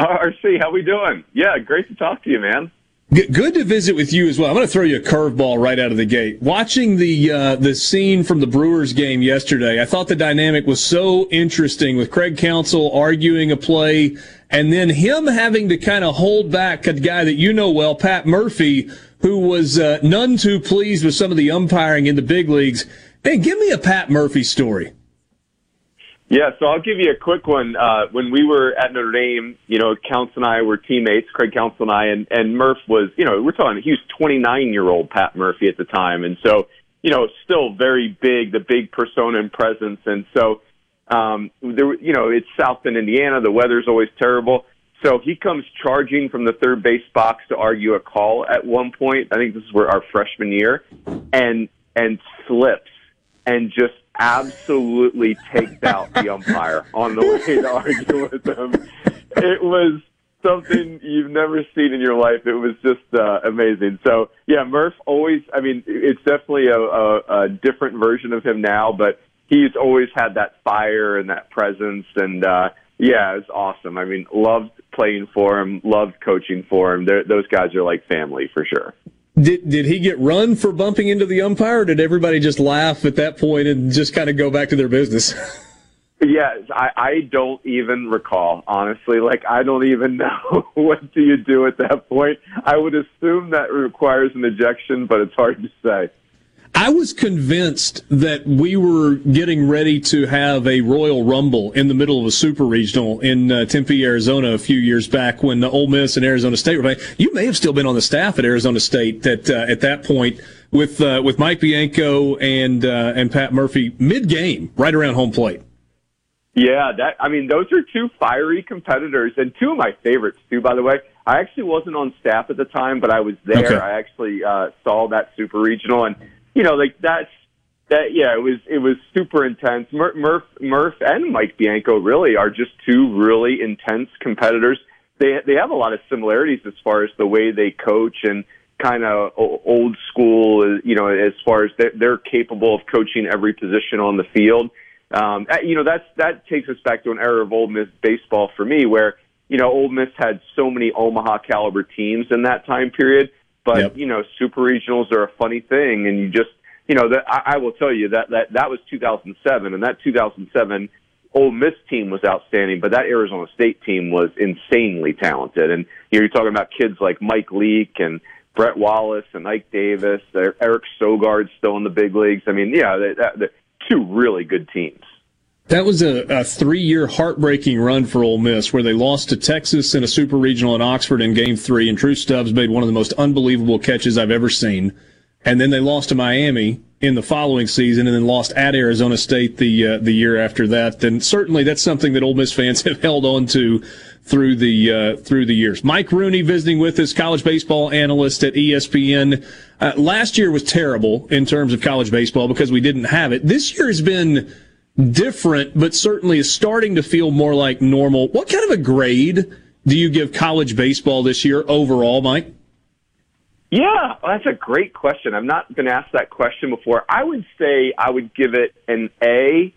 RC, how we doing? Yeah, great to talk to you, man. G- Good to visit with you as well. I'm going to throw you a curveball right out of the gate. Watching the uh, the scene from the Brewers game yesterday, I thought the dynamic was so interesting with Craig Counsell arguing a play, and then him having to kind of hold back a guy that you know well, Pat Murphy, who was uh, none too pleased with some of the umpiring in the big leagues. Man, give me a Pat Murphy story. Yeah, so I'll give you a quick one. Uh, when we were at Notre Dame, you know, Counts and I were teammates, Craig Counts and I, and, and Murph was, you know, we're talking, he was 29 year old Pat Murphy at the time. And so, you know, still very big, the big persona and presence. And so, um, there, you know, it's South Bend, Indiana. The weather's always terrible. So he comes charging from the third base box to argue a call at one point. I think this is where our freshman year and, and slips and just absolutely takes out the umpire on the way to argue with him. It was something you've never seen in your life. It was just uh, amazing. So yeah, Murph always. I mean, it's definitely a, a, a different version of him now, but he's always had that fire and that presence. And uh, yeah, it's awesome. I mean, loved playing for him, loved coaching for him. They're, those guys are like family for sure. Did did he get run for bumping into the umpire? Did everybody just laugh at that point and just kind of go back to their business? Yes, I, I don't even recall, honestly. Like, I don't even know what do you do at that point. I would assume that requires an ejection, but it's hard to say. I was convinced that we were getting ready to have a Royal Rumble in the middle of a Super Regional in uh, Tempe, Arizona, a few years back when the Ole Miss and Arizona State were playing. You may have still been on the staff at Arizona State at uh, at that point with uh, with Mike Bianco and uh, and Pat Murphy mid game, right around home plate. Yeah, that I mean, those are two fiery competitors and two of my favorites too. By the way, I actually wasn't on staff at the time, but I was there. Okay. I actually uh, saw that super regional, and you know, like that's that. Yeah, it was it was super intense. Mur- Murph Murph and Mike Bianco really are just two really intense competitors. They they have a lot of similarities as far as the way they coach and kind of old school. You know, as far as they're, they're capable of coaching every position on the field. Um, you know, that's that takes us back to an era of Ole Miss baseball for me, where you know Ole Miss had so many Omaha caliber teams in that time period. But you know, super regionals are a funny thing, and you just you know that I, I will tell you that that that was 2007, and that 2007 Ole Miss team was outstanding, but that Arizona State team was insanely talented. And you know, you're talking about kids like Mike Leake and Brett Wallace and Ike Davis, Eric Sogard still in the big leagues. I mean, yeah, they, they, two really good teams. That was a, a three-year heartbreaking run for Ole Miss, where they lost to Texas in a super regional in Oxford in Game Three, and Drew Stubbs made one of the most unbelievable catches I've ever seen. And then they lost to Miami in the following season, and then lost at Arizona State the uh, the year after that. And certainly, that's something that Ole Miss fans have held on to through the uh, through the years. Mike Rooney visiting with us, college baseball analyst at ESPN. Uh, last year was terrible in terms of college baseball because we didn't have it. This year has been different, but certainly is starting to feel more like normal. What kind of a grade do you give college baseball this year overall, Mike? Yeah, that's a great question. I've not been asked that question before. I would say I would give it an A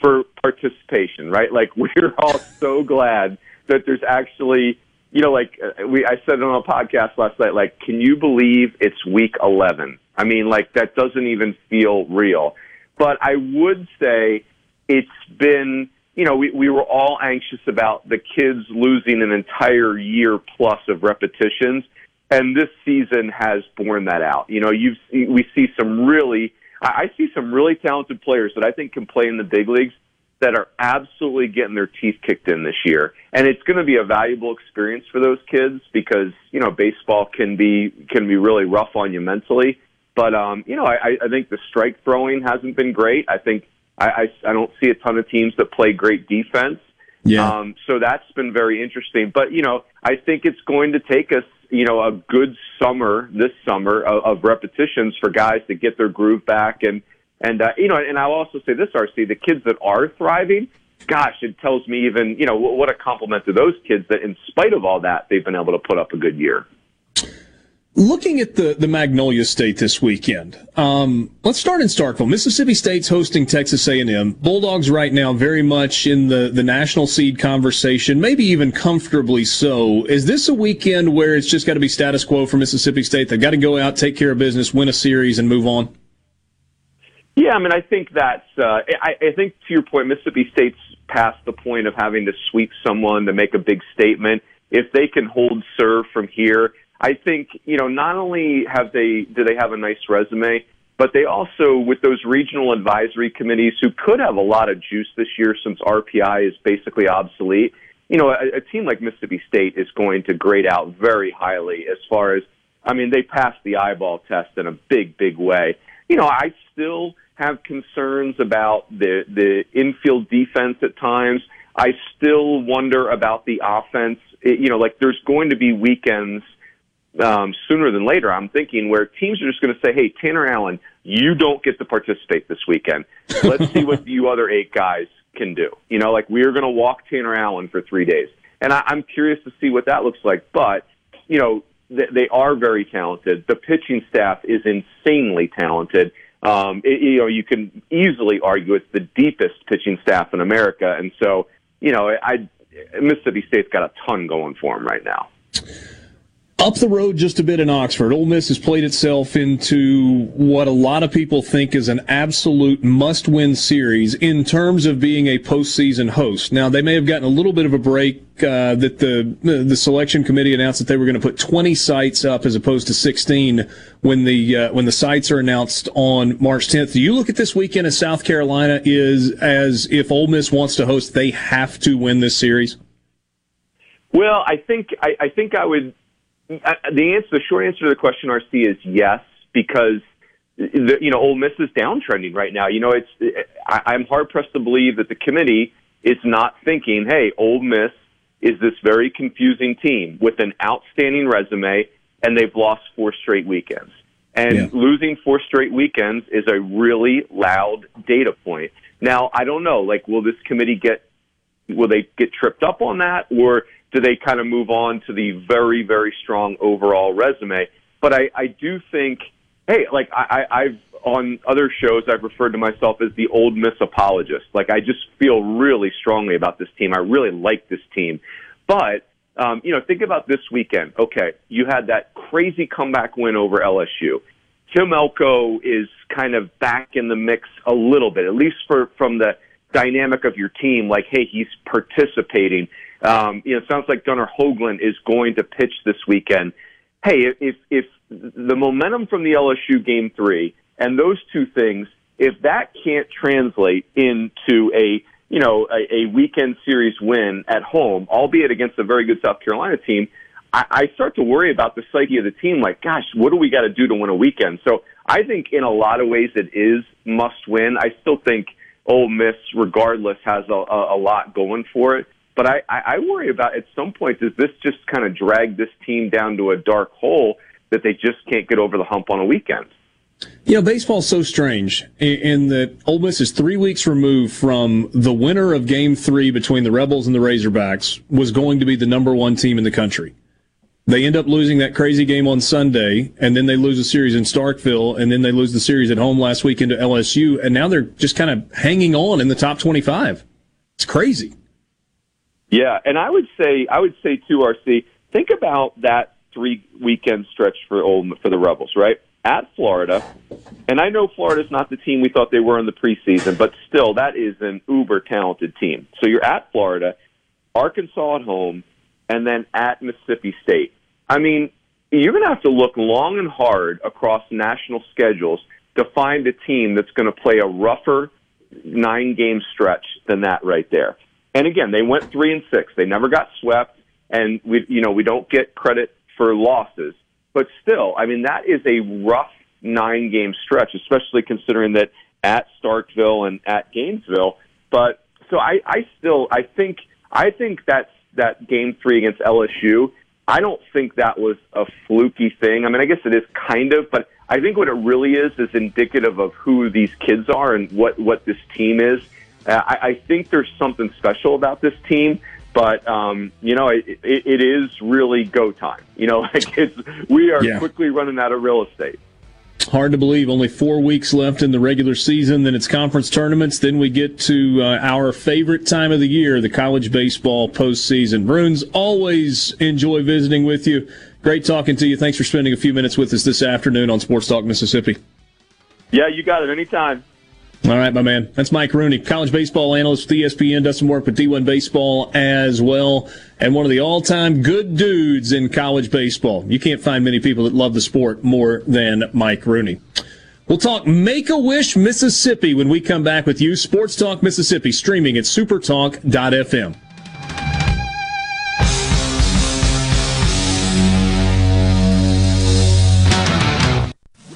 for participation, right? Like we're all so glad that there's actually, you know, like uh, we I said it on a podcast last night, like can you believe it's week 11? I mean, like that doesn't even feel real. But I would say it's been, you know, we, we were all anxious about the kids losing an entire year plus of repetitions. And this season has borne that out. You know, you've, we see some really, I see some really talented players that I think can play in the big leagues that are absolutely getting their teeth kicked in this year. And it's going to be a valuable experience for those kids because, you know, baseball can be, can be really rough on you mentally. But, um, you know, I, I think the strike throwing hasn't been great. I think I, I, I don't see a ton of teams that play great defense. Yeah. Um, so that's been very interesting. But, you know, I think it's going to take us, you know, a good summer this summer of, of repetitions for guys to get their groove back and, and uh, you know, and I'll also say this, RC, the kids that are thriving, gosh, it tells me even you know what a compliment to those kids that in spite of all that, they've been able to put up a good year. Looking at the, the Magnolia State this weekend, um, let's start in Starkville. Mississippi State's hosting Texas A&M. Bulldogs right now very much in the, the national seed conversation, maybe even comfortably so. Is this a weekend where it's just got to be status quo for Mississippi State? They've got to go out, take care of business, win a series, and move on? Yeah, I mean, I think that's. Uh, I, I think to your point, Mississippi State's past the point of having to sweep someone to make a big statement. If they can hold serve from here, I think you know not only have they do they have a nice resume, but they also with those regional advisory committees who could have a lot of juice this year since RPI is basically obsolete. You know, a, a team like Mississippi State is going to grade out very highly as far as I mean they passed the eyeball test in a big big way. You know, I still have concerns about the the infield defense at times. I still wonder about the offense. It, you know, like there's going to be weekends um, sooner than later. I'm thinking where teams are just going to say, "Hey, Tanner Allen, you don't get to participate this weekend. Let's see what you other eight guys can do." You know, like we're going to walk Tanner Allen for three days, and I, I'm curious to see what that looks like. But you know, they, they are very talented. The pitching staff is insanely talented um, it, you know, you can easily argue it's the deepest pitching staff in America, and so you know, I, I Mississippi State's got a ton going for them right now. Up the road just a bit in Oxford, Ole Miss has played itself into what a lot of people think is an absolute must-win series in terms of being a postseason host. Now, they may have gotten a little bit of a break uh, that the the selection committee announced that they were going to put 20 sites up as opposed to 16 when the uh, when the sites are announced on March 10th. Do you look at this weekend as South Carolina is as if Ole Miss wants to host, they have to win this series? Well, I think I, I think I would the answer, the short answer to the question, RC, is yes, because the, you know Ole Miss is downtrending right now. You know, it's I, I'm hard pressed to believe that the committee is not thinking, "Hey, Ole Miss is this very confusing team with an outstanding resume, and they've lost four straight weekends." And yeah. losing four straight weekends is a really loud data point. Now, I don't know. Like, will this committee get will they get tripped up on that, or do they kind of move on to the very, very strong overall resume? But I, I do think, hey, like I, I've on other shows, I've referred to myself as the Ole Miss apologist. Like I just feel really strongly about this team. I really like this team, but um, you know, think about this weekend. Okay, you had that crazy comeback win over LSU. Tim Elko is kind of back in the mix a little bit, at least for from the dynamic of your team, like, hey, he's participating. Um, you know, it sounds like Gunnar Hoglund is going to pitch this weekend. Hey, if if the momentum from the LSU game three and those two things, if that can't translate into a you know a, a weekend series win at home, albeit against a very good South Carolina team, I, I start to worry about the psyche of the team. Like, gosh, what do we got to do to win a weekend? So I think in a lot of ways it is must win. I still think Ole Miss, regardless, has a, a, a lot going for it. But I, I worry about at some point does this just kind of drag this team down to a dark hole that they just can't get over the hump on a weekend. You know, baseball's so strange in that Ole Miss is three weeks removed from the winner of Game Three between the Rebels and the Razorbacks was going to be the number one team in the country. They end up losing that crazy game on Sunday, and then they lose a series in Starkville, and then they lose the series at home last week into LSU, and now they're just kind of hanging on in the top twenty-five. It's crazy. Yeah, and I would say I would say too, RC. Think about that three weekend stretch for old for the Rebels, right? At Florida, and I know Florida's not the team we thought they were in the preseason, but still, that is an uber talented team. So you're at Florida, Arkansas at home, and then at Mississippi State. I mean, you're going to have to look long and hard across national schedules to find a team that's going to play a rougher nine game stretch than that right there. And again, they went three and six. They never got swept, and we, you know, we don't get credit for losses. But still, I mean, that is a rough nine game stretch, especially considering that at Starkville and at Gainesville. But so I, I still, I think, I think that that game three against LSU. I don't think that was a fluky thing. I mean, I guess it is kind of, but I think what it really is is indicative of who these kids are and what what this team is. Uh, I, I think there's something special about this team, but um, you know, it, it, it is really go time. You know, like it's we are Yeah. quickly running out of real estate. Hard to believe. Only four weeks left in the regular season. Then it's conference tournaments. Then we get to uh, our favorite time of the year, the college baseball postseason. Bruins, always enjoy visiting with you. Great talking to you. Thanks for spending a few minutes with us this afternoon on Sports Talk Mississippi. Yeah, you got it anytime. All right, my man. That's Mike Rooney, college baseball analyst with ESPN, does some work with D1 Baseball as well, and one of the all-time good dudes in college baseball. You can't find many people that love the sport more than Mike Rooney. We'll talk Make-A-Wish Mississippi when we come back with you. Sports Talk Mississippi, streaming at supertalk.fm.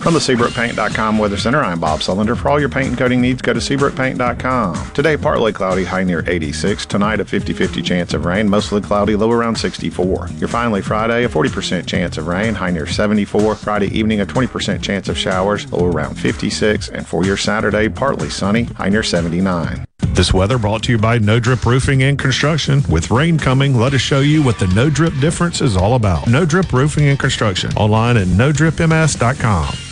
From the SeabrookPaint.com Weather Center, I'm Bob Sullender. For all your paint and coating needs, go to SeabrookPaint.com. Today, partly cloudy, high near 86. Tonight, a 50-50 chance of rain, mostly cloudy, low around 64. Your finally Friday, a 40% chance of rain, high near 74. Friday evening, a 20% chance of showers, low around 56. And for your Saturday, partly sunny, high near 79. This weather brought to you by No Drip Roofing and Construction. With rain coming, let us show you what the No Drip difference is all about. No Drip Roofing and Construction. Online at NoDripMS.com.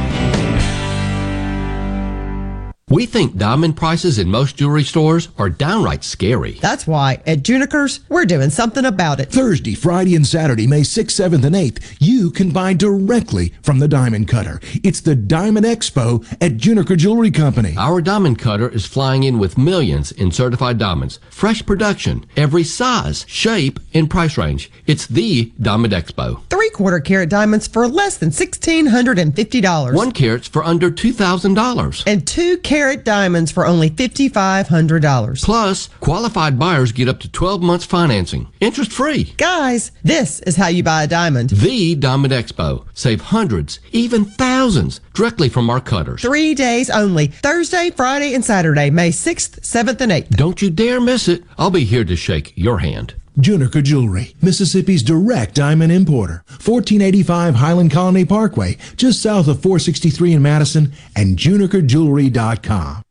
We think diamond prices in most jewelry stores are downright scary. That's why at Junikers, we're doing something about it. Thursday, Friday, and Saturday, May 6th, 7th, and 8th, you can buy directly from the Diamond Cutter. It's the Diamond Expo at Juniker Jewelry Company. Our diamond cutter is flying in with millions in certified diamonds. Fresh production, every size, shape, and price range. It's the Diamond Expo. Three quarter carat diamonds for less than $1,650. One carat's for under $2,000. And two carat diamonds for only $5,500. Plus, qualified buyers get up to 12 months financing. Interest free. Guys, this is how you buy a diamond. The Diamond Expo. Save hundreds, even thousands, directly from our cutters. Three days only. Thursday, Friday, and Saturday, May 6th, 7th, and 8th. Don't you dare miss it. I'll be here to shake your hand. Juniker Jewelry, Mississippi's direct diamond importer. 1485 Highland Colony Parkway, just south of 463 in Madison, and junikerjewelry.com.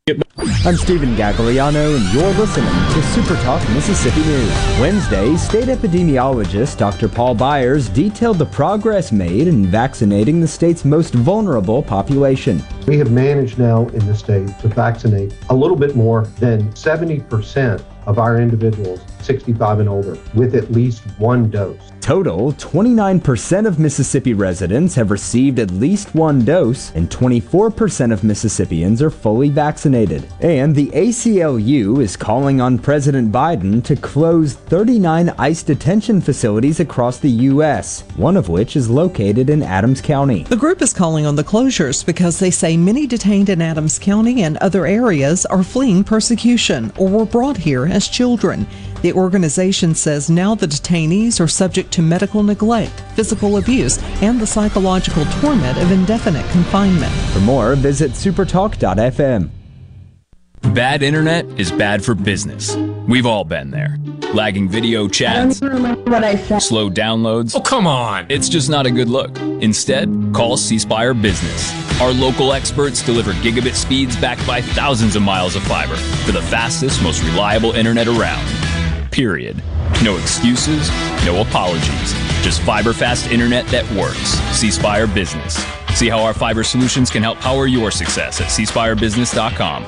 I'm Stephen Gagliano, and you're listening to Super Talk Mississippi News. Wednesday, state epidemiologist Dr. Paul Byers detailed the progress made in vaccinating the state's most vulnerable population. We have managed now in the state to vaccinate a little bit more than 70% of our individuals 65 and older with at least one dose. Total, 29% of Mississippi residents have received at least one dose, and 24% of Mississippians are fully vaccinated. And the ACLU is calling on President Biden to close 39 ICE detention facilities across the U.S., one of which is located in Adams County. The group is calling on the closures because they say many detained in Adams County and other areas are fleeing persecution or were brought here as children. The organization says now the detainees are subject to medical neglect, physical abuse, and the psychological torment of indefinite confinement. For more, visit supertalk.fm. Bad internet is bad for business. We've all been there. Lagging video chats, slow downloads. Oh, come on. It's just not a good look. Instead, call C Spire Business. Our local experts deliver gigabit speeds backed by thousands of miles of fiber for the fastest, most reliable internet around. Period. No excuses, no apologies. Just fiber fast internet that works. C Spire Business. See how our fiber solutions can help power your success at cspirebusiness.com.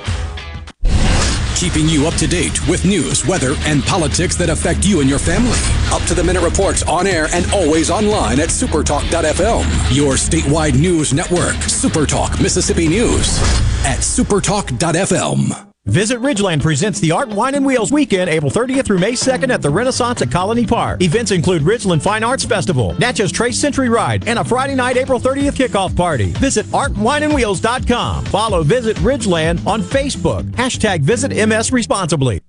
Keeping you up to date with news, weather, and politics that affect you and your family. Up to the minute reports on air and always online at supertalk.fm. Your statewide news network, Supertalk Mississippi News at supertalk.fm. Visit Ridgeland presents the Art, Wine, and Wheels weekend, April 30th through May 2nd at the Renaissance at Colony Park. Events include Ridgeland Fine Arts Festival, Natchez Trace Century Ride, and a Friday night, April 30th kickoff party. Visit artwineandwheels.com. Follow Visit Ridgeland on Facebook. Hashtag Visit MS Responsibly.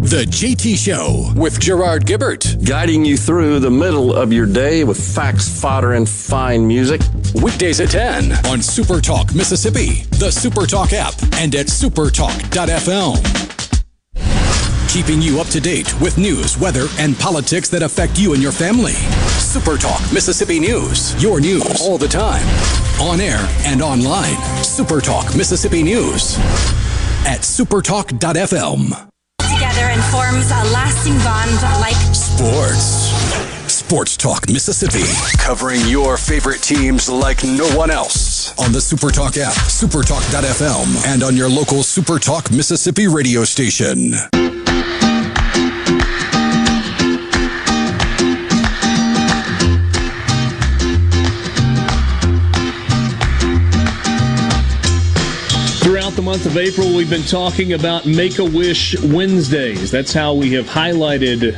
The JT Show with Gerard Gibert. Guiding you through the middle of your day with facts, fodder, and fine music. Weekdays at 10 on Supertalk Mississippi, the Supertalk app, and at supertalk.fm. Keeping you up to date with news, weather, and politics that affect you and your family. Supertalk Mississippi News. Your news all the time. On air and online. Supertalk Mississippi News at supertalk.fm. Together and forms a lasting bond like Sports. Sports Talk Mississippi. Covering your favorite teams like no one else. On the Supertalk app, supertalk.fm, and on your local Supertalk Mississippi radio station. The month of April, we've been talking about Make a Wish Wednesdays. That's how we have highlighted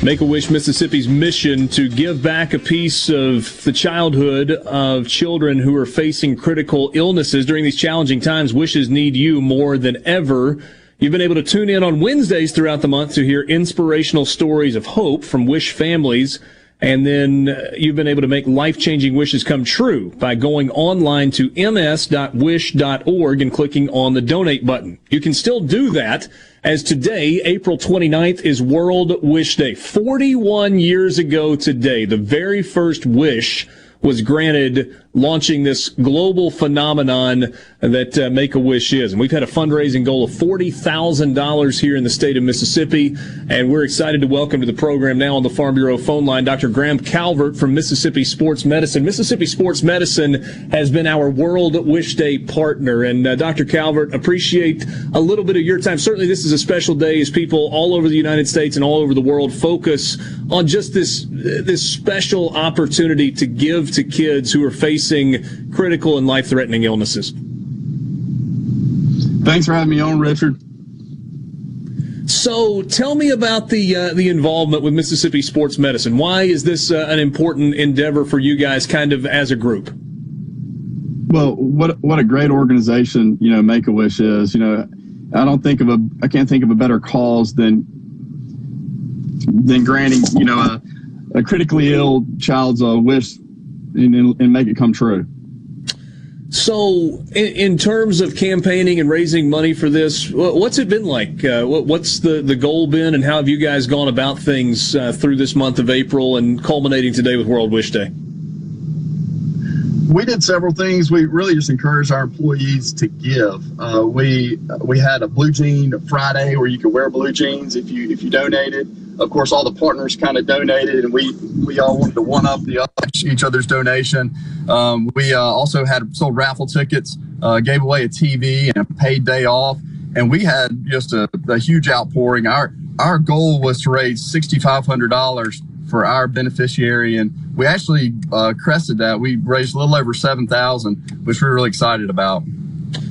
Make a Wish Mississippi's mission to give back a piece of the childhood of children who are facing critical illnesses during these challenging times. Wishes need you more than ever. You've been able to tune in on Wednesdays throughout the month to hear inspirational stories of hope from Wish families. And then uh, you've been able to make life changing wishes come true by going online to ms.wish.org and clicking on the donate button. You can still do that as today, April 29th, is World Wish Day. 41 years ago today, the very first wish was granted launching this global phenomenon that uh, Make a Wish is. And we've had a fundraising goal of $40,000 here in the state of Mississippi. And we're excited to welcome to the program now on the Farm Bureau phone line Dr. Graham Calvert from Mississippi Sports Medicine. Mississippi Sports Medicine has been our World Wish Day partner. And uh, Dr. Calvert, appreciate a little bit of your time. Certainly, this is a special day as people all over the United States and all over the world focus on just this this special opportunity to give to kids who are facing critical and life threatening illnesses. Thanks for having me on, Richard. So, tell me about the uh, the involvement with Mississippi Sports Medicine. Why is this uh, an important endeavor for you guys, kind of as a group? Well, what what a great organization, you know, Make a Wish is. You know, I don't think of a I can't think of a better cause than than granting, you know, a, a critically ill child's uh, wish and, and make it come true. So, in, in, terms of campaigning and raising money for this, what's it been like? Uh, what's the, the goal been, and how have you guys gone about things uh, through this month of April and culminating today with World Wish Day? We did several things. We really just encouraged our employees to give. Uh, we we had a blue jean Friday where you could wear blue jeans if you if you donated of course, all the partners kind of donated, and we we all wanted to one up the other, each other's donation. Um, we uh, also had sold raffle tickets, uh, gave away a TV and a paid day off, and we had just a, a huge outpouring. Our our goal was to raise sixty five hundred dollars for our beneficiary, and we actually uh, crested that. We raised a little over seven thousand, which we're really excited about.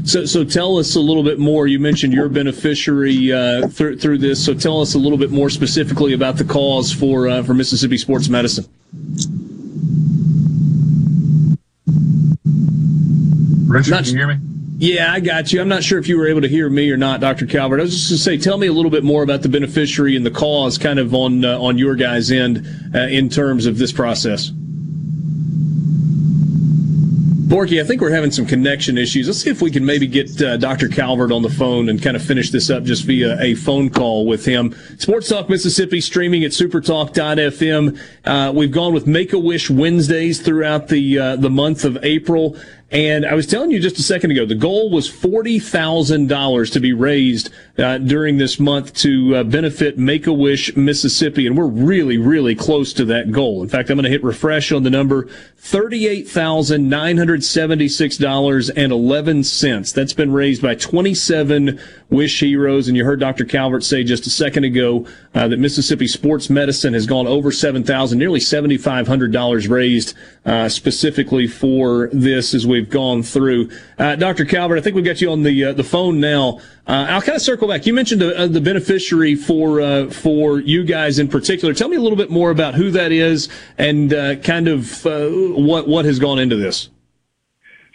So, so tell us a little bit more. You mentioned your beneficiary uh, th- through this. So, tell us a little bit more specifically about the cause for uh, for Mississippi Sports Medicine. Richard, not, can you hear me? Yeah, I got you. I'm not sure if you were able to hear me or not, Dr. Calvert. I was just going to say, tell me a little bit more about the beneficiary and the cause, kind of on uh, on your guys' end, uh, in terms of this process. Borky, I think we're having some connection issues. Let's see if we can maybe get uh, Dr. Calvert on the phone and kind of finish this up just via a phone call with him. Sports Talk Mississippi streaming at supertalk.fm. Uh, we've gone with Make a Wish Wednesdays throughout the uh, the month of April. And I was telling you just a second ago, the goal was $40,000 to be raised uh, during this month to uh, benefit Make a Wish Mississippi. And we're really, really close to that goal. In fact, I'm going to hit refresh on the number $38,976.11. That's been raised by 27 Wish Heroes. And you heard Dr. Calvert say just a second ago uh, that Mississippi Sports Medicine has gone over 7,000, nearly $7,500 raised uh, specifically for this as we've gone through. Uh, Dr. Calvert, I think we've got you on the uh, the phone now. Uh, I'll kind of circle back. You mentioned the, the beneficiary for for you guys in particular. Tell me a little bit more about who that is and kind of what what has gone into this.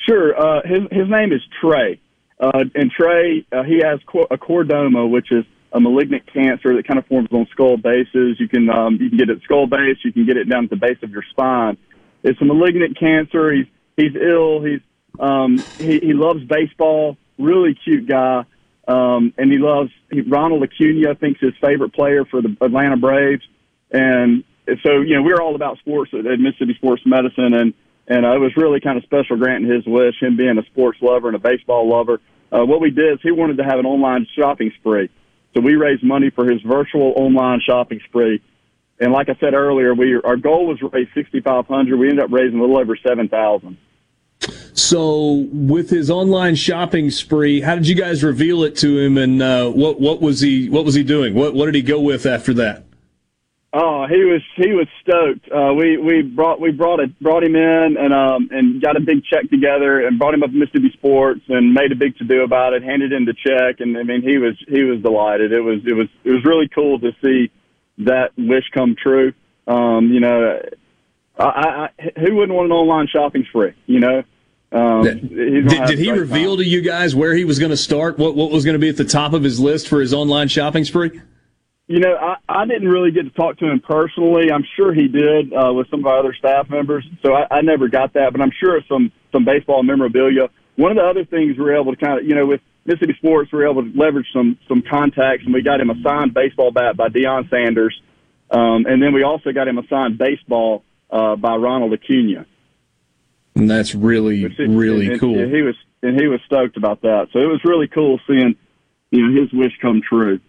Sure. his his name is Trey. Uh, and Trey, uh, he has a chordoma, which is a malignant cancer that kind of forms on skull bases. You can um, you can get it skull base, you can get it down at the base of your spine. It's a malignant cancer. He's he's ill. He's um, he, he loves baseball. Really cute guy, um, and he loves he, Ronald Acuna. Thinks his favorite player for the Atlanta Braves, and so you know we're all about sports at Mississippi Sports Medicine, and and uh, it was really kind of special granting his wish, him being a sports lover and a baseball lover. Uh, what we did is he wanted to have an online shopping spree. So we raised money for his virtual online shopping spree. And like I said earlier, we our goal was to raise sixty five hundred. We ended up raising a little over seven thousand. So, with his online shopping spree, how did you guys reveal it to him, and uh, what what was he what was he doing? What what did he go with after that? Oh, he was he was stoked. Uh, we we brought we brought it brought him in and um and got a big check together and brought him up to Mississippi Sports and made a big to do about it. Handed in the check and I mean he was he was delighted. It was it was it was really cool to see that wish come true. Um, you know, I, I, I who wouldn't want an online shopping spree? You know. Um, did, did he reveal time. to you guys where he was going to start? What what was going to be at the top of his list for his online shopping spree? You know, I, I didn't really get to talk to him personally. I'm sure he did uh, with some of our other staff members, so I, I never got that. But I'm sure some some baseball memorabilia. One of the other things we were able to kind of, you know, with Mississippi Sports, we were able to leverage some some contacts, and we got him a signed baseball bat by Deion Sanders, um, and then we also got him a signed baseball uh, by Ronald Acuna. And that's really, really and, cool. And he was and he was stoked about that. So it was really cool seeing, you know, his wish come true.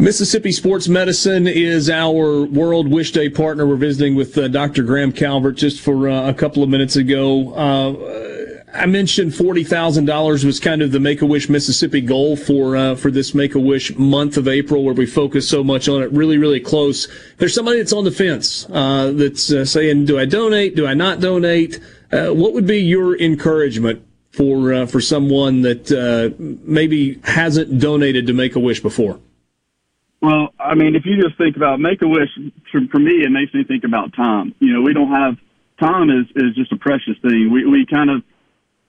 Mississippi Sports Medicine is our World Wish Day partner. We're visiting with uh, Dr. Graham Calvert just for uh, a couple of minutes ago. Uh, I mentioned forty thousand dollars was kind of the Make a Wish Mississippi goal for uh, for this Make a Wish month of April, where we focus so much on it. Really, really close. There's somebody that's on the fence uh, that's uh, saying, "Do I donate? Do I not donate?" what would be your encouragement for for someone that maybe hasn't donated to Make a Wish before? Well, I mean, if you just think about Make a Wish, for, for me, it makes me think about time. You know, we don't have time is is just a precious thing. We we kind of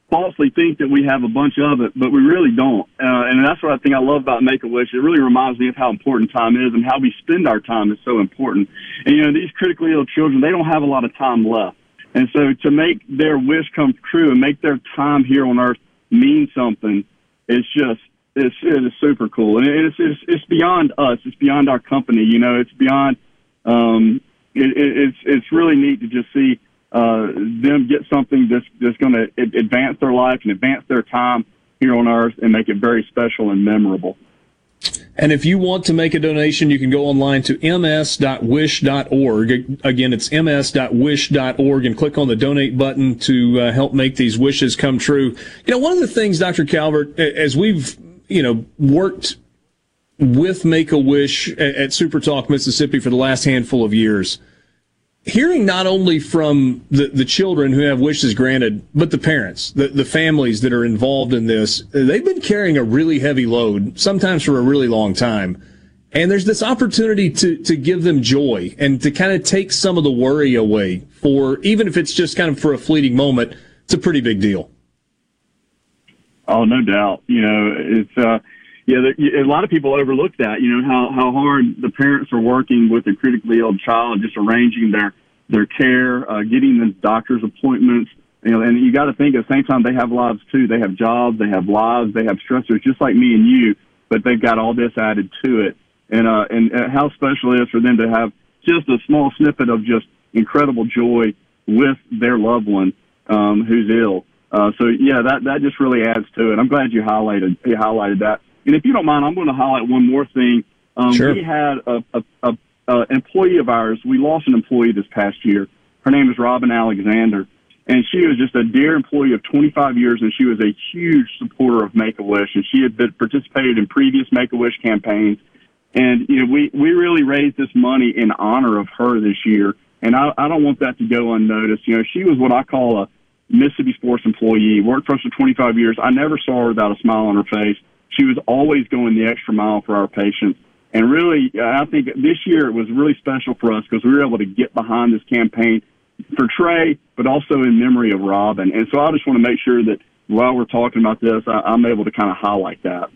falsely think that we have a bunch of it, but we really don't. Uh, and that's what I think I love about Make a Wish. It really reminds me of how important time is and how we spend our time is so important. And you know, these critically ill children, they don't have a lot of time left. And so to make their wish come true and make their time here on earth mean something, it's just it's it is super cool, and it's it's, it's beyond us. It's beyond our company. You know, it's beyond. Um, it, it, it's it's really neat to just see uh, them get something that's that's going to advance their life and advance their time here on Earth and make it very special and memorable. And if you want to make a donation, you can go online to ms.wish.org. Again, it's ms.wish.org and click on the donate button to uh, help make these wishes come true. You know, one of the things, Dr. Calvert, as we've you know, worked with Make a Wish at Super Talk Mississippi for the last handful of years, hearing not only from the, the children who have wishes granted, but the parents, the, the families that are involved in this, they've been carrying a really heavy load, sometimes for a really long time. And there's this opportunity to, to give them joy and to kind of take some of the worry away for, even if it's just kind of for a fleeting moment, it's a pretty big deal. Oh, no doubt. You know, it's uh, yeah. a lot of people overlook that. You know how how hard the parents are working with a critically ill child, just arranging their their care, uh, getting the doctor's appointments. You know, and you got to think at the same time they have lives too. They have jobs, they have lives, they have stressors, just like me and you. But they've got all this added to it, and uh, and uh, how special it is for them to have just a small snippet of just incredible joy with their loved one um, who's ill. Uh, so yeah, that that just really adds to it. I'm glad you highlighted you highlighted that. And if you don't mind, I'm going to highlight one more thing. Um, sure. We had a, a, a, a employee of ours. We lost an employee this past year. Her name is Robin Alexander, and she was just a dear employee of 25 years, and she was a huge supporter of Make a Wish, and she had been, participated in previous Make a Wish campaigns. And you know, we we really raised this money in honor of her this year, and I, I don't want that to go unnoticed. You know, she was what I call a Mississippi Sports employee, worked for us for 25 years. I never saw her without a smile on her face. She was always going the extra mile for our patients. And really, I think this year it was really special for us because we were able to get behind this campaign for Trey, but also in memory of Robin. And so I just want to make sure that while we're talking about this, I, I'm able to kind of highlight that.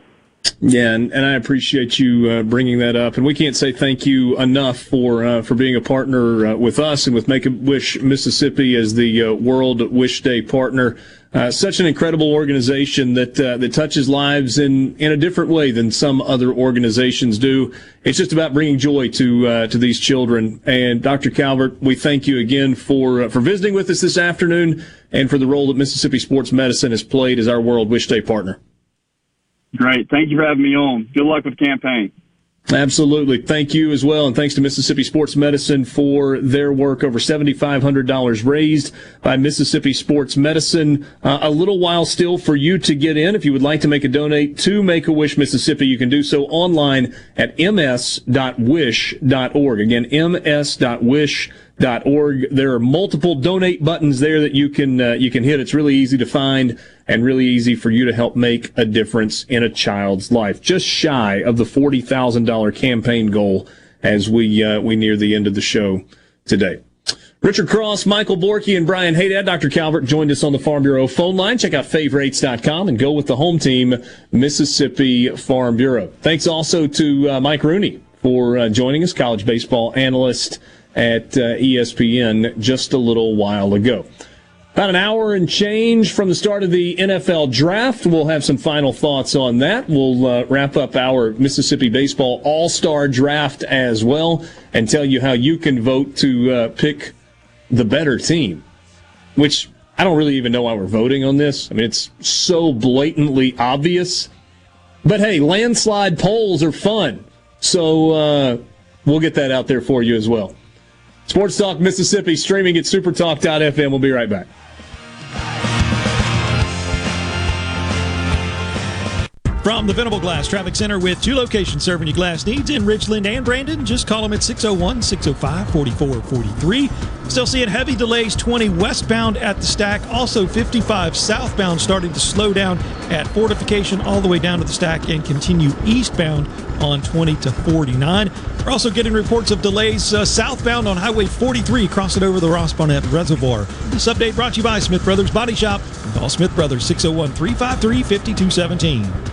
Yeah, and, and I appreciate you uh, bringing that up. And we can't say thank you enough for uh, for being a partner uh, with us and with Make a Wish Mississippi as the uh, World Wish Day partner. Uh, such an incredible organization that uh, that touches lives in in a different way than some other organizations do. It's just about bringing joy to to these children. And Dr. Calvert, we thank you again for for visiting with us this afternoon and for the role that Mississippi Sports Medicine has played as our World Wish Day partner. Great. Thank you for having me on. Good luck with the campaign. Absolutely. Thank you as well. And thanks to Mississippi Sports Medicine for their work. Over $7,500 raised by Mississippi Sports Medicine. Uh, a little while still for you to get in. If you would like to make a donate to Make a Wish Mississippi, you can do so online at ms.wish.org. Again, ms.wish.org org. There are multiple donate buttons there that you can uh, you can hit. It's really easy to find and really easy for you to help make a difference in a child's life. Just shy of the forty thousand dollar campaign goal as we uh, we near the end of the show today. Richard Cross, Michael Borky, and Brian Haydad. Dr. Calvert joined us on the Farm Bureau phone line. Check out favorites.com and go with the home team, Mississippi Farm Bureau. Thanks also to uh, Mike Rooney for uh, joining us, college baseball analyst at uh, ESPN just a little while ago. About an hour and change from the start of the NFL draft. We'll have some final thoughts on that. We'll uh, wrap up our Mississippi Baseball All Star draft as well and tell you how you can vote to uh, pick the better team, which I don't really even know why we're voting on this. I mean, it's so blatantly obvious. But hey, landslide polls are fun. So uh, we'll get that out there for you as well. Sports Talk Mississippi streaming at supertalk.fm. We'll be right back. From the Venable Glass Traffic Center with two locations serving your glass needs in Richland and Brandon. Just call them at 601 605 4443. Still seeing heavy delays 20 westbound at the stack. Also 55 southbound starting to slow down at Fortification all the way down to the stack and continue eastbound on 20 to 49. We're also getting reports of delays uh, southbound on Highway 43 crossing over the Ross Barnett Reservoir. This update brought to you by Smith Brothers Body Shop. Call Smith Brothers 601 353 5217.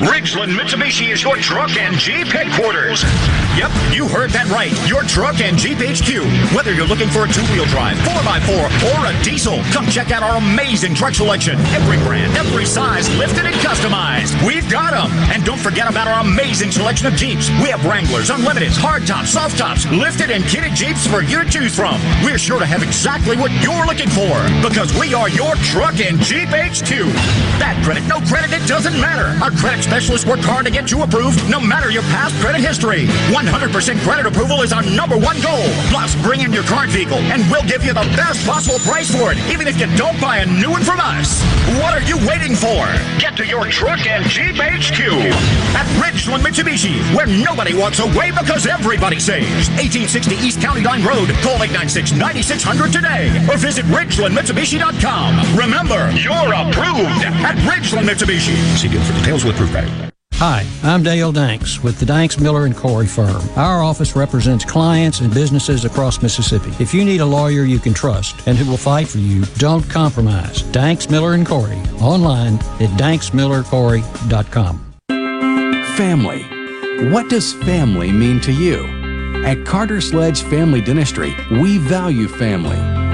8283. 769 208 8283. Ridgeland Mitsubishi is your truck and Jeep headquarters. Yep, you heard that right. Your truck and Jeep HQ. Whether you're looking for a two-wheel drive, 4x4, or a diesel, come check out our amazing truck selection. Every brand, every size, lifted and customized. We've got them. And don't forget about our amazing selection of Jeeps. We have Wranglers, Unlimiteds, hardtops, soft tops, lifted and kitted Jeeps for you to choose from. We're sure to have exactly what you're looking for because we are your truck and Jeep HQ. Bad credit, no credit, it doesn't matter. Our credit specialists work hard to get you approved no matter your past credit history. 100% credit approval is our number one goal. Plus, bring in your current vehicle and we'll give you the best possible price for it, even if you don't buy a new one from us. What are you waiting for? Get to your truck and Jeep HQ at Ridgeland Mitsubishi, where nobody walks away because everybody saves. 1860 East County Line Road. Call 896-9600 today or visit RidgelandMitsubishi.com. Remember, you're approved at Ridgeland Mitsubishi. See deal for details with proof. Hi, I'm Dale Danks with the Danks Miller and Corey firm. Our office represents clients and businesses across Mississippi. If you need a lawyer you can trust and who will fight for you, don't compromise. Danks Miller and Corey online at danksmillercorey.com. Family. What does family mean to you? At Carter Sledge Family Dentistry, we value family.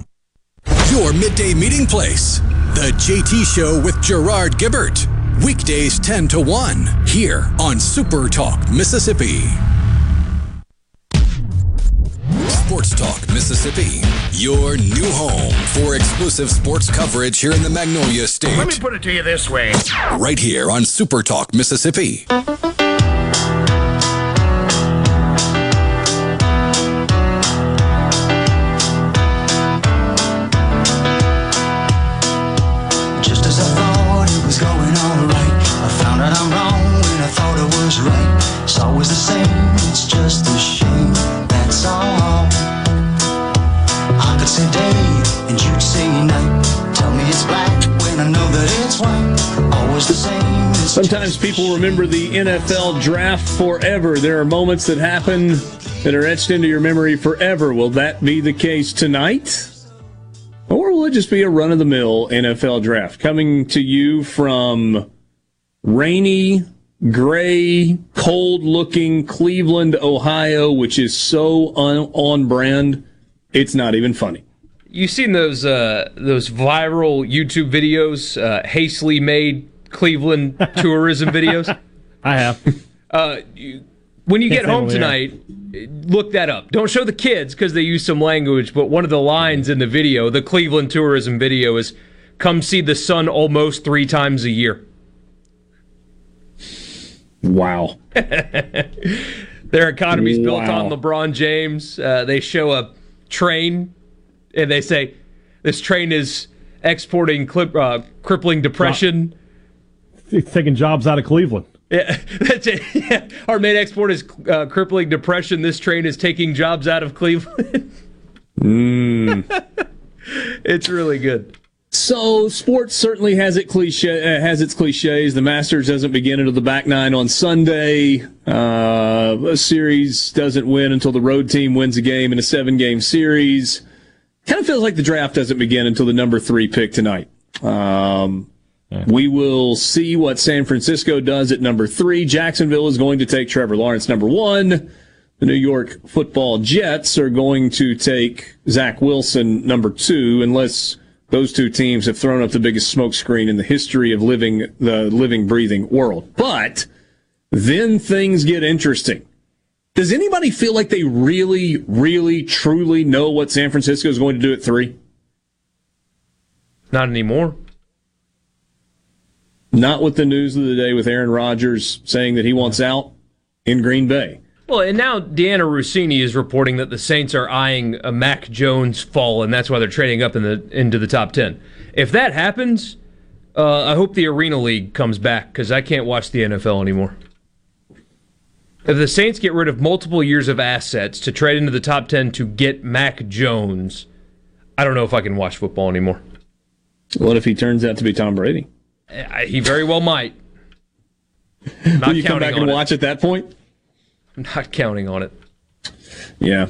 Your midday meeting place. The JT Show with Gerard Gibert. Weekdays 10 to 1 here on Super Talk Mississippi. Sports Talk Mississippi, your new home for exclusive sports coverage here in the Magnolia State. Let me put it to you this way. Right here on Super Talk Mississippi. It's just a shame, that's all. I could say day and you'd say night. Tell me it's when I know that it's. Always the same. Sometimes people remember the NFL draft forever. There are moments that happen that are etched into your memory forever. Will that be the case tonight? Or will it just be a run of the mill NFL draft coming to you from rainy gray, cold looking Cleveland, Ohio, which is so un- on brand, it's not even funny. You've seen those uh, those viral YouTube videos, uh, hastily made Cleveland tourism videos? I have. Uh, you, when you Can't get home where. tonight, look that up. Don't show the kids because they use some language, but one of the lines in the video, the Cleveland tourism video, is "Come see the sun almost three times a year." Wow. Their economy's built on LeBron James. Uh, they show a train, and they say this train is exporting clip, uh, crippling depression. It's taking jobs out of Cleveland. Yeah, that's it. Yeah. Our main export is uh, crippling depression. This train is taking jobs out of Cleveland. Mm. it's really good. So sports certainly has it cliche uh, has its cliches. The Masters doesn't begin until the back nine on Sunday. Uh, a series doesn't win until the road team wins a game in a seven game series. Kind of feels like the draft doesn't begin until the number three pick tonight. Um, We will see what San Francisco does at number three. Jacksonville is going to take Trevor Lawrence number one. The New York Football Jets are going to take Zach Wilson number two, unless those two teams have thrown up the biggest smokescreen in the history of living the living, breathing world. But then things get interesting. Does anybody feel like they really, really, truly know what San Francisco is going to do at three? Not anymore. Not with the news of the day with Aaron Rodgers saying that he wants out in Green Bay. Well, and now Dianna Russini is reporting that the Saints are eyeing a Mac Jones fall, and that's why they're trading up in the into the top ten. If that happens, uh, I hope the Arena League comes back because I can't watch the NFL anymore. If the Saints get rid of multiple years of assets to trade into the top ten to get Mac Jones, I don't know if I can watch football anymore. What if he turns out to be Tom Brady? Uh, He very well might. Not Will you come back and it. watch at that point? I'm not counting on it. Yeah.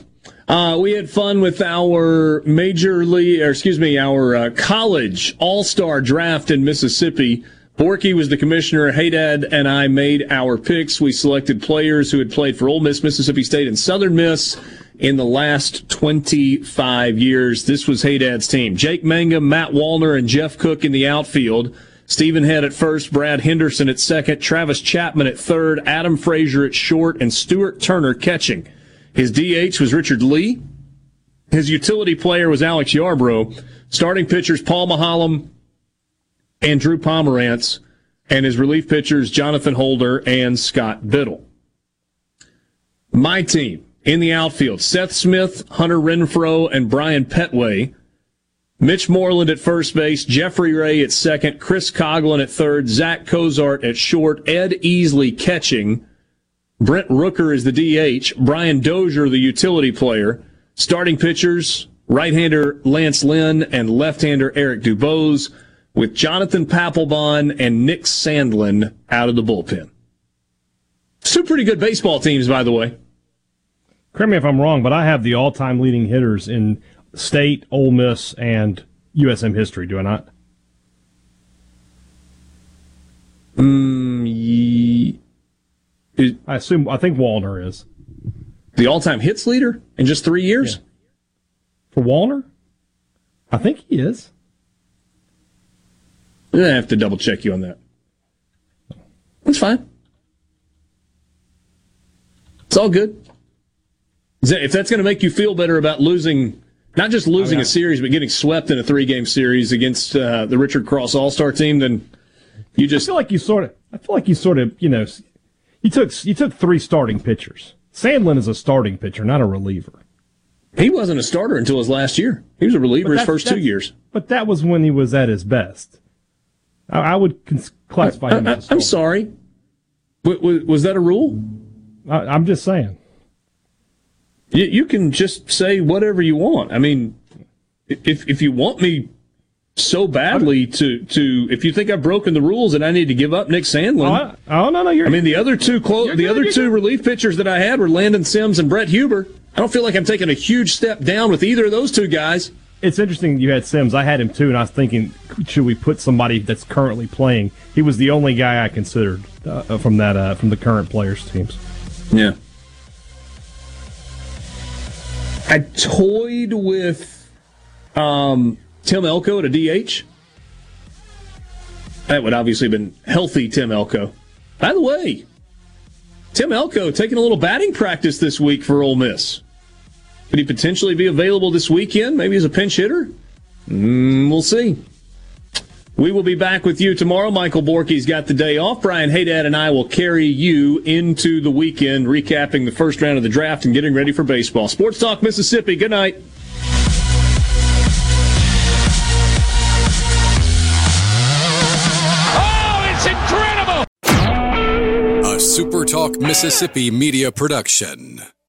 Uh, we had fun with our major league, or excuse me, our uh, college all star draft in Mississippi. Borky was the commissioner. Haydad and I made our picks. We selected players who had played for Ole Miss, Mississippi State, and Southern Miss in the last 25 years. This was Haydad's team. Jake Mangum, Matt Wallner, and Jeff Cook in the outfield. Stephen Head at first, Brad Henderson at second, Travis Chapman at third, Adam Frazier at short, and Stuart Turner catching. His DH was Richard Lee. His utility player was Alex Yarbrough. Starting pitchers Paul Maholm and Drew Pomeranz, and his relief pitchers Jonathan Holder and Scott Bittle. My team in the outfield: Seth Smith, Hunter Renfroe, and Brian Petway. Mitch Moreland at first base, Jeffrey Rea at second, Chris Coghlan at third, Zack Cozart at short, Ed Easley catching, Brent Rooker is the DH, Brian Dozier the utility player, starting pitchers, right-hander Lance Lynn and left-hander Eric Dubose, with Jonathan Papelbon and Nick Sandlin out of the bullpen. Two pretty good baseball teams, by the way. Correct me if I'm wrong, but I have the all-time leading hitters in state, Ole Miss, and USM history. Do I not? Mm, ye- I assume. I think Wallner is the all-time hits leader in just three years. for Wallner? I think he is. I have to double check you on that. That's fine. It's all good. If that's going to make you feel better about losing, not just losing a series, but getting swept in a three-game series against uh, the Richard Cross All-Star team, then you just I feel like you sort of. I feel like you sort of. You know, you took you took three starting pitchers. Sandlin is a starting pitcher, not a reliever. he wasn't a starter until his last year. He was a reliever his first two years. But that was when he was at his best. I, I would cons- classify him I, as am sorry. W- w- was that a rule? I, I'm just saying. You, you can just say whatever you want. I mean, if if you want me so badly to to if you think I've broken the rules and I need to give up Nick Sandlin. Oh, oh no, no, you're. I mean, the other two quote, the other two relief pitchers that I had were Landon Sims and Brett Huber. I don't feel like I'm taking a huge step down with either of those two guys. It's interesting you had Sims. I had him too, and I was thinking, should we put somebody that's currently playing? He was the only guy I considered uh, from that uh, from the current players teams. Yeah. I toyed with um, Tim Elko at a DH. That would obviously have been healthy Tim Elko. By the way, Tim Elko taking a little batting practice this week for Ole Miss. Could he potentially be available this weekend, maybe as a pinch hitter? Mm, we'll see. We will be back with you tomorrow. Michael Borky's got the day off. Brian Haydad and I will carry you into the weekend, recapping the first round of the draft and getting ready for baseball. Sports Talk Mississippi. Good night. Oh, it's incredible! A SuperTalk Mississippi media production.